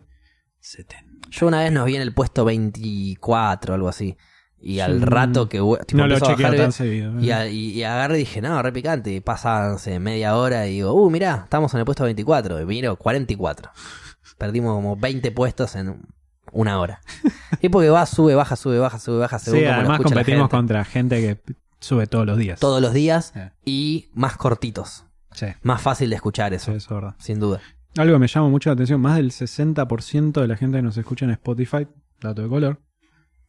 70. Yo una vez nos vi en el puesto 24 o algo así. Y al Sí, rato que... tipo, no lo a chequeo bajar, tan seguido. y, a- y- y agarré y dije, no, re picante. Y pasa, no sé, media hora y digo, uh, mirá, estamos en el puesto 24. Y miro, 44. Perdimos como 20 puestos en una hora. Y porque va, sube, baja, sube, baja, sube, baja, según sí, como lo además la competimos gente. contra gente que sube todos los días. Todos los días y más cortitos. Sí, Más fácil de escuchar eso, sí, eso es verdad. sin duda. Algo que me llama mucho la atención, más del 60% de la gente que nos escucha en Spotify, dato de color,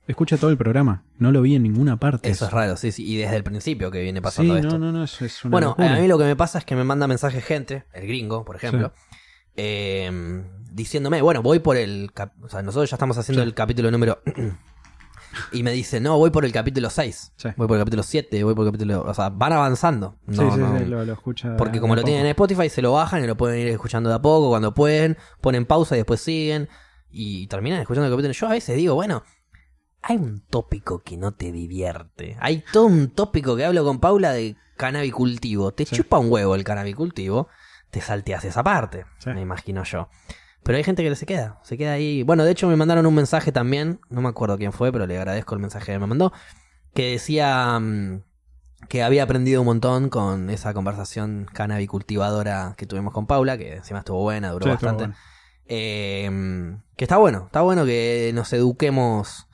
escucha todo el programa. No lo vi en ninguna parte. Eso es raro, sí, sí. Y desde el principio que viene pasando sí, esto. no, no, no, eso es una Bueno, locura. a mí lo que me pasa es que me manda mensajes gente, el gringo, por ejemplo, eh, diciéndome, bueno, voy por el... O sea, nosotros ya estamos haciendo Sí. el capítulo número... *clears throat* y me dice, no, voy por el capítulo 6, Sí. voy por el capítulo 7, voy por el capítulo... O sea, van avanzando. Sí, No, sí, no- sí, lo, lo escucha. Porque como lo tienen en. Spotify, se lo bajan y lo pueden ir escuchando de a poco, cuando pueden, ponen pausa y después siguen y terminan escuchando el capítulo. Yo a veces digo, bueno, hay un tópico que no te divierte. Hay todo un tópico que hablo con Paula de cannabicultivo. Te Sí. chupa un huevo el cannabicultivo, te salteas esa parte, Sí. me imagino yo. Pero hay gente que se queda, se queda ahí. Bueno, de hecho me mandaron un mensaje también, no me acuerdo quién fue, pero le agradezco el mensaje que me mandó, que decía mm, que había aprendido un montón con esa conversación cannabicultivadora que tuvimos con Paula, que encima estuvo buena, duró Sí, bastante. bueno. Eh, que está bueno, está bueno que nos eduquemos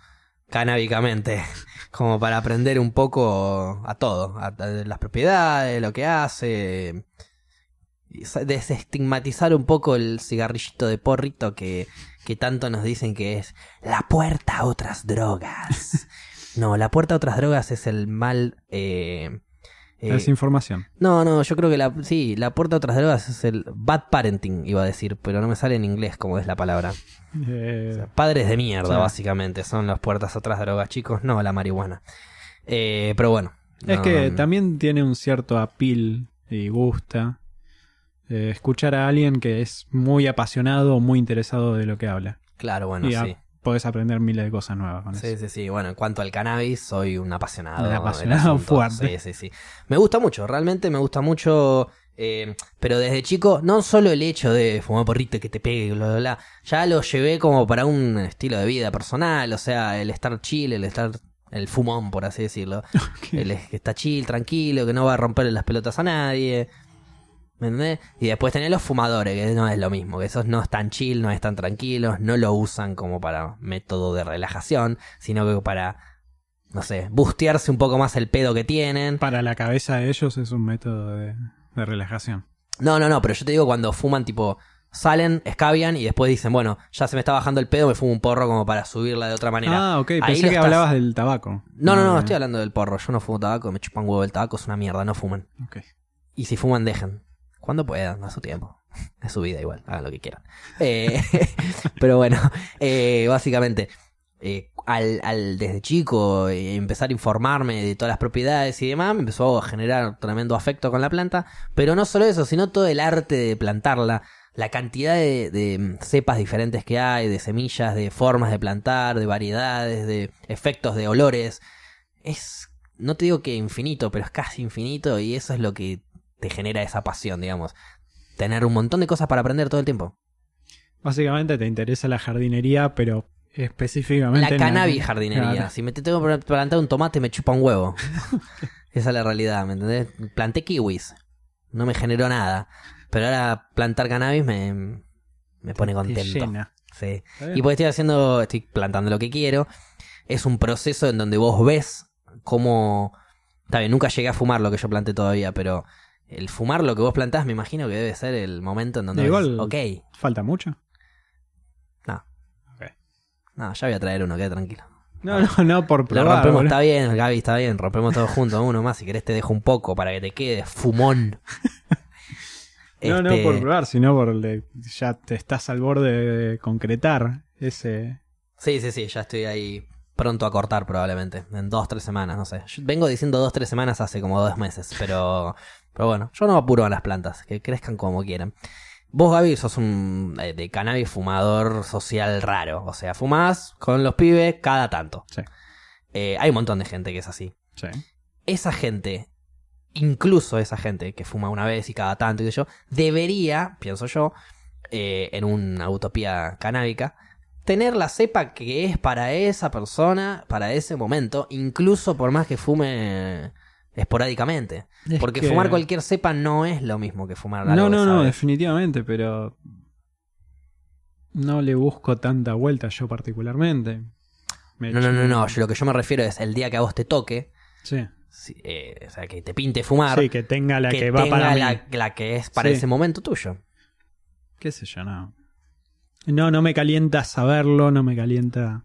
canábicamente, *laughs* como para aprender un poco a todo, a, a las propiedades, lo que hace, desestigmatizar un poco el cigarrillito de porrito que, que tanto nos dicen que es la puerta a otras drogas. *laughs* No, la puerta a otras drogas es el mal... eh, eh, Es información. no, no, yo creo que la, sí, la puerta a otras drogas es el bad parenting, iba a decir, pero no me sale en inglés como es la palabra. Eh, O sea, padres de mierda, Sí. básicamente, son las puertas a otras drogas, chicos, no la marihuana. Eh, pero bueno. es no, que no. también tiene un cierto apil y gusta eh, escuchar a alguien que es muy apasionado o muy interesado de lo que habla. Claro, bueno, y a- sí. podés aprender miles de cosas nuevas con Sí, eso. sí, sí. Bueno, en cuanto al cannabis, soy un apasionado. Un apasionado *laughs* fuerte. Sí, sí, sí. Me gusta mucho, realmente me gusta mucho. eh, pero desde chico, no solo el hecho de fumar porrito y que te pegue, bla, bla, bla, ya lo llevé como para un estilo de vida personal, o sea, el estar chill, el estar, el fumón, por así decirlo. *laughs* El que está chill, tranquilo, que no va a romperle las pelotas a nadie. ¿Me entendés? Y después tenés los fumadores, que no es lo mismo, que esos no están chill, no están tranquilos, no lo usan como para método de relajación, sino que para, no sé, bustearse un poco más el pedo que tienen. Para la cabeza de ellos es un método de, de relajación. No, no, no, pero yo te digo cuando fuman tipo, salen, escabian y después dicen, bueno, ya se me está bajando el pedo, me fumo un porro como para subirla de otra manera. Ah, ok. Ahí Pensé que estás- hablabas del tabaco. No, no, no, Ah, estoy hablando del porro, yo no fumo tabaco, me chupan huevo el tabaco, es una mierda, no fuman. ok. Y si fuman, dejen. Cuando puedan, a su tiempo. *laughs* Es su vida igual, hagan lo que quieran. Eh, *laughs* pero bueno, eh, básicamente, eh, al, desde chico empezar a informarme de todas las propiedades y demás, me empezó a generar tremendo afecto con la planta. Pero no solo eso, sino todo el arte de plantarla. La cantidad de, de cepas diferentes que hay, de semillas, de formas de plantar, de variedades, de efectos, de olores. Es, no te digo que infinito, pero es casi infinito y eso es lo que te genera esa pasión, digamos. Tener un montón de cosas para aprender todo el tiempo. Básicamente te interesa la jardinería, pero específicamente. La cannabis jardinería. Claro. Si me te tengo que plantar un tomate, me chupa un huevo. *laughs* Esa es la realidad, ¿me entendés? Planté kiwis. No me generó nada. Pero ahora plantar cannabis me, me pone Te contento. llena. Sí. Y porque estoy haciendo, estoy plantando lo que quiero. Es un proceso en donde vos ves cómo. Está bien, nunca llegué a fumar lo que yo planté todavía, pero el fumar lo que vos plantás, me imagino que debe ser el momento en donde Igual- ves, ok, ¿Falta mucho? no, Ok. no, ya voy a traer uno, queda tranquilo. No, no, no por Lo probar. rompemos, boludo. está bien, Gaby, está bien, rompemos todos juntos, uno más, si querés te dejo un poco para que te quede fumón. *laughs* No, no Este, por probar, sino por le- ya te estás al borde de concretar ese. Sí, sí, sí, ya estoy ahí pronto a cortar probablemente, en dos, tres semanas, no sé. Yo vengo diciendo dos, tres semanas hace como dos meses, pero, pero bueno, yo no apuro a las plantas, que crezcan como quieran. Vos, Gaby, sos un eh, de cannabis fumador social raro, o sea, fumás con los pibes cada tanto. Sí, Eh, hay un montón de gente que es así. sí. esa gente, incluso esa gente que fuma una vez y cada tanto y yo, debería, pienso yo, eh, en una utopía canábica, tener la cepa que es para esa persona, para ese momento, incluso por más que fume esporádicamente. Es Porque que- fumar cualquier cepa no es lo mismo que fumar algo No, no, no, definitivamente, pero. No le busco tanta vuelta yo particularmente. Me No, no, no, no, yo lo que yo me refiero es el día que a vos te toque, Sí. eh, o sea, que te pinte fumar, Sí, que tenga la que, que, va tenga para mí. la, la que es para Sí. ese momento tuyo. qué sé yo, no. No, no me calienta saberlo, no me calienta...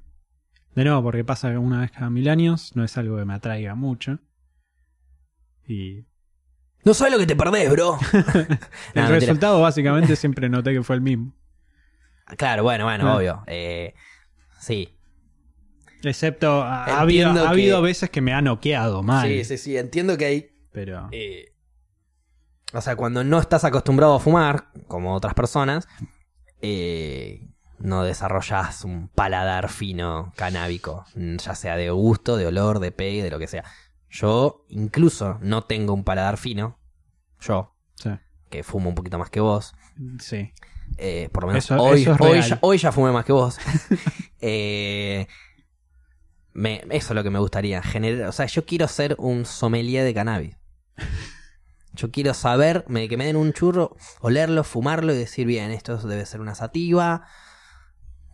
De nuevo, porque pasa una vez cada mil años, no es algo que me atraiga mucho. Y No sabes lo que te perdés, bro. *laughs* *laughs* el No, resultado básicamente siempre noté que fue el mismo. Claro, bueno, bueno, Ah. obvio. Eh, sí. Excepto, ha, ha habido, ha habido veces que me ha noqueado mal. Sí, sí, sí. Entiendo que hay. Pero... eh, o sea, cuando no estás acostumbrado a fumar, como otras personas, eh, no desarrollas un paladar fino canábico, ya sea de gusto, de olor, de pegue, de lo que sea. Yo incluso no tengo un paladar fino, yo, Sí. que fumo un poquito más que vos, sí. eh, por lo menos Eso- hoy, eso es hoy, ya, hoy ya fumé más que vos. *laughs* *laughs* Eh, me- eso es lo que me gustaría. Generar, o sea, yo quiero ser un sommelier de cannabis. *laughs* Yo quiero saber, me, que me den un churro, olerlo, fumarlo y decir, bien, esto debe ser una sativa,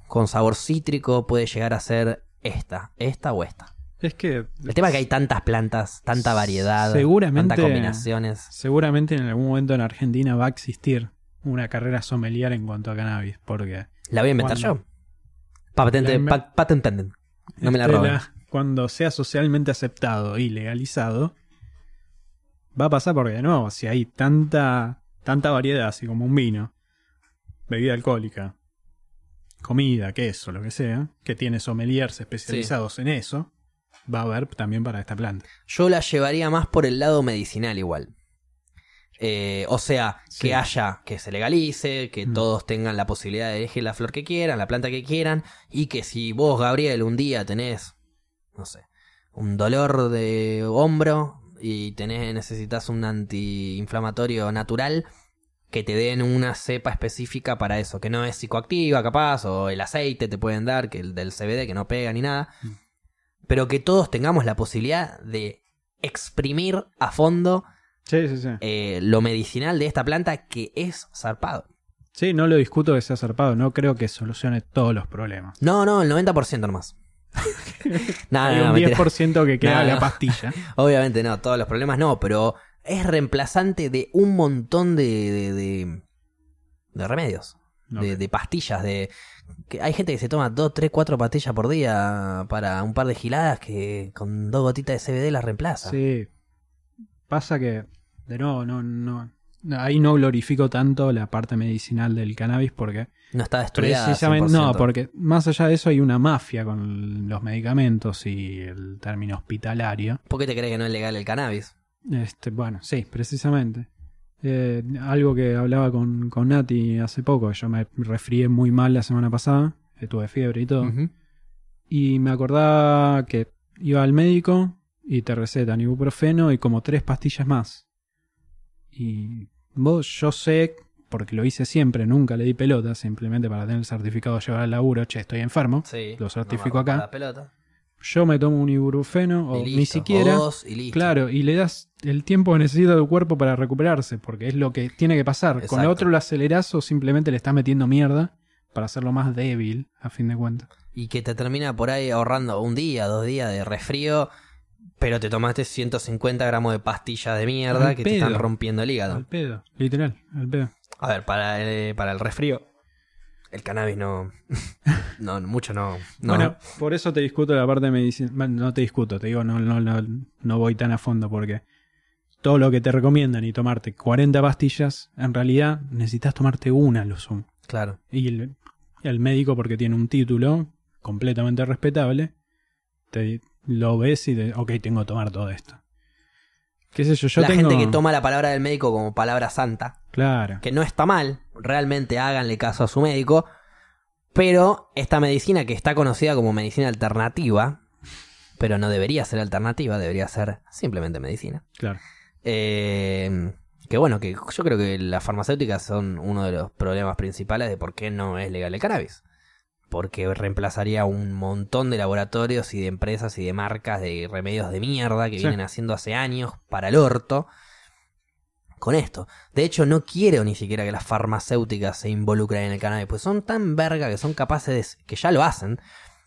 con sabor cítrico, puede llegar a ser esta, esta o esta. Es que El tema es que hay tantas plantas, tanta variedad, Seguramente- tantas combinaciones. seguramente en algún momento en Argentina va a existir una carrera sommelier en cuanto a cannabis, porque ¿La voy a inventar yo? Patente, La inven- pa- patent. No me la roben. cuando sea socialmente aceptado y legalizado, va a pasar porque de nuevo, si hay tanta, tanta variedad, así como un vino, bebida alcohólica, comida, queso, lo que sea, que tiene sommeliers especializados en eso, va a haber también para esta planta. Yo la llevaría más por el lado medicinal igual. Eh, o sea, Sí. que haya, que se legalice, que Mm. todos tengan la posibilidad de elegir la flor que quieran, la planta que quieran, y que si vos, Gabriel, un día tenés, no sé, un dolor de hombro y tenés, necesitas un antiinflamatorio natural, que te den una cepa específica para eso, que no es psicoactiva capaz, o el aceite te pueden dar, que el del CBD que no pega ni nada, Mm. Pero que todos tengamos la posibilidad de exprimir a fondo Sí, sí, sí. eh, lo medicinal de esta planta que es zarpado. Sí, no lo discuto que sea zarpado, no creo que solucione todos los problemas. No, no, el 90% nomás. *laughs* no, Hay no, un mentira. 10% que queda la pastilla. *laughs* Obviamente no, todos los problemas no, pero es reemplazante de un montón de, de, de, de remedios, de pastillas, de... Que hay gente que se toma 2, 3, 4 pastillas por día para un par de giladas que con dos gotitas de CBD las reemplaza. Sí. Pasa que, de nuevo, no, no, ahí no glorifico tanto la parte medicinal del cannabis porque No está destruida. precisamente, no, 100%. porque más allá de eso hay una mafia con los medicamentos y el término hospitalario. ¿Por qué te crees que no es legal el cannabis? Este, bueno, sí, precisamente. Eh, algo que hablaba con, con Nati hace poco, yo me resfrié muy mal la semana pasada, que tuve fiebre y todo. Y me acordaba que iba al médico y te recetan ibuprofeno y como tres pastillas más. Y vos, yo sé porque lo hice siempre, nunca le di pelota, simplemente para tener el certificado de llevar al laburo, che, estoy enfermo, Sí. lo certifico acá. la pelota. Yo me tomo un ibuprofeno o ni siquiera... o dos, y listo. Claro, y le das el tiempo que necesita tu cuerpo para recuperarse, porque es lo que tiene que pasar. Con lo otro lo acelerás o simplemente le estás metiendo mierda para hacerlo más débil, a fin de cuentas. Y que te termina por ahí ahorrando un día, dos días de resfrío, pero te tomaste 150 gramos de pastillas de mierda Al que te están rompiendo el Al hígado. pedo, literal, al pedo. A ver, para el, para el resfrío, el cannabis *laughs* no. no, mucho no. no. Bueno, por eso te discuto la parte de medicina. Bueno, No te discuto, te digo, no, no, no, no voy tan a fondo porque todo lo que te recomiendan y tomarte 40 pastillas, en realidad necesitas tomarte una, lo sumo. claro. Y el, el médico, porque tiene un título completamente respetable, te lo ves y te, ok, tengo que tomar todo esto. ¿Qué sé yo? Yo la tengo... gente que toma la palabra del médico como palabra santa, Claro. que no está mal, realmente háganle caso a su médico, pero esta medicina que está conocida como medicina alternativa, pero no debería ser alternativa, debería ser simplemente medicina. Claro. Eh, que bueno, que yo creo que las farmacéuticas son uno de los problemas principales de por qué no es legal el cannabis. Porque reemplazaría un montón de laboratorios y de empresas y de marcas de remedios de mierda que Sí. vienen haciendo hace años para el orto con esto. De hecho, no quiero ni siquiera que las farmacéuticas se involucren en el cannabis, pues son tan verga que son capaces de, que ya lo hacen,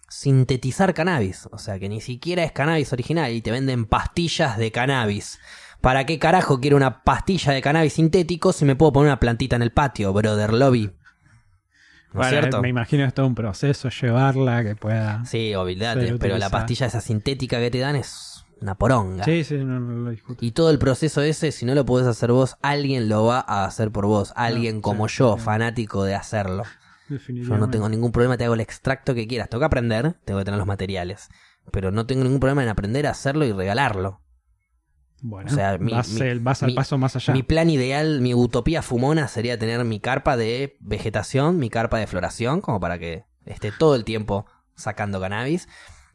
sintetizar cannabis. O sea, que ni siquiera es cannabis original y te venden pastillas de cannabis. ¿Para qué carajo quiero una pastilla de cannabis sintético si me puedo poner una plantita en el patio, brother lobby? ¿No es Bueno, cierto? me imagino es todo un proceso, llevarla, que pueda... Sí, Ser pero la pastilla esa sintética que te dan es una poronga. Sí, sí, no, no lo discuto. Y todo el proceso ese, si no lo podés hacer vos, alguien lo va a hacer por vos. Alguien como yo, sí. fanático de hacerlo. Yo no tengo ningún problema, te hago el extracto que quieras. Tengo que aprender, tengo que tener los materiales. Pero no tengo ningún problema en aprender a hacerlo y regalarlo. Bueno, O sea, mi- vas, mi- el- vas al mi- paso más allá. Mi plan ideal, mi utopía fumona sería tener mi carpa de vegetación, mi carpa de floración, como para que esté todo el tiempo sacando cannabis.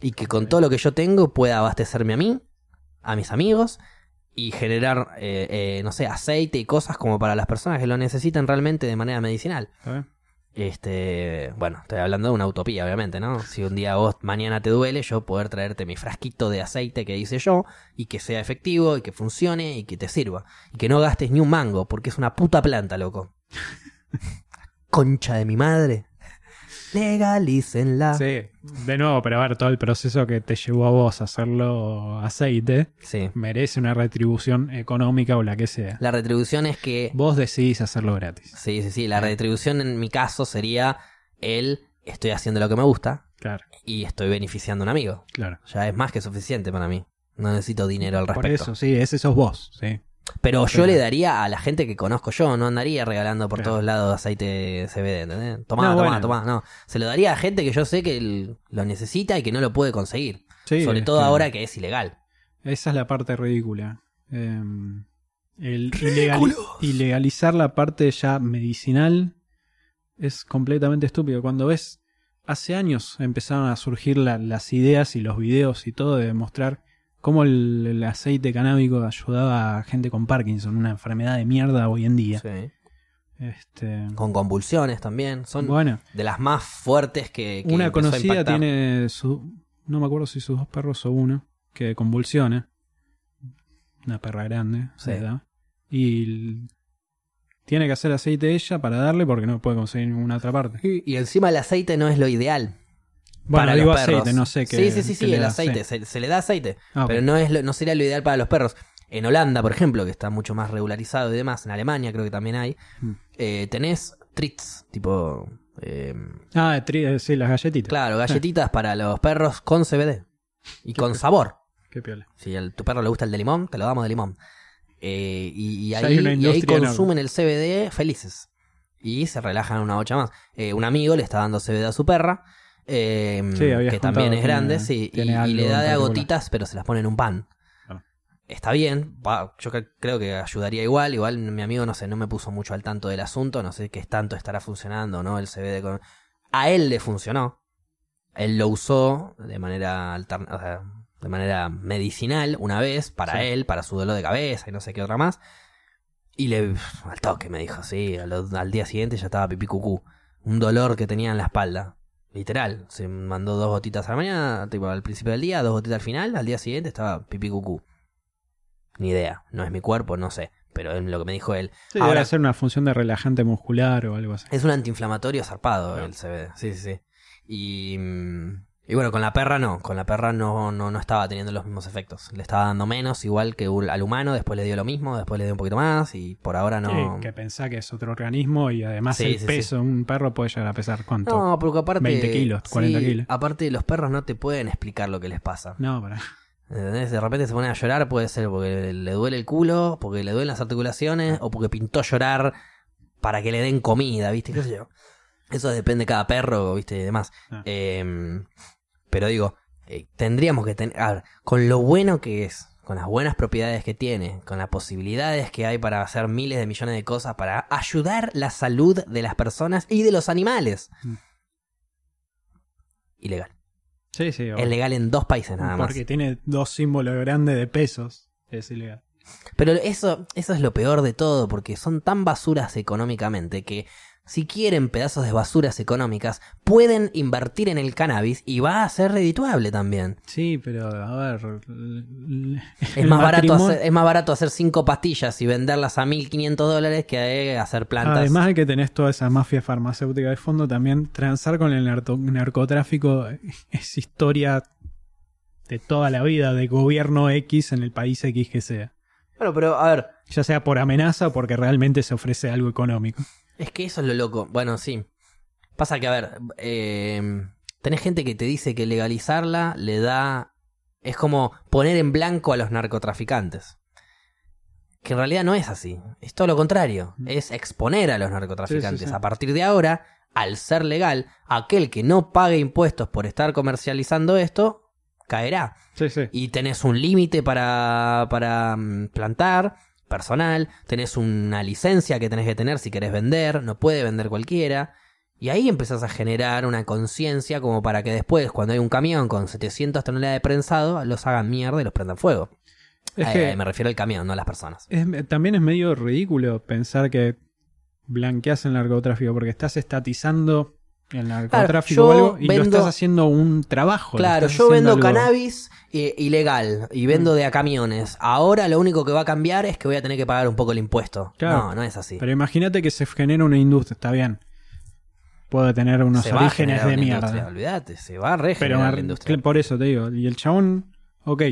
Y que con todo lo que yo tengo pueda abastecerme a mí, a mis amigos, y generar, eh, eh, no sé, aceite y cosas como para las personas que lo necesitan realmente de manera medicinal. Este, bueno, estoy hablando de una utopía, obviamente, ¿no? Si un día vos mañana te duele, yo poder traerte mi frasquito de aceite que hice yo y que sea efectivo y que funcione y que te sirva y que no gastes ni un mango porque es una puta planta, loco. *laughs* Concha de mi madre. Legalícenla. Sí, de nuevo, pero a ver, todo el proceso que te llevó a vos a hacerlo aceite Sí. merece una retribución económica o la que sea. La retribución es que Vos decidís hacerlo gratis. Sí, sí, sí, la retribución en mi caso sería el estoy haciendo lo que me gusta Claro, y estoy beneficiando a un amigo. claro. Ya es más que suficiente para mí. No necesito dinero al Por respecto. eso, sí, ese sos vos, sí. Pero yo le daría a la gente que conozco yo, no andaría regalando por todos lados aceite CBD, ¿entendés? Tomá, No, tomá, bueno. tomá, no. Se lo daría a gente que yo sé que lo necesita y que no lo puede conseguir. Sí, Sobre todo ahora que es ilegal. Esa es la parte ridícula. Eh, el ilegali- ilegalizar la parte ya medicinal es completamente estúpido. Cuando ves, hace años empezaron a surgir la- las ideas y los videos y todo de demostrar cómo el, el aceite canábico ayudaba a gente con Parkinson, una enfermedad de mierda hoy en día. Sí. Este, Con convulsiones también. Son bueno, de las más fuertes que, que una a conocida tiene su, no me acuerdo si sus dos perros o uno, que convulsiona. Una perra grande, Sí. edad. Y tiene que hacer aceite ella para darle porque no puede conseguir ninguna otra parte. Y encima el aceite no es lo ideal. Bueno, para digo los perros. aceite, no sé qué. Sí, sí, sí, sí, el da, aceite. sí. Se, se le da aceite. Ah. Pero no, es lo- no sería lo ideal para los perros. En Holanda, por ejemplo, que está mucho más regularizado y demás, en Alemania creo que también hay, Mm. eh, tenés treats, tipo, eh, Ah, tri- eh, sí, las galletitas. claro, galletitas para los perros con CBD y con sabor. Qué piola. Si a tu perro le gusta el de limón, te lo damos de limón. Eh, y, ahí, y consumen el CBD felices. Y se relajan una bocha más. Un amigo le está dando CBD a su perra. Eh, Sí, que también es grande, tiene- sí, y, tiene y algo le da de a gotitas, pero se las pone en un pan. Está bien, va, yo cre- creo que ayudaría igual. Igual mi amigo, no sé, no me puso mucho al tanto del asunto. No sé qué tanto estará funcionando, ¿no? El CBD con... A él le funcionó. Él lo usó de manera alterna, o sea, de manera medicinal una vez para Sí. él, para su dolor de cabeza y no sé qué otra más. Y le. Al toque me dijo, sí. Al, día siguiente ya estaba pipí cucú. Un dolor que tenía en la espalda. Literal. Se mandó dos gotitas a la mañana, tipo al principio del día, dos gotitas al final. Al día siguiente estaba pipí cucú. Ni idea. No es mi cuerpo, no sé. Pero es lo que me dijo él. Sí, Ahora ser una función de relajante muscular o algo así. Es un antiinflamatorio zarpado el CBD. Sí, sí, sí. Y. Mm, y bueno, con la perra no, con la perra no, no, no estaba teniendo los mismos efectos. Le estaba dando menos, igual que al humano, después le dio lo mismo, después le dio un poquito más y por ahora no... que pensá que es otro organismo y además el peso, un perro puede llegar a pesar cuánto. No, porque aparte... 20 kilos, 40 kilos. Aparte los perros no te pueden explicar lo que les pasa. No, para... De repente se ponen a llorar, puede ser porque le duele el culo, porque le duelen las articulaciones o porque pintó llorar para que le den comida, ¿viste? ¿Qué sé yo? Eso depende de cada perro, ¿viste? Y demás. Ah. Eh, pero digo, eh, tendríamos que tener, a ver, con lo bueno que es, con las buenas propiedades que tiene, con las posibilidades que hay para hacer miles de millones de cosas, para ayudar la salud de las personas y de los animales. Mm. Ilegal. Sí, sí. Es legal en dos países nada más. Porque tiene dos símbolos grandes de pesos. Es ilegal. Pero eso, eso es lo peor de todo, porque son tan basuras económicamente que si quieren pedazos de basuras económicas, pueden invertir en el cannabis y va a ser redituable también. Sí, pero a ver. Es más, barato hacer, es más barato hacer cinco pastillas y venderlas a 1.500 dólares que hacer plantas. Además de que tenés toda esa mafia farmacéutica de fondo, también transar con el narcotráfico es historia de toda la vida de gobierno X en el país X que sea. Bueno, pero a ver. Ya sea por amenaza o porque realmente se ofrece algo económico. Es que eso es lo loco. Bueno, sí. Pasa que, a ver, eh, tenés gente que te dice que legalizarla le da... Es como poner en blanco a los narcotraficantes. Que en realidad no es así. Es todo lo contrario. Mm. Es exponer a los narcotraficantes. A partir de ahora, al ser legal, aquel que no pague impuestos por estar comercializando esto, caerá. Y tenés un límite para, para mm, plantar personal, tenés una licencia que tenés que tener si querés vender, no puede vender cualquiera. Y ahí empezás a generar una conciencia como para que después, cuando hay un camión con 700 toneladas de prensado, los hagan mierda y los prendan fuego. me refiero al camión, no a las personas. también es medio ridículo pensar que blanqueas el narcotráfico porque estás estatizando el narcotráfico o algo y lo estás haciendo un trabajo. Claro, yo vendo cannabis eh, ilegal y vendo mm. de a camiones. Ahora lo único que va a cambiar es que voy a tener que pagar un poco el impuesto. No, no es así. Pero imagínate que se genera una industria, está bien. Puede tener unos orígenes de mierda. Olvídate, se va a regenerar la industria. Por eso te digo. Y el chabón, ok,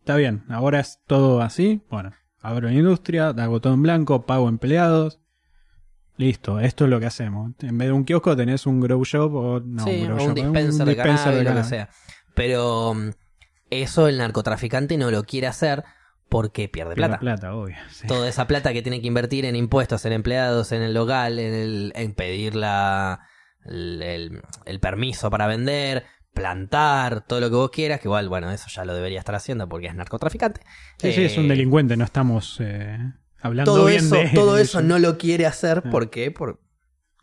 está bien. Ahora es todo así. Bueno, abro una industria, hago todo en blanco, pago empleados Listo, esto es lo que hacemos. En vez de un kiosco tenés un grow shop o, no, un, dispenser, de, cannabis, lo que sea. Pero mm, eso el narcotraficante no lo quiere hacer porque pierde, plata. plata obvio, Toda esa plata que tiene que invertir en impuestos, en empleados, en el local, en, el, en pedir la, el, permiso para vender, plantar, todo lo que vos quieras, que igual, bueno, eso ya lo debería estar haciendo porque es narcotraficante. Sí, sí, es un eh, delincuente, no estamos... Eh todo eso, todo eso no lo quiere hacer ah. porque por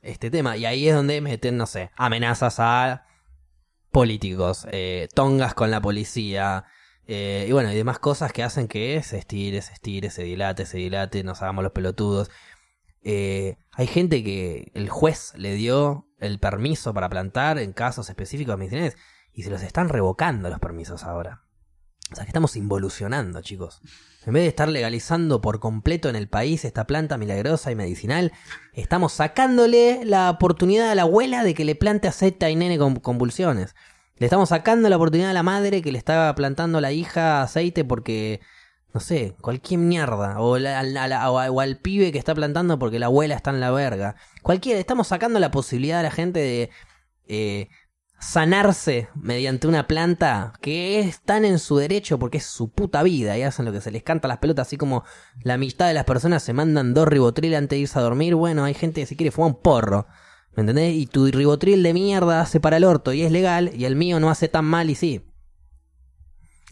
este tema. Y ahí es donde meten, no sé, amenazas a políticos, eh, tongas con la policía. Eh, y bueno, y demás cosas que hacen que se estire, se estire, se dilate, se dilate, nos hagamos los pelotudos. Eh, hay gente que el juez le dio el permiso para plantar en casos específicos medicinales y se los están revocando los permisos ahora. O sea que estamos involucionando, chicos. En vez de estar legalizando por completo en el país esta planta milagrosa y medicinal, estamos sacándole la oportunidad a la abuela de que le plante aceite a nene con convulsiones. Le estamos sacando la oportunidad a la madre que le estaba plantando a la hija aceite porque, no sé, cualquier mierda. O, al pibe que está plantando porque la abuela está en la verga. Cualquiera, estamos sacando la posibilidad a la gente de... Eh, sanarse mediante una planta que están en su derecho porque es su puta vida y hacen lo que se les canta a las pelotas, así como la mitad de las personas se mandan dos ribotril antes de irse a dormir, bueno, hay gente que se quiere fumar un porro, ¿me entendés? Y tu ribotril de mierda hace para el orto y es legal y el mío no hace tan mal y sí.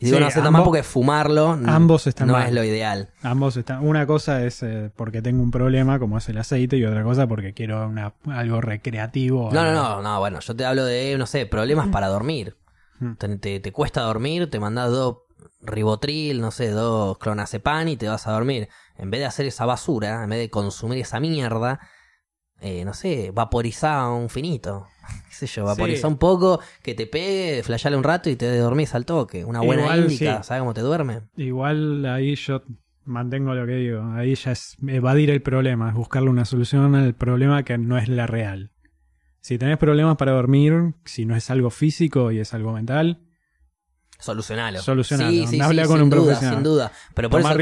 Y digo, no hace tan mal porque fumarlo ambos están no es lo ideal. Ambos están. Una cosa es eh, porque tengo un problema, como es el aceite, y otra cosa porque quiero una, algo recreativo. No, no, no, no, bueno, yo te hablo de, no sé, problemas para dormir. Hmm. Te, te, cuesta dormir, te mandas dos ribotril, no sé, dos clonazepam y te vas a dormir. En vez de hacer esa basura, en vez de consumir esa mierda, eh, no sé, vaporizá un finito. ¿Qué sé yo? Vaporizá un poco, que te pegue, flashale un rato y te dormís al toque. Una buena Igual, índica, sí. ¿sabes cómo te duerme? Igual ahí yo mantengo lo que digo. Ahí ya es evadir el problema, es buscarle una solución al problema que no es la real. Si tenés problemas para dormir, si no es algo físico y es algo mental, Solucionalo. Solucionalo. Sí, sí, Habla sí, con sin un duda, profesional. sin duda. Pero por tomar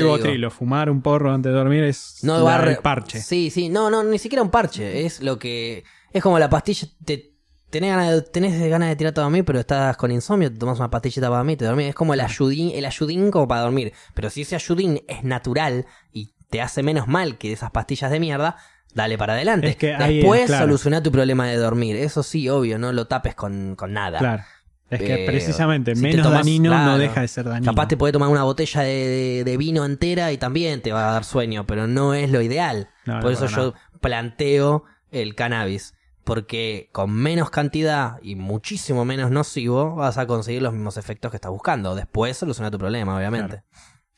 fumar un porro antes de dormir es No la- va a re- el parche. Sí, sí, no, no, ni siquiera un parche. Es lo que. Es como la pastilla. Te, tenés, ganas de, tenés ganas de tirarte a dormir, pero estás con insomnio, te tomas una pastillita para dormir, te dormís. Es como el ayudín, el ayudín como para dormir. Pero si ese ayudín es natural y te hace menos mal que esas pastillas de mierda, dale para adelante. Es que ahí es, Después claro. soluciona tu problema de dormir. Eso sí, obvio, no lo tapes con, con nada. Claro. Es que precisamente si menos tomas- dañino claro, no deja de ser dañino. Capaz te puede tomar una botella de, de- de vino entera y también te va a dar sueño, pero no es lo ideal. No, no, Por eso yo planteo el cannabis. Porque con menos cantidad y muchísimo menos nocivo vas a conseguir los mismos efectos que estás buscando. Después soluciona tu problema, obviamente.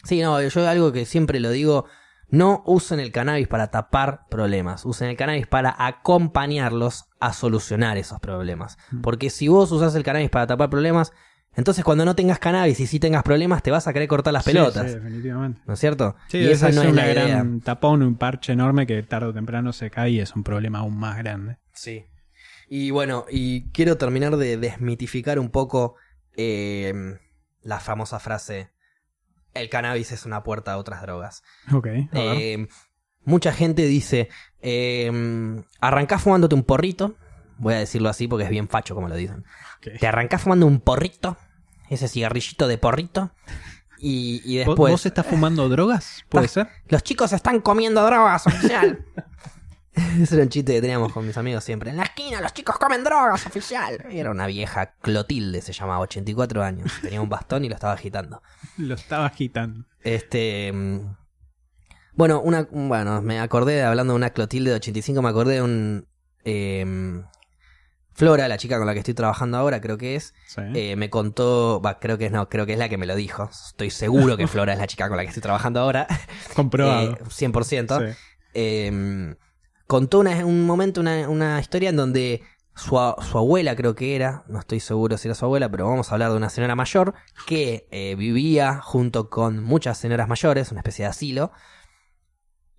Sí, no, yo algo que siempre lo digo, no usen el cannabis para tapar problemas, usen el cannabis para acompañarlos a solucionar esos problemas. Mm. Porque si vos usás el cannabis para tapar problemas, entonces cuando no tengas cannabis y sí tengas problemas, te vas a querer cortar las Sí, pelotas. Sí, definitivamente. ¿No es cierto? Sí, y esa no es una la idea. gran tapón, un parche enorme que tarde o temprano se cae y es un problema aún más grande. Sí. Y bueno, y quiero terminar de desmitificar un poco eh, la famosa frase, el cannabis es una puerta a otras drogas. Ok, a ver. Eh, mucha gente dice, eh, arrancás fumándote un porrito, voy a decirlo así porque es bien facho como lo dicen. Te arrancás fumando un porrito, ese cigarrillito de porrito, y, y ¿Vos- después... ¿Vos estás fumando drogas? ¿Puede ser? Los chicos están comiendo drogas, oficial. *laughs* Ese era un chiste que teníamos con mis amigos siempre. En la esquina, los chicos comen drogas, oficial. Era una vieja Clotilde, se llamaba, 84 años. Tenía un bastón y lo estaba agitando. Lo estaba agitando. Este. mm, Bueno, una, bueno, me acordé, hablando de una Clotilde de 85, me acordé de un. em, Flora, la chica con la que estoy trabajando ahora, creo que es, Sí. eh, me contó, va, creo que es no, creo que es la que me lo dijo. Estoy seguro que Flora es la chica con la que estoy trabajando ahora. *laughs* Comprobado. Eh, 100%. Sí. eh, contó una- un momento una, una historia en donde su, su abuela, creo que era, no estoy seguro si era su abuela, pero vamos a hablar de una señora mayor que eh, vivía junto con muchas señoras mayores, una especie de asilo,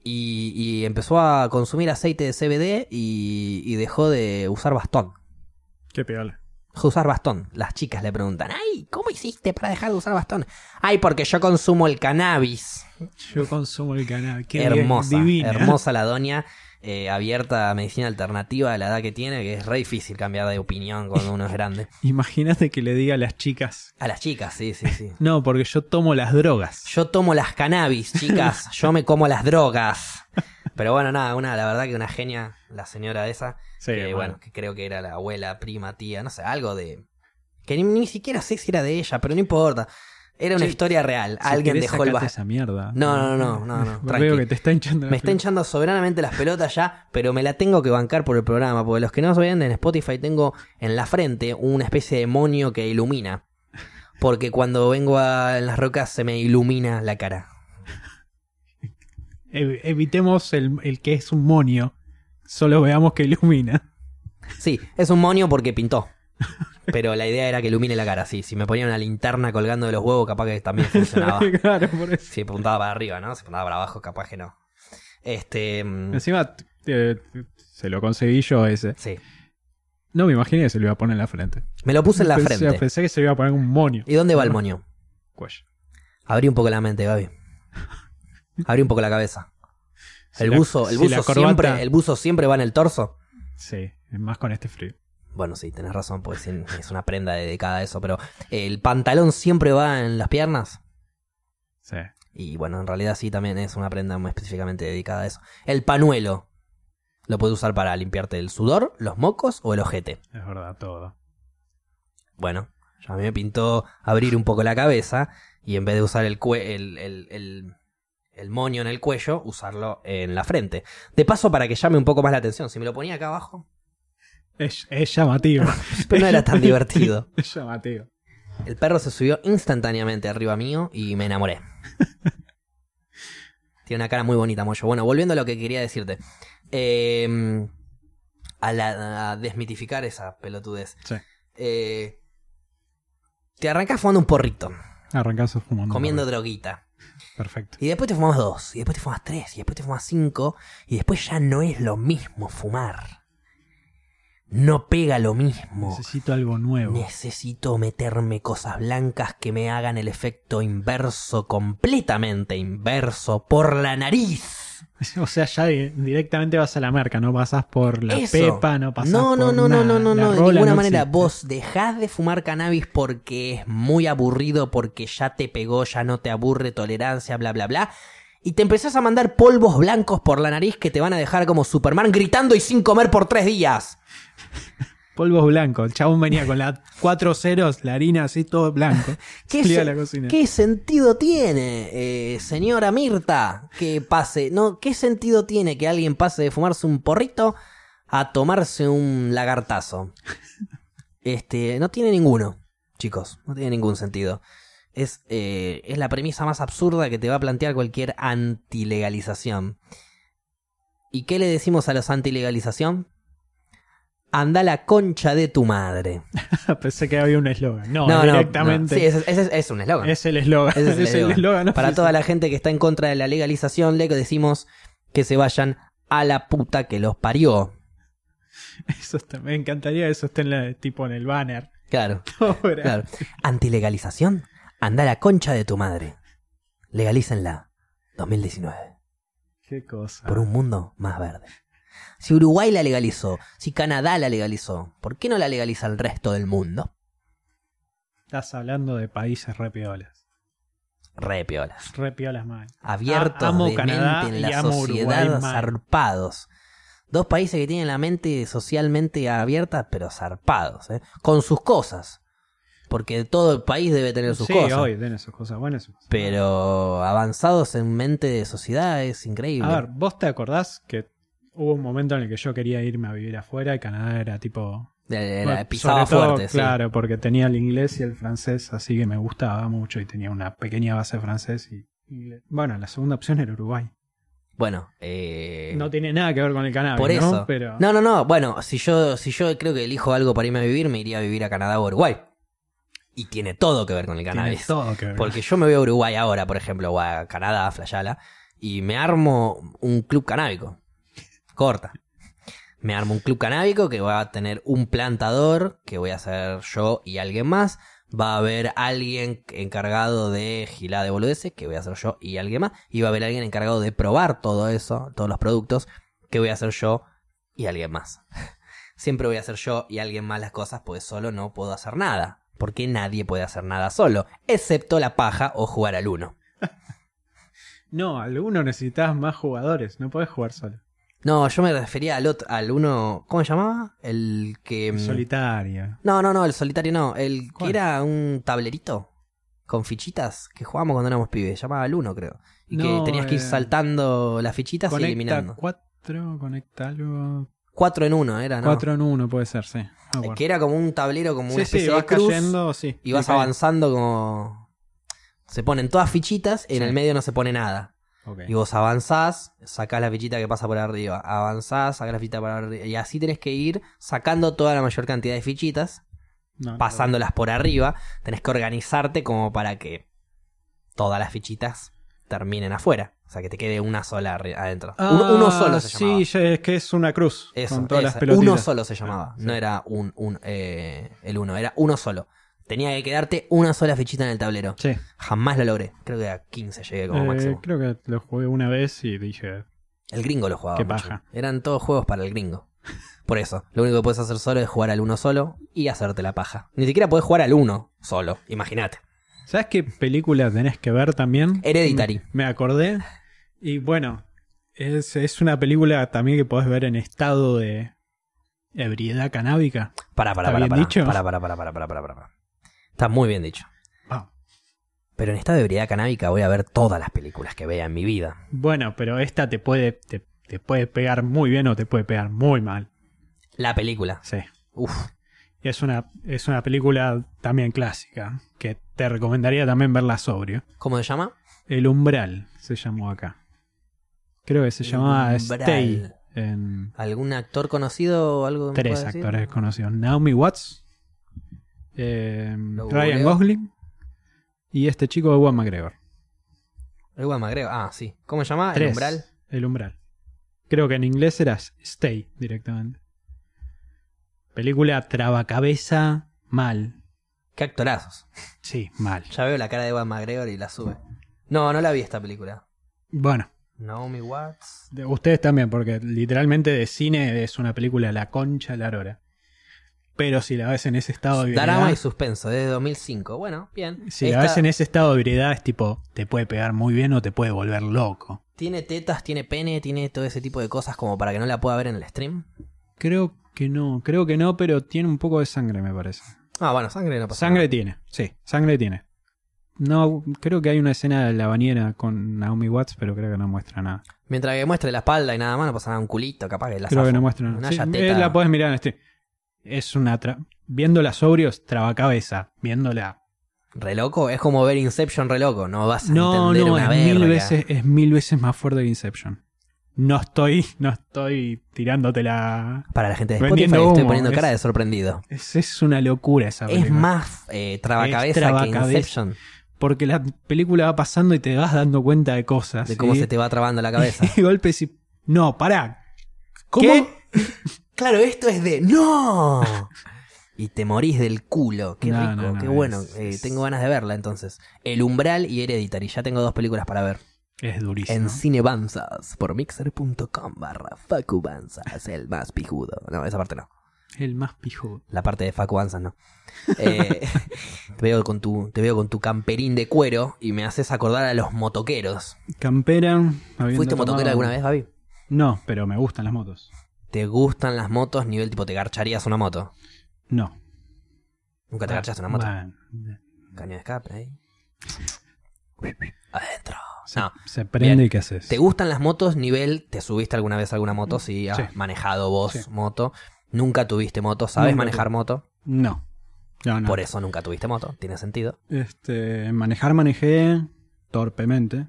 y, y empezó a consumir aceite de CBD y, y dejó de usar bastón. Qué piola. De usar bastón. Las chicas le preguntan, ay, ¿cómo hiciste para dejar de usar bastón? Ay, porque yo consumo el cannabis. Yo consumo el. Qué bien, hermosa, divina. hermosa la doña, eh, abierta a medicina alternativa a la edad que tiene, que es re difícil cambiar de opinión cuando uno es grande. *laughs* Imagínate que le diga a las chicas. A las chicas, sí, sí, sí. No, porque yo tomo las drogas. Yo tomo las cannabis, chicas, *laughs* yo me como las drogas. Pero bueno, nada, una, la verdad que una genia, la señora esa, Sí, que, bueno. bueno, que creo que era la abuela, prima, tía, no sé, algo de... Que ni, ni siquiera sé si era de ella, pero no importa. Era una historia real. Si Alguien dejó el sacate ba- esa mierda. No, no, no, *laughs* no, no, Veo tranqui. que te está hinchando la Me está hinchando soberanamente las pelotas ya, pero me la tengo que bancar por el programa, porque los que no ven en Spotify tengo en la frente una especie de demonio que ilumina. Porque cuando vengo a en las rocas se me ilumina la cara. Ev- evitemos el, el que es un monio. Solo veamos que ilumina. Sí, es un monio porque pintó. *laughs* Pero la idea era que ilumine la cara, sí. Si me ponía una linterna colgando de los huevos, capaz que también *laughs* funcionaba. claro, por eso. Si apuntaba para arriba, ¿no? Si apuntaba para abajo, capaz que no. Este. mm, Encima eh, se lo conseguí yo ese. Sí. No me imaginé que se lo iba a poner en la frente. Me lo puse en la pensé, frente. pensé que se lo iba a poner un monio. ¿Y dónde va el moño? Cuello. Abrí un poco la mente, Gaby. *laughs* Abrí un poco la cabeza. Si El la- buzo, el si la buzo corbata- siempre, el buzo siempre va en el torso. Sí, más con este frío. Bueno, sí, tenés razón, pues es una prenda dedicada a eso, pero el pantalón siempre va en las piernas. Sí. Y bueno, en realidad sí también es una prenda muy específicamente dedicada a eso. El panuelo. Lo puedes usar para limpiarte el sudor, los mocos o el ojete. Es verdad, todo. Bueno, ya a mí me pintó abrir un poco la cabeza y en vez de usar el, cue- el, el, el- el moño en el cuello, usarlo en la frente. De paso, para que llame un poco más la atención, si me lo ponía acá abajo, Es, es llamativo. *laughs* pero no era tan divertido. *laughs* es llamativo. El perro se subió instantáneamente arriba mío y me enamoré. *laughs* Tiene una cara muy bonita, Moyo. Bueno, volviendo a lo que quería decirte. Eh, a, la- a desmitificar esa pelotudez. Sí. Eh, te arrancás fumando un porrito, Arrancás fumando. comiendo droguita. Perfecto. Y después te fumas dos, y después te fumas tres, y después te fumas cinco, y después ya no es lo mismo fumar. No pega lo mismo. Necesito algo nuevo. Necesito meterme cosas blancas que me hagan el efecto inverso, completamente inverso, por la nariz. *laughs* O sea, ya di- directamente vas a la marca, no pasas por la Eso. pepa, no pasas no, no, por no, no, no, no, no, de ninguna no manera. existe. Vos dejás de fumar cannabis porque es muy aburrido, porque ya te pegó, ya no te aburre, tolerancia, bla, bla, bla. Y te empezás a mandar polvos blancos por la nariz que te van a dejar como Superman gritando y sin comer por tres días. *laughs* Polvos blancos. El chabón venía con las cuatro ceros, la harina así, todo blanco. *laughs* ¿Qué, Salía se- a la cocina. qué sentido tiene, eh, señora Mirta, que pase? ¿No? ¿Qué sentido tiene que alguien pase de fumarse un porrito a tomarse un lagartazo? Este, no tiene ninguno, chicos, no tiene ningún sentido. Es, eh, es la premisa más absurda que te va a plantear cualquier antilegalización. ¿Y qué le decimos a los antilegalización? Anda la concha de tu madre. *laughs* Pensé que había un eslogan. No, No, directamente. no. Sí, ese, ese es- un eslogan. Es el eslogan. Es *laughs* Es Para toda la gente que está en contra de la legalización, le decimos que se vayan a la puta que los parió. *laughs* Eso está- me encantaría eso esté en la- tipo en el banner. Claro, claro. Antilegalización, anda la concha de tu madre. Legalícenla. 2019. Qué cosa. Por un mundo más verde. Si Uruguay la legalizó, si Canadá la legalizó, ¿por qué no la legaliza el resto del mundo? Estás hablando de países re piolas. Re piolas. Re piolas mal. abiertos A- amo de Canadá mente en la sociedad, Uruguay zarpados. Dos países que tienen la mente socialmente abierta, pero zarpados, ¿eh? con sus cosas. Porque todo el país debe tener sus sí, cosas. hoy tiene sus cosas buenas. Pero avanzados en mente de sociedad es increíble. A ver, ¿vos te acordás que hubo un momento en el que yo quería irme a vivir afuera y Canadá era tipo... Era- pisaba sobre todo, fuerte, sí. Claro, porque tenía el inglés y el francés, así que me gustaba mucho y tenía una pequeña base de francés y inglés. Bueno, la segunda opción era Uruguay. Bueno, eh, No tiene nada que ver con el cannabis, por ¿no? eso. Pero... No, no, no. Bueno, si yo, si yo creo que elijo algo para irme a vivir, me iría a vivir a Canadá o Uruguay. Y tiene todo que ver con el tiene cannabis. todo que ver. Porque yo me voy a Uruguay ahora, por ejemplo, o a Canadá, a Flayala, y me armo un club canábico. Corta. Me armo un club canábico que va a tener un plantador, que voy a ser yo y alguien más. Va a haber alguien encargado de gilada de boludeces, que voy a ser yo y alguien más. Y va a haber alguien encargado de probar todo eso, todos los productos, que voy a hacer yo y alguien más. *laughs* Siempre voy a hacer yo y alguien más las cosas, pues solo no puedo hacer nada. Porque nadie puede hacer nada solo, excepto la paja o jugar al uno. *laughs* No, al uno necesitas más jugadores, no podés jugar solo. No, yo me refería al otro, al uno, ¿cómo se llamaba? El que... mm, Solitario. No, no, no, el solitario no, el que era un tablerito con fichitas que jugábamos cuando éramos pibes, se llamaba el uno creo. Y que tenías que ir eh, saltando las fichitas y eliminando. cuatro, conecta algo. Cuatro en uno era, ¿no? Cuatro en uno puede ser, sí. No. Que era como un tablero, como una sí, sí, especie vas de cruz. cayendo, sí. Y vas Sí, avanzando como... Se ponen todas fichitas y en Sí. el medio no se pone nada. Y vos avanzás, sacás la fichita que pasa por arriba. Avanzás, sacás la fichita por arriba. Y así tenés que ir sacando toda la mayor cantidad de fichitas, No, no, pasándolas por arriba. Tenés que organizarte como para que todas las fichitas terminen afuera. O sea, que te quede una sola adentro. Ah, uno, uno solo se llamaba. Sí, es que es una cruz. Eso, con todas esa. las pelotitas. Uno solo se llamaba. No era un, un eh, el uno, era uno solo. Tenía que quedarte una sola fichita en el tablero. Sí. Jamás lo logré. Creo que a 15 llegué como Eh, máximo. creo que lo jugué una vez y dije. El gringo lo jugaba. Qué mucho. paja. Eran todos juegos para el gringo. Por eso, lo único que puedes hacer solo es jugar al uno solo y hacerte la paja. Ni siquiera puedes jugar al uno solo, imagínate. ¿Sabes qué película tenés que ver también? Hereditary. Me, acordé. Y bueno, es, es una película también que podés ver en estado de ebriedad canábica. Para, para, ¿Está para, bien para, dicho? para, para, para, para, para, para, para. Está muy bien dicho. Ah. Pero en estado de ebriedad canábica voy a ver todas las películas que vea en mi vida. Bueno, pero esta te puede, te, te puede pegar muy bien o te puede pegar muy mal. La película. Sí. Uf. Y es una, es una película también clásica, que te recomendaría también verla sobrio. ¿Cómo se llama? El Umbral se llamó acá. Creo que se llamaba. Stay en ¿Algún actor conocido o algo? tres actores conocidos. Naomi Watts, eh, Lo Ryan. Gosling y este chico de Juan McGregor. Me agrego. Ah, sí. ¿Cómo se llama? El umbral. El Umbral. Creo que en inglés era Stay directamente. Película trabacabeza mal. Qué actorazos. Sí, mal. Ya veo la cara de Ewan McGregor y la sube. No, no la vi esta película. Bueno, Naomi Watts. de ustedes también, porque literalmente de cine es una película la concha de la lora. Pero si la ves en ese estado de Drama y ebriedad, suspenso, desde 2005. Bueno, bien. si la ves en ese estado de ebriedad es tipo, te puede pegar muy bien o te puede volver loco. Tiene tetas, tiene pene, tiene todo ese tipo de cosas como para que no la pueda ver en el stream. Creo que no, creo que no, pero tiene un poco de sangre, me parece. Ah, bueno, sangre no pasa Sangre nada. tiene, sí, sangre tiene. No, creo que hay una escena de la bañera con Naomi Watts, pero creo que no muestra nada. Mientras que muestre la espalda y nada más, no pasa nada. Un culito, capaz que la creo que zafo. no muestra nada. Una Sí, eh, la puedes mirar en este. Es una. tra- Viéndola sobrio es trabacabeza. Viéndola. Re loco, es como ver Inception re loco. No vas a No, entender no, una es verga. mil, veces, es mil veces más fuerte que Inception. No estoy, no estoy tirándote la. Para la gente de Spotify estoy poniendo es- cara de sorprendido. Es, es una locura esa Es película. más eh, trabacabeza Es que. Inception. Porque la película va pasando y te vas dando cuenta de cosas. De cómo ¿sí? se te va trabando la *laughs* cabeza. Y golpes y. No, pará. ¿Cómo? ¿Qué? *laughs* Claro, esto es de ¡No! Y te morís del culo. Qué No, rico, no, no, qué es- bueno. Eh, es- tengo ganas de verla entonces. El Umbral y Hereditary. Ya tengo dos películas para ver. Es durísimo. En Cinebanzas por mixer.com barra Facu Banzas, el más pijudo. No, esa parte no. El más pijudo. La parte de Facu Banzas no. Eh, *laughs* te, veo con tu, te veo con tu camperín de cuero y me haces acordar a los motoqueros. Campera. ¿Fuiste motoquero tomado- alguna vez, Babi? No, pero me gustan las motos. ¿Te gustan las motos? Nivel tipo, ¿te garcharías una moto? No. ¿Nunca te garchaste una moto? Bueno, Caño de escape ahí. Adentro. se, No. se prende Bien. y ¿qué haces? ¿Te gustan las motos? Nivel, ¿te subiste alguna vez a alguna moto? Si has Sí. manejado vos Sí. moto. Nunca tuviste moto. ¿Sabes Nunca manejar moto? No. No, no. Por eso nunca tuviste moto. Tiene sentido. Este, manejar manejé torpemente.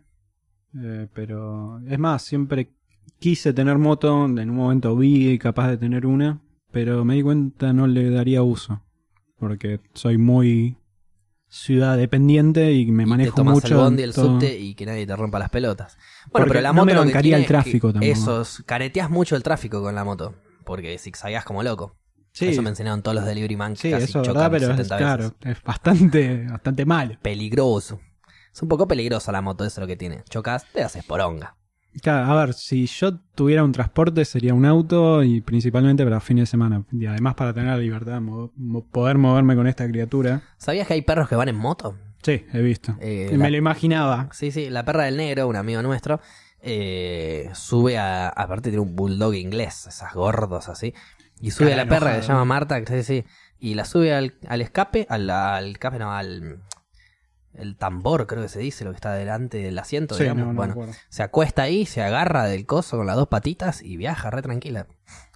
Eh, pero es más, siempre quise tener moto. En un momento vi capaz de tener una. Pero me di cuenta no le daría uso. Porque soy muy ciudad dependiente y me Y manejo te tomas mucho. el bondi, el todo. subte y que nadie te rompa las pelotas. Bueno, Porque pero la no moto me lo que bancaría el tráfico es que tampoco. Esos, careteas mucho el tráfico con la moto. Porque zigzagueas como loco. Sí, Eso me enseñaron todos los delivery man que sí casi eso es chocan verdad, pero es, 70 claro, es bastante, bastante malo. Peligroso. Es un poco peligrosa la moto, eso es lo que tiene. Chocas, te haces poronga. Claro, a ver, si yo tuviera un transporte sería un auto y principalmente para fines de semana. Y además para tener la libertad, mo- mo- poder moverme con esta criatura. ¿Sabías que hay perros que van en moto? Sí, he visto. Eh, la- me lo imaginaba. Sí, sí, la perra del negro, un amigo nuestro, eh, sube a. Aparte tiene un bulldog inglés, esas gordos así. Y sube Cara a la perra que se llama Marta, que sí, sí. Y la sube al, al escape, al, al escape, no, al. El tambor, creo que se dice, lo que está delante del asiento, Sí, digamos. no, no bueno, se acuesta ahí, se agarra del coso con las dos patitas y viaja re tranquila.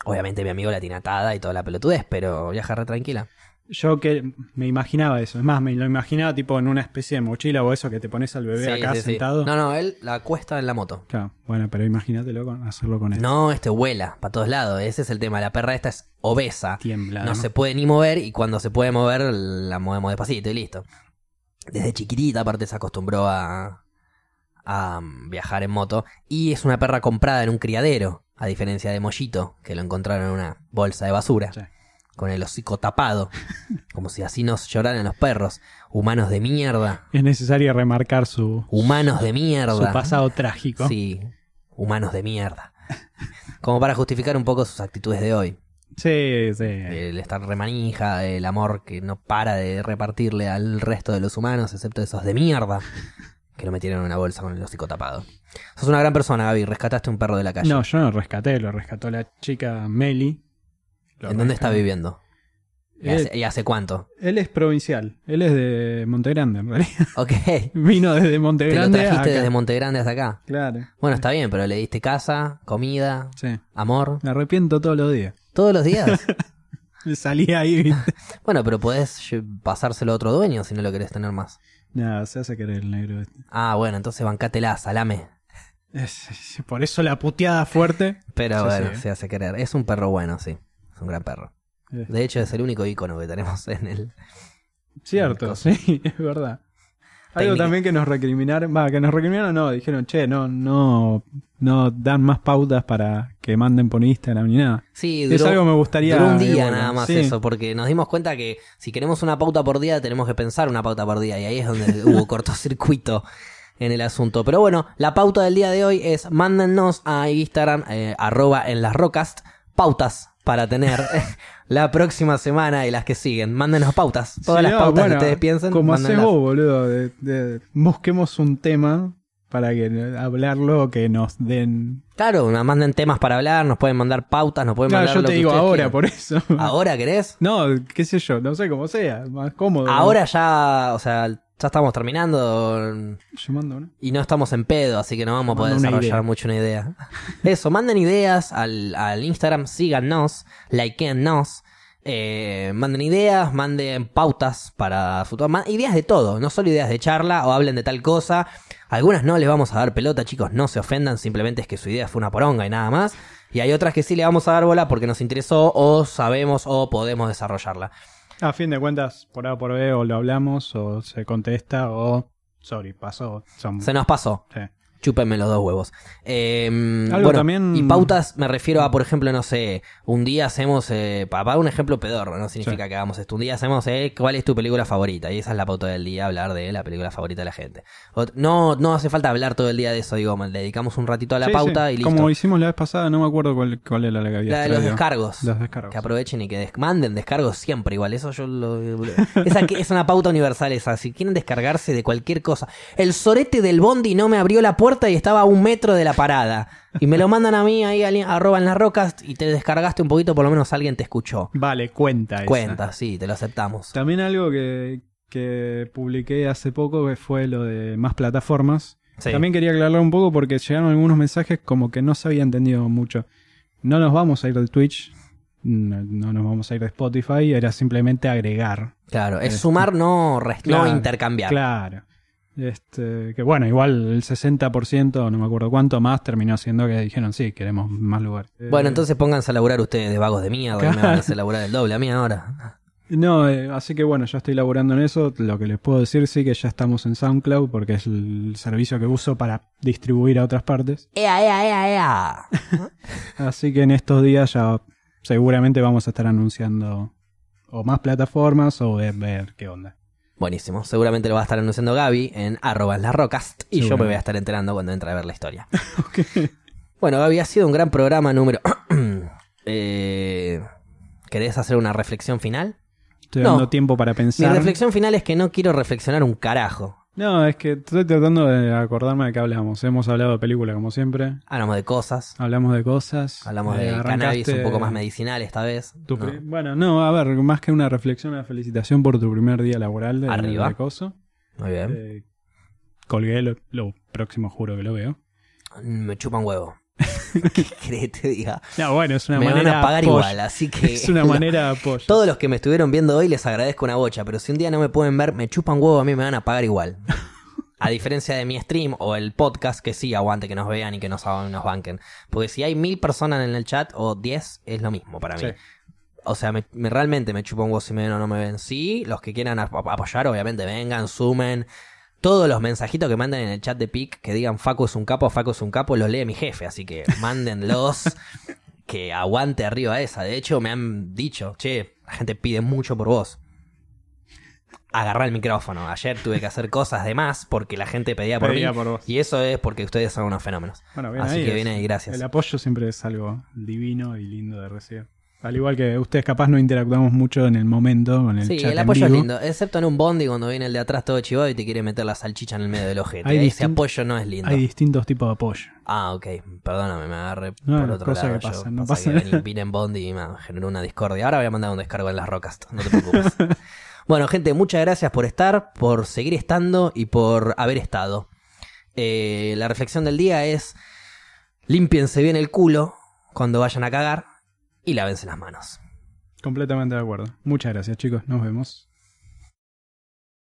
Obviamente mi amigo la tiene atada y toda la pelotudez, pero viaja re tranquila. Yo que me imaginaba eso. Es más, me lo imaginaba tipo en una especie de mochila o eso que te pones al bebé Sí, acá sí, sentado. No, no, él la acuesta en la moto. Claro, bueno, pero imagínatelo con hacerlo con él. No, este vuela para todos lados. Ese es el tema. La perra esta es obesa. Tiembla. No se puede ni mover y cuando se puede mover la movemos despacito y listo. Desde chiquitita aparte se acostumbró a, a mm, viajar en moto y es una perra comprada en un criadero, a diferencia de Mollito, que lo encontraron en una bolsa de basura, Sí. con el hocico tapado, *laughs* como si así nos lloraran los perros. Humanos de mierda, Es necesario remarcar su, humanos de su mierda. pasado trágico. Sí, humanos de mierda. Como para justificar un poco sus actitudes de hoy. Sí, sí. El estar remanija, el amor que no para de repartirle al resto de los humanos, excepto esos de mierda, que lo metieron en una bolsa con el hocico tapado. Sos una gran persona, Gaby. Rescataste un perro de la calle. No, yo no rescaté, lo rescató la chica Meli. Lo ¿En dónde está viviendo? ¿Y Él, hace, y hace cuánto? él es provincial, él es de Montegrande en realidad. Ok. *laughs* Vino desde Te lo Montegrande trajiste acá. desde Montegrande hasta acá. Claro, Bueno, está bien, pero le diste casa, comida, sí. amor. Me arrepiento todos los días. ¿Todos los días? *laughs* Salía ahí, ¿viste? *laughs* Bueno, pero podés pasárselo a otro dueño si no lo querés tener más. Nada, se hace querer el negro este. Ah, bueno, entonces bancátela, salame. Es- es- por eso la puteada fuerte. Pero bueno, se hace querer. Es un perro bueno, sí. Es un gran perro. De hecho, es el único icono que tenemos en el. Cierto, sí, *laughs* es verdad. Algo Técnica. también que nos recriminaron, va, que nos recriminaron no, dijeron, che, no, no, no dan más pautas para que manden por Instagram ni nada. Sí, es algo que me gustaría. Duró un día igual, nada más sí. eso, porque nos dimos cuenta que si queremos una pauta por día, tenemos que pensar una pauta por día, y ahí es donde *laughs* hubo cortocircuito en el asunto. Pero bueno, la pauta del día de hoy es mándennos a Instagram, eh, arroba en las rocas, pautas para tener *laughs* la próxima semana y las que siguen. Mándenos pautas, todas Sí, las no, pautas bueno, que ustedes piensen. Como haces vos, boludo, de, de- busquemos un tema para que hablarlo, que nos den. Claro, nos manden temas para hablar, nos pueden mandar pautas, nos pueden Claro, mandar yo lo te digo ahora, quieran. por eso. ¿Ahora querés? No, qué sé yo, no sé cómo sea, más cómodo. Ahora ya, o sea, ya estamos terminando. Yo mando, ¿no? Y no estamos en pedo, así que no vamos a poder desarrollar idea. mucho una idea. *laughs* Eso, manden ideas al, al Instagram, síganos, likeennos, eh, manden ideas, manden pautas para futuro, ideas de todo, no solo ideas de charla o hablen de tal cosa. Algunas no les vamos a dar pelota, chicos, no se ofendan, simplemente es que su idea fue una poronga y nada más. Y hay otras que sí le vamos a dar bola porque nos interesó o sabemos o podemos desarrollarla. A fin de cuentas, por A por B, o lo hablamos, o se contesta, o. Sorry, pasó. Son... Se nos pasó. sí. Chúpenme los dos huevos. Eh, Algo bueno, también- Y pautas me refiero a, por ejemplo, no sé, un día hacemos, eh, para un ejemplo pedorro, no significa Sí. que hagamos esto. Un día hacemos, eh, ¿cuál es tu película favorita? Y esa es la pauta del día, hablar de la película favorita de la gente. Ot- No, no hace falta hablar todo el día de eso, digo, le dedicamos un ratito a la Sí, pauta sí. y listo. Como hicimos la vez pasada, no me acuerdo cuál, cuál era la que había La de los descargos. Los descargos. Que aprovechen y que des- manden descargos siempre igual. Eso yo lo. Esa es una pauta universal esa. Si quieren descargarse de cualquier cosa. El sorete del bondi no me abrió la puerta y estaba a un metro de la parada. Y me lo mandan a mí ahí, ali- arroba en las rocas, y te descargaste un poquito, por lo menos alguien te escuchó. Vale, cuenta esa. Cuenta, sí, te lo aceptamos. También algo que, que publiqué hace poco que fue lo de más plataformas. Sí. También quería aclararlo un poco porque llegaron algunos mensajes como que no se había entendido mucho. No nos vamos a ir del Twitch, no, no nos vamos a ir de Spotify, era simplemente agregar. Claro, es Este- sumar, no, no intercambiar. Claro. Este, que bueno, igual el 60%, no me acuerdo cuánto más, terminó siendo que dijeron sí, queremos más lugares. Bueno, Eh, entonces pónganse a laburar ustedes de vagos de mierda y me van a Claro. hacer laburar el doble a mí ahora. No, eh, así que bueno, ya estoy laburando en eso. Lo que les puedo decir sí que ya estamos en SoundCloud porque es el servicio que uso para distribuir a otras partes. ¡Ea, ea, ea, ea! *laughs* Así que en estos días ya seguramente vamos a estar anunciando o más plataformas o ver, ver qué onda. Buenísimo. Seguramente lo va a estar anunciando Gaby en arroba en las rocas. Y yo me voy a estar enterando cuando entre a ver la historia. *laughs* Bueno, Gaby, ha sido un gran programa número... *clears throat* Eh, ¿Querés hacer una reflexión final? Estoy No. dando tiempo para Mi pensar. reflexión final es que no quiero reflexionar un carajo. No, es que estoy tratando de acordarme de qué hablamos. Hemos hablado de película como siempre. Hablamos de cosas. Hablamos de cosas. Hablamos Eh, de cannabis un poco más medicinal esta vez. No. Bueno, no, a ver, más que una reflexión, una felicitación por tu primer día laboral de, Arriba. Muy bien. Eh, colgué, lo, lo próximo juro que lo veo. Me chupa un huevo. *laughs* ¿Qué que te diga? No, bueno, es una me manera van a pagar igual, así que... *laughs* Es una *laughs* manera de apoyo. Todos los que me estuvieron viendo hoy les agradezco una bocha, pero si un día no me pueden ver, me chupan huevo, a mí me van a pagar igual. A diferencia de mi stream o el podcast, que sí aguante que nos vean y que nos, nos banquen. Porque si hay mil personas en el chat o diez, es lo mismo para mí. Sí. O sea, me, me- realmente me chupa un huevo si me ven o no me ven. Sí, los que quieran ap- apoyar, obviamente vengan, sumen. Todos los mensajitos que manden en el chat de PIC que digan Faco es un capo, Faco es un capo, los lee mi jefe. Así que mándenlos. *laughs* que aguante arriba esa. De hecho, me han dicho, che, la gente pide mucho por vos. Agarrá el micrófono. Ayer tuve que hacer cosas de más porque la gente pedía por Pedía mí. por vos. Y eso es porque ustedes son unos fenómenos. Bueno, bien Así ahí que es- viene ahí, gracias. El apoyo siempre es algo divino y lindo de recibir. Al igual que ustedes capaz no interactuamos mucho en el momento con el Sí, chat el en apoyo es lindo, excepto en un bondi cuando viene el de atrás todo chivado y te quiere meter la salchicha en el medio del ojete. Ahí Ese apoyo no es lindo. Hay distintos tipos de apoyo. Ah, ok, perdóname, me agarré No, por otro cosa lado. que yo. pasa, no Pasa pasa que vine en bondi y me generó una discordia. Ahora voy a mandar un descargo en las rocas, no te preocupes. *laughs* bueno, gente, muchas gracias por estar, por seguir estando y por haber estado. Eh, la reflexión del día es: límpiense bien el culo cuando vayan a cagar y lávense las manos. Completamente de acuerdo. Muchas gracias, chicos. Nos vemos.